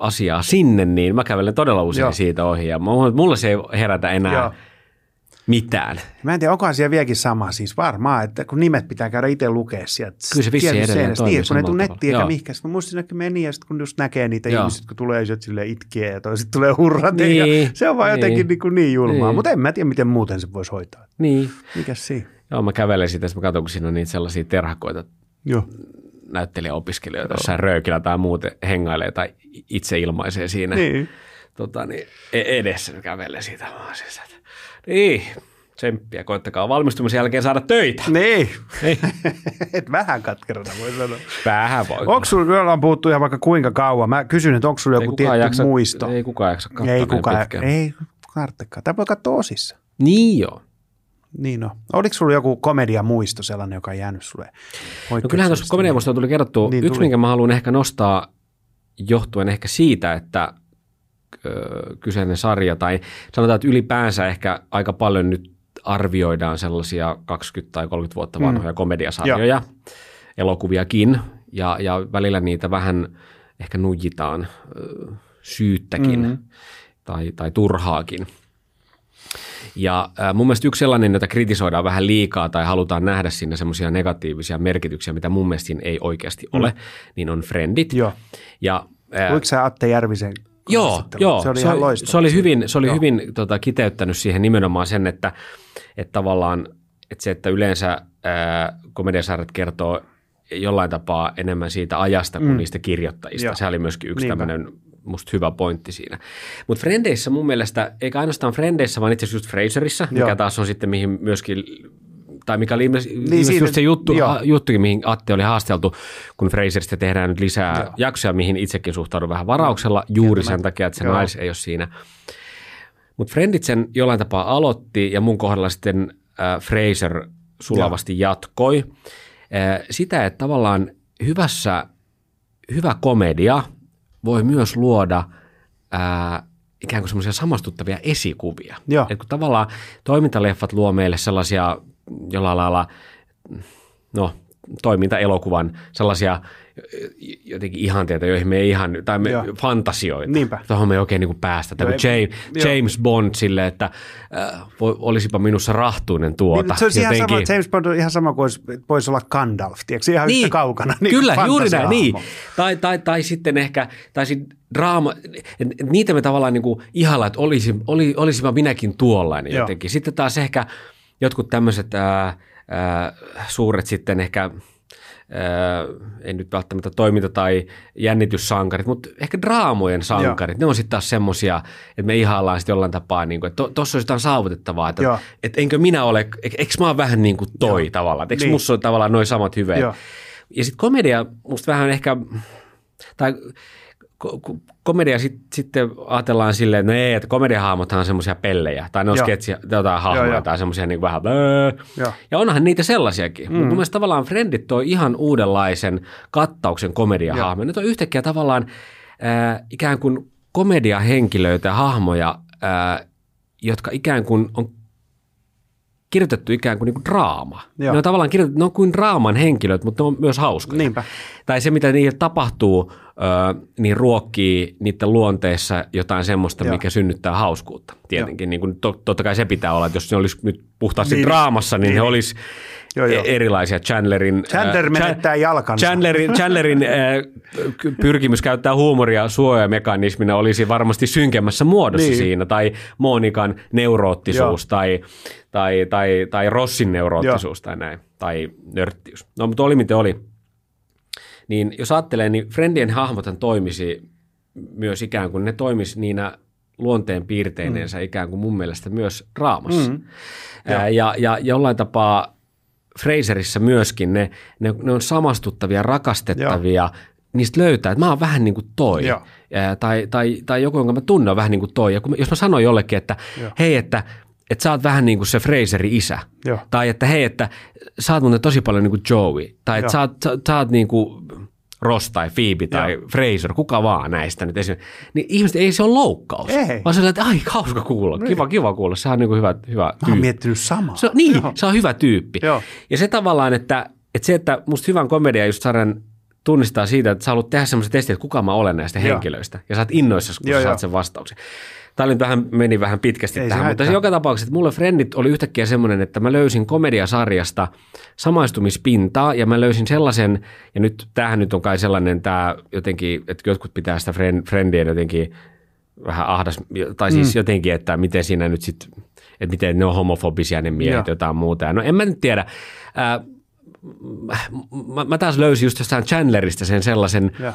asiaa sinne, niin mä kävelen todella usein Joo. Siitä ohi, ja mulla se ei herätä enää Joo. Mitään. Mä en tiedä, onkohan siellä vieläkin sama, siis varmaan, että kun nimet pitää käydä itse lukea sieltä. Kyllä se vissiin sieltä edelleen seinästä. toimii Niin, kun ne tuu tavalla. nettiin eikä mihinkään. Sitten mä muistin, että meni ja sitten kun just näkee niitä Joo. ihmisiä, kun tulee sieltä silleen itkiä ja toiset tulee hurrat. Niin, Niin, se on vaan niin. jotenkin niin, kuin niin julmaa, Niin. mutta en mä tiedä, miten muuten se voisi hoitaa. Niin. Mikäs siinä? Joo, mä kävelen siitä, sitten mä katson, kun siinä on niitä sellaisia terhakoita Joo. Näyttelijäopiskelijoita jossain röökillä tai muuten hengailee tai itse ilmaisee siinä Niin. tota, niin, e- edessä kävelee siitä. Oon siis, että, niin, tsemppiä, koittakaa valmistumisen jälkeen saada töitä. Niin. Ei. Et vähän katkerana voi sanoa. Vähän voi. Onko sulla, me ollaan puhuttu ihan vaikka kuinka kauan. Mä kysyn, että onko sulla joku tietty jaksa, muisto? Ei kukaan jaksa katsoa ei kukaan, pitkään. ei tarvitsekaan. Tämä voi katsoa osissa. Niin joo. Niin on. Oliko sulla joku komediamuisto sellainen, joka on jäänyt sulle No kyllähän tuossa komediamuistoa tuli kerrottua. Niin Yksi, tuli. minkä mä haluan ehkä nostaa johtuen ehkä siitä, että ö, kyseinen sarja, tai sanotaan, että ylipäänsä ehkä aika paljon nyt arvioidaan sellaisia 20 tai 30 vuotta mm. vanhoja mm. komediasarjoja, Joo. elokuviakin, ja, ja välillä niitä vähän ehkä nujitaan ö, syyttäkin mm. tai, tai turhaakin. Ja äh, mun mielestä yksi sellainen, jota kritisoidaan vähän liikaa tai halutaan nähdä sinne semmoisia negatiivisia merkityksiä, mitä mun mielestä ei oikeasti ole, mm. niin on Friendit. Joo. Ja, äh, Luitko sä Atte Järvisen Joo, joo, se oli, se, ihan se oli hyvin, se oli hyvin tota, kiteyttänyt siihen nimenomaan sen, että, että tavallaan että se, että yleensä äh, komediasarjat kertoo jollain tapaa enemmän siitä ajasta kuin mm. niistä kirjoittajista. Joo. Se oli myöskin yksi tämmöinen musta hyvä pointti siinä. Mutta Frendeissä mun mielestä, eikä ainoastaan Frendeissä, vaan itse asiassa just Fraserissa, mikä Joo. taas on sitten mihin myöskin tai mikä oli ilmeisesti niin siinä, just se juttu, jo. juttukin, mihin Atte oli haasteltu, kun Fraserista tehdään nyt lisää Joo. jaksoja, mihin itsekin suhtaudun vähän varauksella, juuri sen takia, että se Joo. nais ei ole siinä. Mutta Friendit sen jollain tapaa aloitti, ja mun kohdalla sitten äh, Fraser sulavasti Joo. jatkoi. Äh, sitä, että tavallaan hyvässä, hyvä komedia – voi myös luoda ää, ikään kuin semmoisia samastuttavia esikuvia. Joo. Et kun tavallaan toimintaleffat luo meille sellaisia jollain lailla, no toimintaelokuvan sellaisia jotenkin ihanteita, joihin me ei ihan, tai me Joo. fantasioita, Niinpä. tuohon me ei oikein niin päästä. Tämä James, James Bond sille, että äh, voi, olisipa minussa rahtuinen tuota. Niin, se olisi ihan sama, James Bond on ihan sama kuin olisi, voisi olla Gandalf, tiedätkö, ihan niin, yhtä kaukana. Niin kyllä, juuri näin, niin. Tai, tai, tai sitten ehkä, tai sitten draama, niitä me tavallaan niin kuin ihalla, että olisi, oli, olisipa minäkin tuollainen Joo. jotenkin. Sitten taas ehkä jotkut tämmöiset äh, äh, suuret sitten ehkä – ei nyt välttämättä toiminta- tai jännityssankarit, mutta ehkä draamojen sankarit, Joo. ne on sitten taas semmoisia, että me ihaillaan sitten jollain tapaa, niin kuin, että tuossa olisi jotain saavutettavaa, että, että enkö minä ole, eikö mä ole vähän niin kuin toi Joo. tavallaan, että eikö niin. musta ole tavallaan noin samat hyveet. Joo. Ja sitten komedia musta vähän ehkä, tai komedia sit, sitten ajatellaan silleen, että no ei, että komediahahmothan on semmoisia pellejä, tai ne on sketsi, jotain hahmoja, joo, tai semmoisia niin vähän, Joo. ja onhan niitä sellaisiakin. Mm. Mutta mun mielestä tavallaan Friendit toi ihan uudenlaisen kattauksen komediahahmoja. Ne on yhtäkkiä tavallaan äh, ikään kuin komediahenkilöitä ja hahmoja, äh, jotka ikään kuin on kirjoitettu ikään kuin, niin kuin draama. Joo. Ne on tavallaan kirjoitettu, ne on kuin draaman henkilöt, mutta ne on myös hauskoja. Niinpä. Tai se, mitä niille tapahtuu, niin ruokkii niiden luonteessa jotain semmoista, Joo. mikä synnyttää hauskuutta. Tietenkin, niin kuin, to, totta kai se pitää olla, että jos ne olisi nyt puhtaasti niin. draamassa, niin, niin. ne olisi Joo, jo. erilaisia. Chandlerin, Chandler menettää äh, jalkansa. Chandlerin, Chandlerin äh, pyrkimys käyttää huumoria suojamekanismina olisi varmasti synkemmässä muodossa niin. siinä, tai Monikan neuroottisuus, tai, tai, tai, tai Rossin neuroottisuus, Joo. tai näin, tai nörttiys. No, mutta oli miten oli. Niin jos ajattelee, niin Friendien hahmothan toimisi myös ikään kuin, ne toimisi niinä luonteen piirteineensä mm. ikään kuin mun mielestä myös draamassa. Mm. Ja. ja, ja jollain tapaa Fraserissa myöskin ne, ne, ne on samastuttavia, rakastettavia, Joo. niistä löytää, että mä oon vähän niin kuin toi. Ja, tai, tai, tai joku, jonka mä tunnen on vähän niin kuin toi. Ja kun, jos mä sanon jollekin, että Joo. hei, että että sä oot vähän niin kuin se Fraserin isä. Joo. Tai että hei, että sä oot muuten tosi paljon niin kuin Joey. Tai että sä oot, sä, sä oot niin kuin Ross tai Phoebe tai Joo. Fraser, kuka vaan näistä nyt esimerkiksi. Niin ihmiset, ei se ole loukkaus. Ei. Vaan se että ai hauska kuulla, niin. kiva, kiva kuulla. Sehän on niin kuin hyvä, hyvä tyyppi. Mä oon miettinyt samaa. Se on, niin, Joo. se on hyvä tyyppi. Joo. Ja se tavallaan, että, että se, että musta hyvän komedia just sarjan tunnistaa siitä, että sä haluat tehdä semmoisen testin, että kuka mä olen näistä Joo. henkilöistä. Ja sä oot innoissasi, kun Joo, sä saat sen vastauksen. Tämä nyt vähän, meni vähän pitkästi Ei tähän, mutta joka tapauksessa, että mulle Friendit oli yhtäkkiä semmoinen, että mä löysin komediasarjasta samaistumispintaa ja mä löysin sellaisen, ja nyt tämähän nyt on kai sellainen tämä jotenkin, että jotkut pitää sitä friend, Friendien jotenkin vähän ahdas, tai siis mm. jotenkin, että miten siinä nyt sitten, että miten ne on homofobisia ne miehet, Joo. jotain muuta. No en mä nyt tiedä. Äh, mä, mä taas löysin just jostain Chandlerista sen sellaisen, ja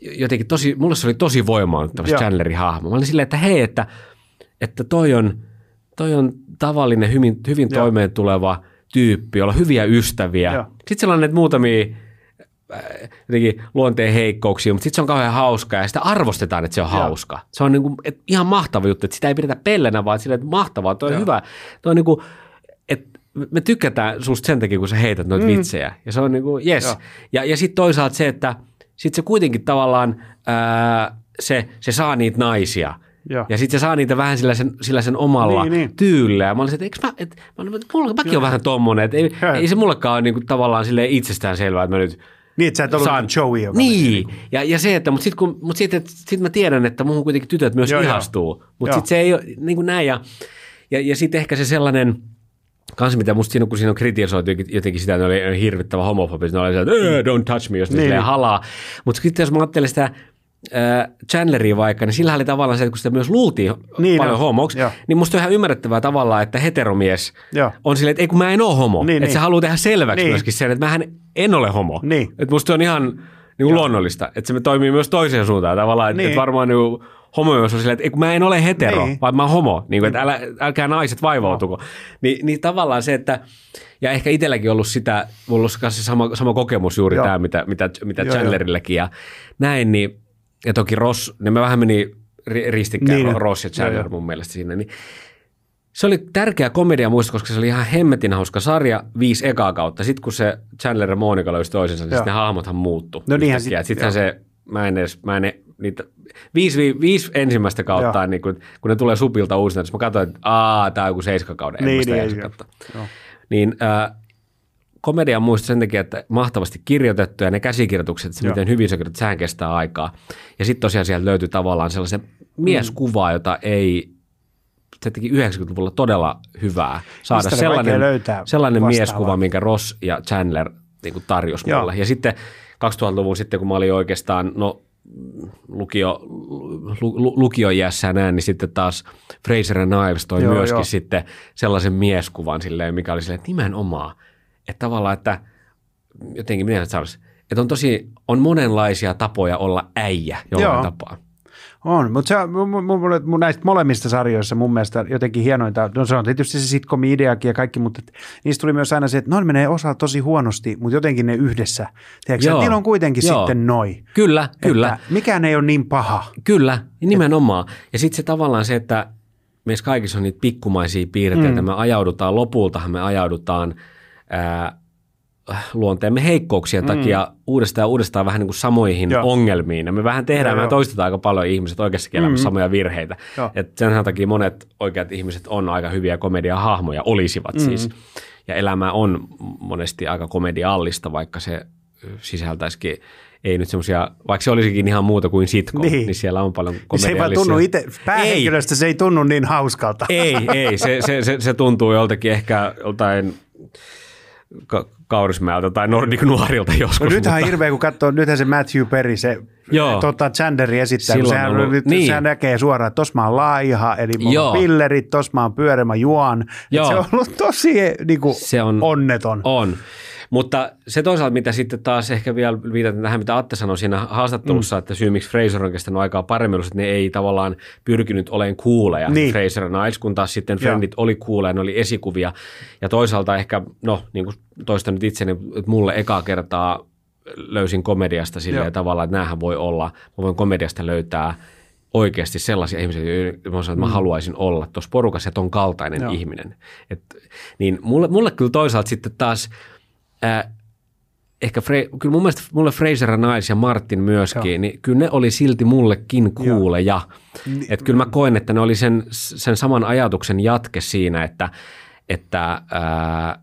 jotenkin tosi, mulle se oli tosi voimaannuttava Chandlerin hahmo. Mä olin silleen, että hei, että, että toi on, toi on tavallinen, hyvin, hyvin toimeen tuleva tyyppi, jolla on hyviä ystäviä. Joo. Sitten sellainen, että muutamia äh, jotenkin luonteen heikkouksia, mutta sitten se on kauhean hauska ja sitä arvostetaan, että se on Joo. hauska. Se on niin kuin, että ihan mahtava juttu, että sitä ei pidetä pellenä, vaan sillä, että mahtavaa, toi on hyvä. Toi on niin kuin, että me tykätään susta sen takia, kun sä heität noita mm. vitsejä. Ja se on niin kuin, yes. Joo. Ja, ja sitten toisaalta se, että sit se kuitenkin tavallaan ää, se, se saa niitä naisia. Joo. Ja sitten se saa niitä vähän sillä sen, sillä sen omalla Niin, niin. tyylillä. Ja mä olisin, että eikö mä, et, mä että mulla, mäkin on vähän tommonen. Että ei, ei se mullekaan ole niinku tavallaan silleen itsestään selvää, että mä nyt Niin, että sä et ollut saan. Joey, joka Niin, ja, ja se, että, mutta sitten mut sit, et, sit mä tiedän, että muuhun kuitenkin tytöt myös Joo, ihastuu. Mutta sitten se ei ole niin kuin näin. Ja, ja, ja sitten ehkä se sellainen, kans mitä musta siinä, kun siinä on kritisoitu jotenkin- sitä, että ne oli hirvittävä homofobista, ne oli se, että "Eh, don't touch me, jos ne Niin. halaa. Mutta sitten jos mä ajattelen sitä Chandleria vaikka, niin sillä oli tavallaan se, että kun sitä myös luultiin Niin paljon on. homoksi, Joo. niin musta on ihan ymmärrettävää tavallaan, että heteromies Joo. on silleen, että ei kun mä en ole homo. Niin, että niin. se haluaa tehdä selväksi Niin. myöskin sen, että mähän en ole homo. Niin. Että musta on ihan niin kuin luonnollista, että se toimii myös toiseen suuntaan tavallaan, että, Niin. että varmaan niin homojuus on silleen, että mä en ole hetero, Niin. niin. vaan mä oon homo, niin kuin, että älä, älkää naiset vaivautuko. Ni, niin tavallaan se, että, ja ehkä itselläkin ollut sitä, mulla on ollut kanssa sama, sama kokemus juuri Joo. tämä, mitä, mitä, mitä Joo, Chandlerilläkin ja näin, niin, ja toki Ross, niin me vähän meni ri- ristikkäin Niin. niin. Ross ja Chandler Joo, mun mielestä siinä, niin se oli tärkeä komedia muista, koska se oli ihan hemmetin hauska sarja viisi ekaa kautta. Sitten kun se Chandler ja Monica löysi toisensa, niin sitten ne hahmothan muuttu. No niinhän sit- Sittenhän se, mä en edes, mä en e- niitä, viisi, vi- viisi ensimmäistä kautta, Joo. niin kun, kun ne tulee supilta uusina, niin mä katsoin, että aah, tää on joku seiskakauden, en Niin, niin, jaksa joo. Niin äh, komedia on muista sen takia, että mahtavasti kirjoitettu ja ne käsikirjoitukset, se Joo. miten hyvin se kirjoitettu, sehän kestää aikaa. Ja sitten tosiaan sieltä löytyy tavallaan sellaisen mieskuvaa, jota ei se teki 90-luvulla todella hyvää saada Mistä ne sellainen, sellainen vastaavaa? mieskuva, minkä Ross ja Chandler niin tarjosi mulle. Ja sitten 2000-luvun sitten, kun mä olin oikeastaan, no lukio, lu, lu, lukiojässä näin, niin sitten taas Fraser and Knives toi Joo, myöskin joo. sitten sellaisen mieskuvan silleen, mikä oli silleen, että nimenomaan, että tavallaan, että jotenkin, miten sanoisi, että on tosi, on monenlaisia tapoja olla äijä jollain Joo. tapaa. On, mutta se mun, mun, mun, näistä molemmista sarjoista mun mielestä jotenkin hienointa, no se on tietysti se sitcom-ideakin ja kaikki, mutta et niistä tuli myös aina se, että noin menee osa tosi huonosti, mutta jotenkin ne yhdessä. Tiedätkö, Joo. niillä on kuitenkin Joo. sitten noi. Kyllä, kyllä. Että mikään ei ole niin paha. Kyllä, nimenomaan. Ja sitten se tavallaan se, että meissä kaikissa on niitä pikkumaisia piirteitä. Mm. Me ajaudutaan, lopultahan me ajaudutaan ää, luonteemme heikkouksien mm. takia uudestaan ja uudestaan vähän niin kuin samoihin Joo. Ongelmiin. Ja me vähän tehdään, me toistetaan aika paljon ihmiset oikeassakin elämässä samoja virheitä. Joo. Et sen takia monet oikeat ihmiset on aika hyviä komediahahmoja, olisivat mm. siis. Ja elämä on monesti aika komediallista, vaikka se sisältäisikin ei nyt semmoisia, vaikka se olisikin ihan muuta kuin sitcom, Niin. niin, siellä on paljon Niin se ei vaan komediallisia. tunnu itse, päähenkilöstä se ei tunnu niin hauskalta. Ei, ei. Se, se, se, se tuntuu joltakin ehkä joltain ka- Kaurismäeltä tai Nordic Nuorilta joskus. No nythän mutta- hirveä, kun katsoo, nythän se Matthew Perry, se Joo. tota, Chandleri esittää, kun Silloin sehän, on ollut- nyt, niin. sehän näkee suoraan, että tossa mä oon laiha, eli on Joo. pillerit, tossa mä oon pyörä, mä juon. Se on ollut tosi niin kuin, Se on- onneton. On. Mutta se toisaalta, mitä sitten taas ehkä vielä viitaten tähän, mitä Atte sanoi siinä haastattelussa, mm. että syy miksi Fraser on kestänyt aikaa paremmin, se, että ne ei tavallaan pyrkinyt olemaan kuuleja. Niin. Fraser ja Niles, kun taas sitten. Friendit oli kuuleja, ne oli esikuvia. Ja toisaalta ehkä, no niin kuin toistan nyt itseni, että mulle ekaa kertaa löysin komediasta silleen Joo. tavalla, että näähän voi olla, mä voin komediasta löytää oikeasti sellaisia ihmisiä, joita mä, sanon, että mä haluaisin olla tuossa porukassa ja ton kaltainen Joo. ihminen. Et, niin mulle, mulle kyllä toisaalta sitten taas ää, ehkä Fre- kyllä mun mielestä mulle Fraser ja Niles ja Martin myöskin, Joo. niin kyllä ne oli silti mullekin kuuleja. Että kyllä mä koen, että ne oli sen, sen saman ajatuksen jatke siinä, että, että ää,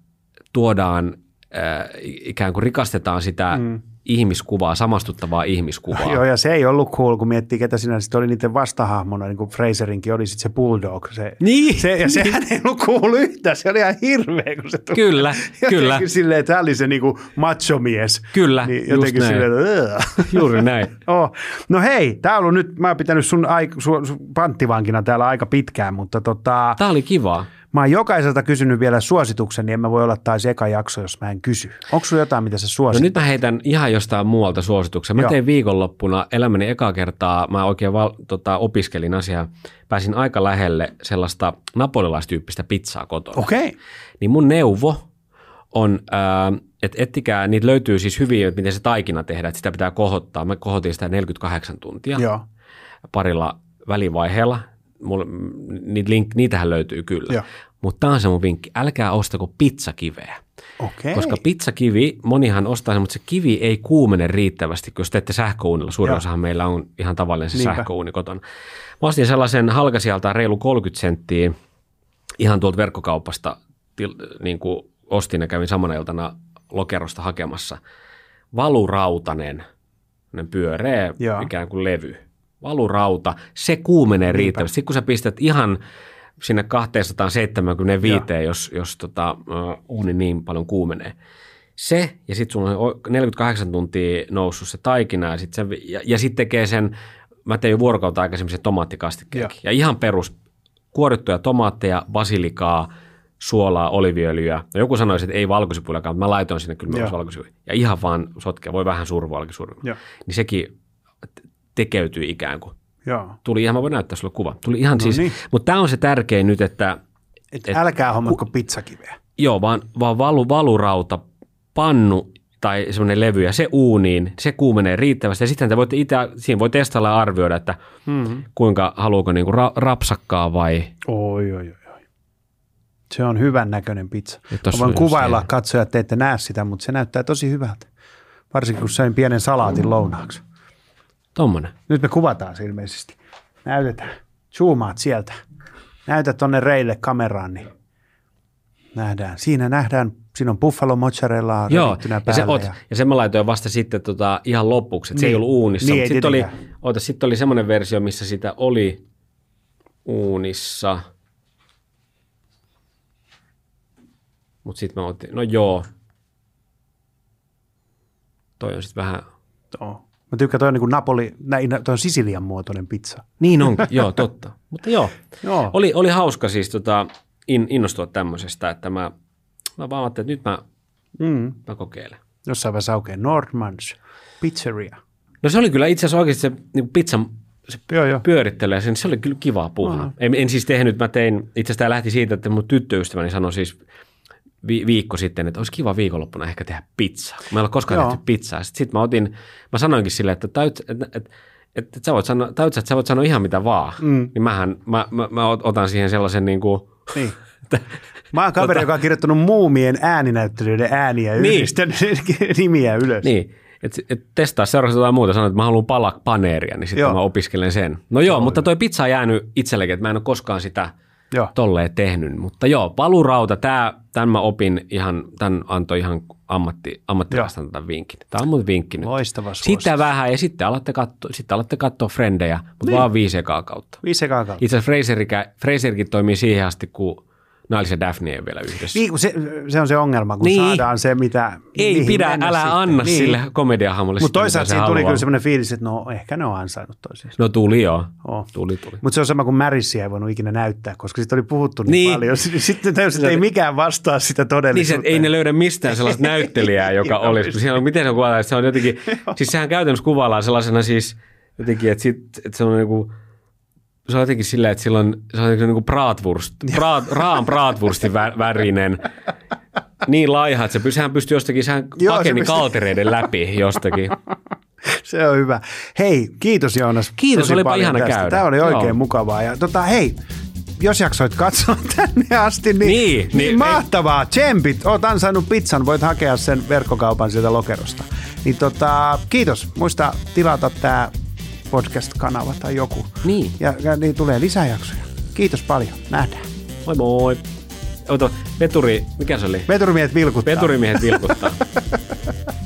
tuodaan ää, ikään kuin rikastetaan sitä mm. Ihmiskuvaa, samastuttavaa ihmiskuvaa. Joo, ja se ei ollut cool, kun miettii, ketä siinä sitten oli niiden vastahahmona, niin kuin Fraserinkin oli sitten se Bulldog. Se, Niin. se, ja sehän ei ollut cool yhtään, se oli ihan hirveä, kun se tuli. Kyllä, Jotenkin kyllä. silleen, että oli se niin kuin machomies. Kyllä, niin just jotenkin näin. silleen, että "Ugh." Juuri näin. Oh. No hei, tämä on ollut nyt, mä oon pitänyt sun, aik, sun, sun panttivankina täällä aika pitkään, mutta tota, Tämä oli kivaa. Mä oon jokaiselta kysynyt vielä suosituksen, niin en mä voi olla taas eka jakso, jos mä en kysy. Onko sulla jotain, mitä sä No suosit? nyt mä heitän ihan jostain muualta suosituksen. Mä Joo. tein viikonloppuna elämäni ekaa kertaa, mä oikein val, tota, opiskelin asiaa, pääsin aika lähelle sellaista napolilaistyyppistä pizzaa kotona. Okei, okay. Niin mun neuvo on, ää, että ettikää, niitä löytyy siis hyvin, että miten se taikina tehdään, että sitä pitää kohottaa. Mä kohotin sitä 48 tuntia joo. parilla välivaiheella. Mulle, niitä link, niitähän löytyy kyllä. Joo. Mutta tämä on se mun vinkki. Älkää ostako pizzakiveä. Okei. Koska pizzakivi, monihan ostaa sen, mutta se kivi ei kuumene riittävästi, kun jos teette sähköuunilla. Suurin Joo. osahan meillä on ihan tavallinen se Niinpä. sähköuuni kotona. Mä ostin sellaisen halkasijalta reilu 30 senttiä ihan tuolta verkkokaupasta, til, niin kuin ostin ja kävin samana iltana lokerosta hakemassa. Valurautanen, pyöreä Joo. ikään kuin levy. Valurauta, se kuumenee riittävästi. Sitten kun sä pistät ihan sinne 275, jos, jos tota, uuni niin paljon kuumenee. Se, ja sitten sulla on o- 48 tuntia noussut se taikina, ja sitten ja, ja sit tekee sen, mä tein jo vuorokautta aikaisemmin se tomaattikastikkeenkin. Ja ihan perus kuorittuja tomaatteja, basilikaa, suolaa, oliviöljyä. No joku sanoisi, että ei valkosipuliakaan, mutta mä laitoin sinne kyllä myös valkosipulia. Ja ihan vaan sotkea, voi vähän survoallakin survoa. Niin sekin tekeytyi ikään kuin. Joo. Tuli ihan, mä voin näyttää sulle kuva. Tuli ihan No siis, niin. mutta tämä on se tärkein nyt, että Et Et- älkää hommatko pizzakiveä. joo, vaan, vaan valu, valurauta, pannu tai semmoinen levy ja se uuniin, se kuumenee riittävästi. Ja sitten te voitte itse, siinä voi testailla ja arvioida, että Mm-hmm. kuinka haluuko niinku ra, rapsakkaa vai Oi, oi, oi. Se on hyvän näköinen pizza. Mä voin kuvailla, katsojat te ette näe sitä, mutta se näyttää tosi hyvältä. Varsinkin kun söin pienen salaatin lounaaksi. Tommonen. Nyt me kuvataan se ilmeisesti. Näytetään. Zoomaat sieltä. Näytä tonne reille kameraan, niin nähdään. Siinä nähdään, siinä on buffalo mozzarellaa Joo, ja, se, ot, ja sen mä laitoin vasta sitten tota, ihan lopuksi, että se ei Niin. ollut uunissa. Niin, sitten oli, oota, sitten oli semmoinen versio, missä sitä oli uunissa. Mutta sitten mä otin, no joo. Toi on sitten vähän, Joo. Mä tykkään, toi on niin kuin Napoli, näin, toi on Sisilian muotoinen pizza. niin on, joo, totta. Mutta joo, Joo. oli, oli hauska siis tota, in, innostua tämmöisestä, että mä, mä vaan ajattelin, että nyt mä, Mm. mä kokeilen. Jossain vaiheessa aukeaa Nordmans Pizzeria. No se oli kyllä itse asiassa oikeasti se niin pizzan se Joo, joo. pyörittelee sen, se oli kyllä kivaa puuhaa. En, en siis tehnyt, mä tein, itse asiassa tämä lähti siitä, että mun tyttöystäväni sanoi siis vi, viikko sitten, että olisi kiva viikonloppuna ehkä tehdä pizzaa. Mä en ole koskaan Joo. tehty pizzaa. Sitten sit mä otin, mä sanoinkin silleen, että täyt, että, että, että, että sä voit sanoa, täyt, että sä voit sanoa ihan mitä vaan. Mm. Niin mähän, mä, mä, mä otan siihen sellaisen niin kuin, Niin. Mä oon kaveri, joka on kirjoittanut muumien ääninäyttelyiden ääniä Niin. yhdistänyt nimiä ylös. Niin, että et testaa seuraavaksi jotain muuta. Sanoin, että mä haluan palak paneeria, niin sitten Joo. mä opiskelen sen. No joo, mutta toi pizza on jäänyt itsellekin, että mä en ole koskaan sitä Joo. tolleen tehnyt. Mutta joo, palurauta, tää, tämän mä opin ihan, tämän antoi ihan ammatti, ammattilaista tämän vinkin. Tämä on mun vinkki nyt. Loistava suositus. Sitä vähän ja sitten alatte katsoa, sitten alatte katsoa frendejä, mutta niin. vaan viisi ekaa kautta. Viisi ekaa kautta. Itse asiassa Fraserkin toimii siihen asti, kun Niles ja Daphne ei vielä yhdessä. Niin, se, se on se ongelma, kun Niin. saadaan se, mitä ei pidä, älä sitten. anna niin. sille komediahamolle Mutta toisaalta siinä tuli kyllä semmoinen fiilis, että no ehkä ne on ansainnut toisiinsa. No tuli joo. Oh. Tuli, tuli. Mutta se on sama kuin Märissiä ei voinut ikinä näyttää, koska siitä oli puhuttu niin, Niin. paljon. Sitten täysin, että ei mikään vastaa sitä Niin se, todellisuutta. että ei ne löydä mistään sellaista näyttelijää, joka olisi. Kun siellä on, miten se että se on jotenkin, siis sehän käytännössä kuvaillaan sellaisena siis jotenkin, että, sit, että se on niinku, se on jotenkin silleen, että sillä on, se on niin kuin bratwurst, brat, raan bratwurstin vä- värinen, niin laiha, että se, sehän pystyy jostakin, sehän Joo, se pakeni pystyy. kaltereiden läpi jostakin. Se on hyvä. Hei, kiitos Joonas. Kiitos, tosi olipa paljon ihana tästä. käydä. Tämä oli oikein Joo. mukavaa. Ja tota, hei, jos jaksoit katsoa tänne asti, niin, Niin, niin, niin, mahtavaa. Tsempit, oot ansainnut pizzan, voit hakea sen verkkokaupan sieltä lokerosta. Niin tota, kiitos. Muista tilata tämä podcast-kanava tai joku. Niin. Ja, ja niin tulee lisäjaksoja. Kiitos paljon. Nähdään. Moi moi. Ota, veturi, mikä se oli? Veturimiehet vilkuttaa. Veturimiehet vilkuttaa.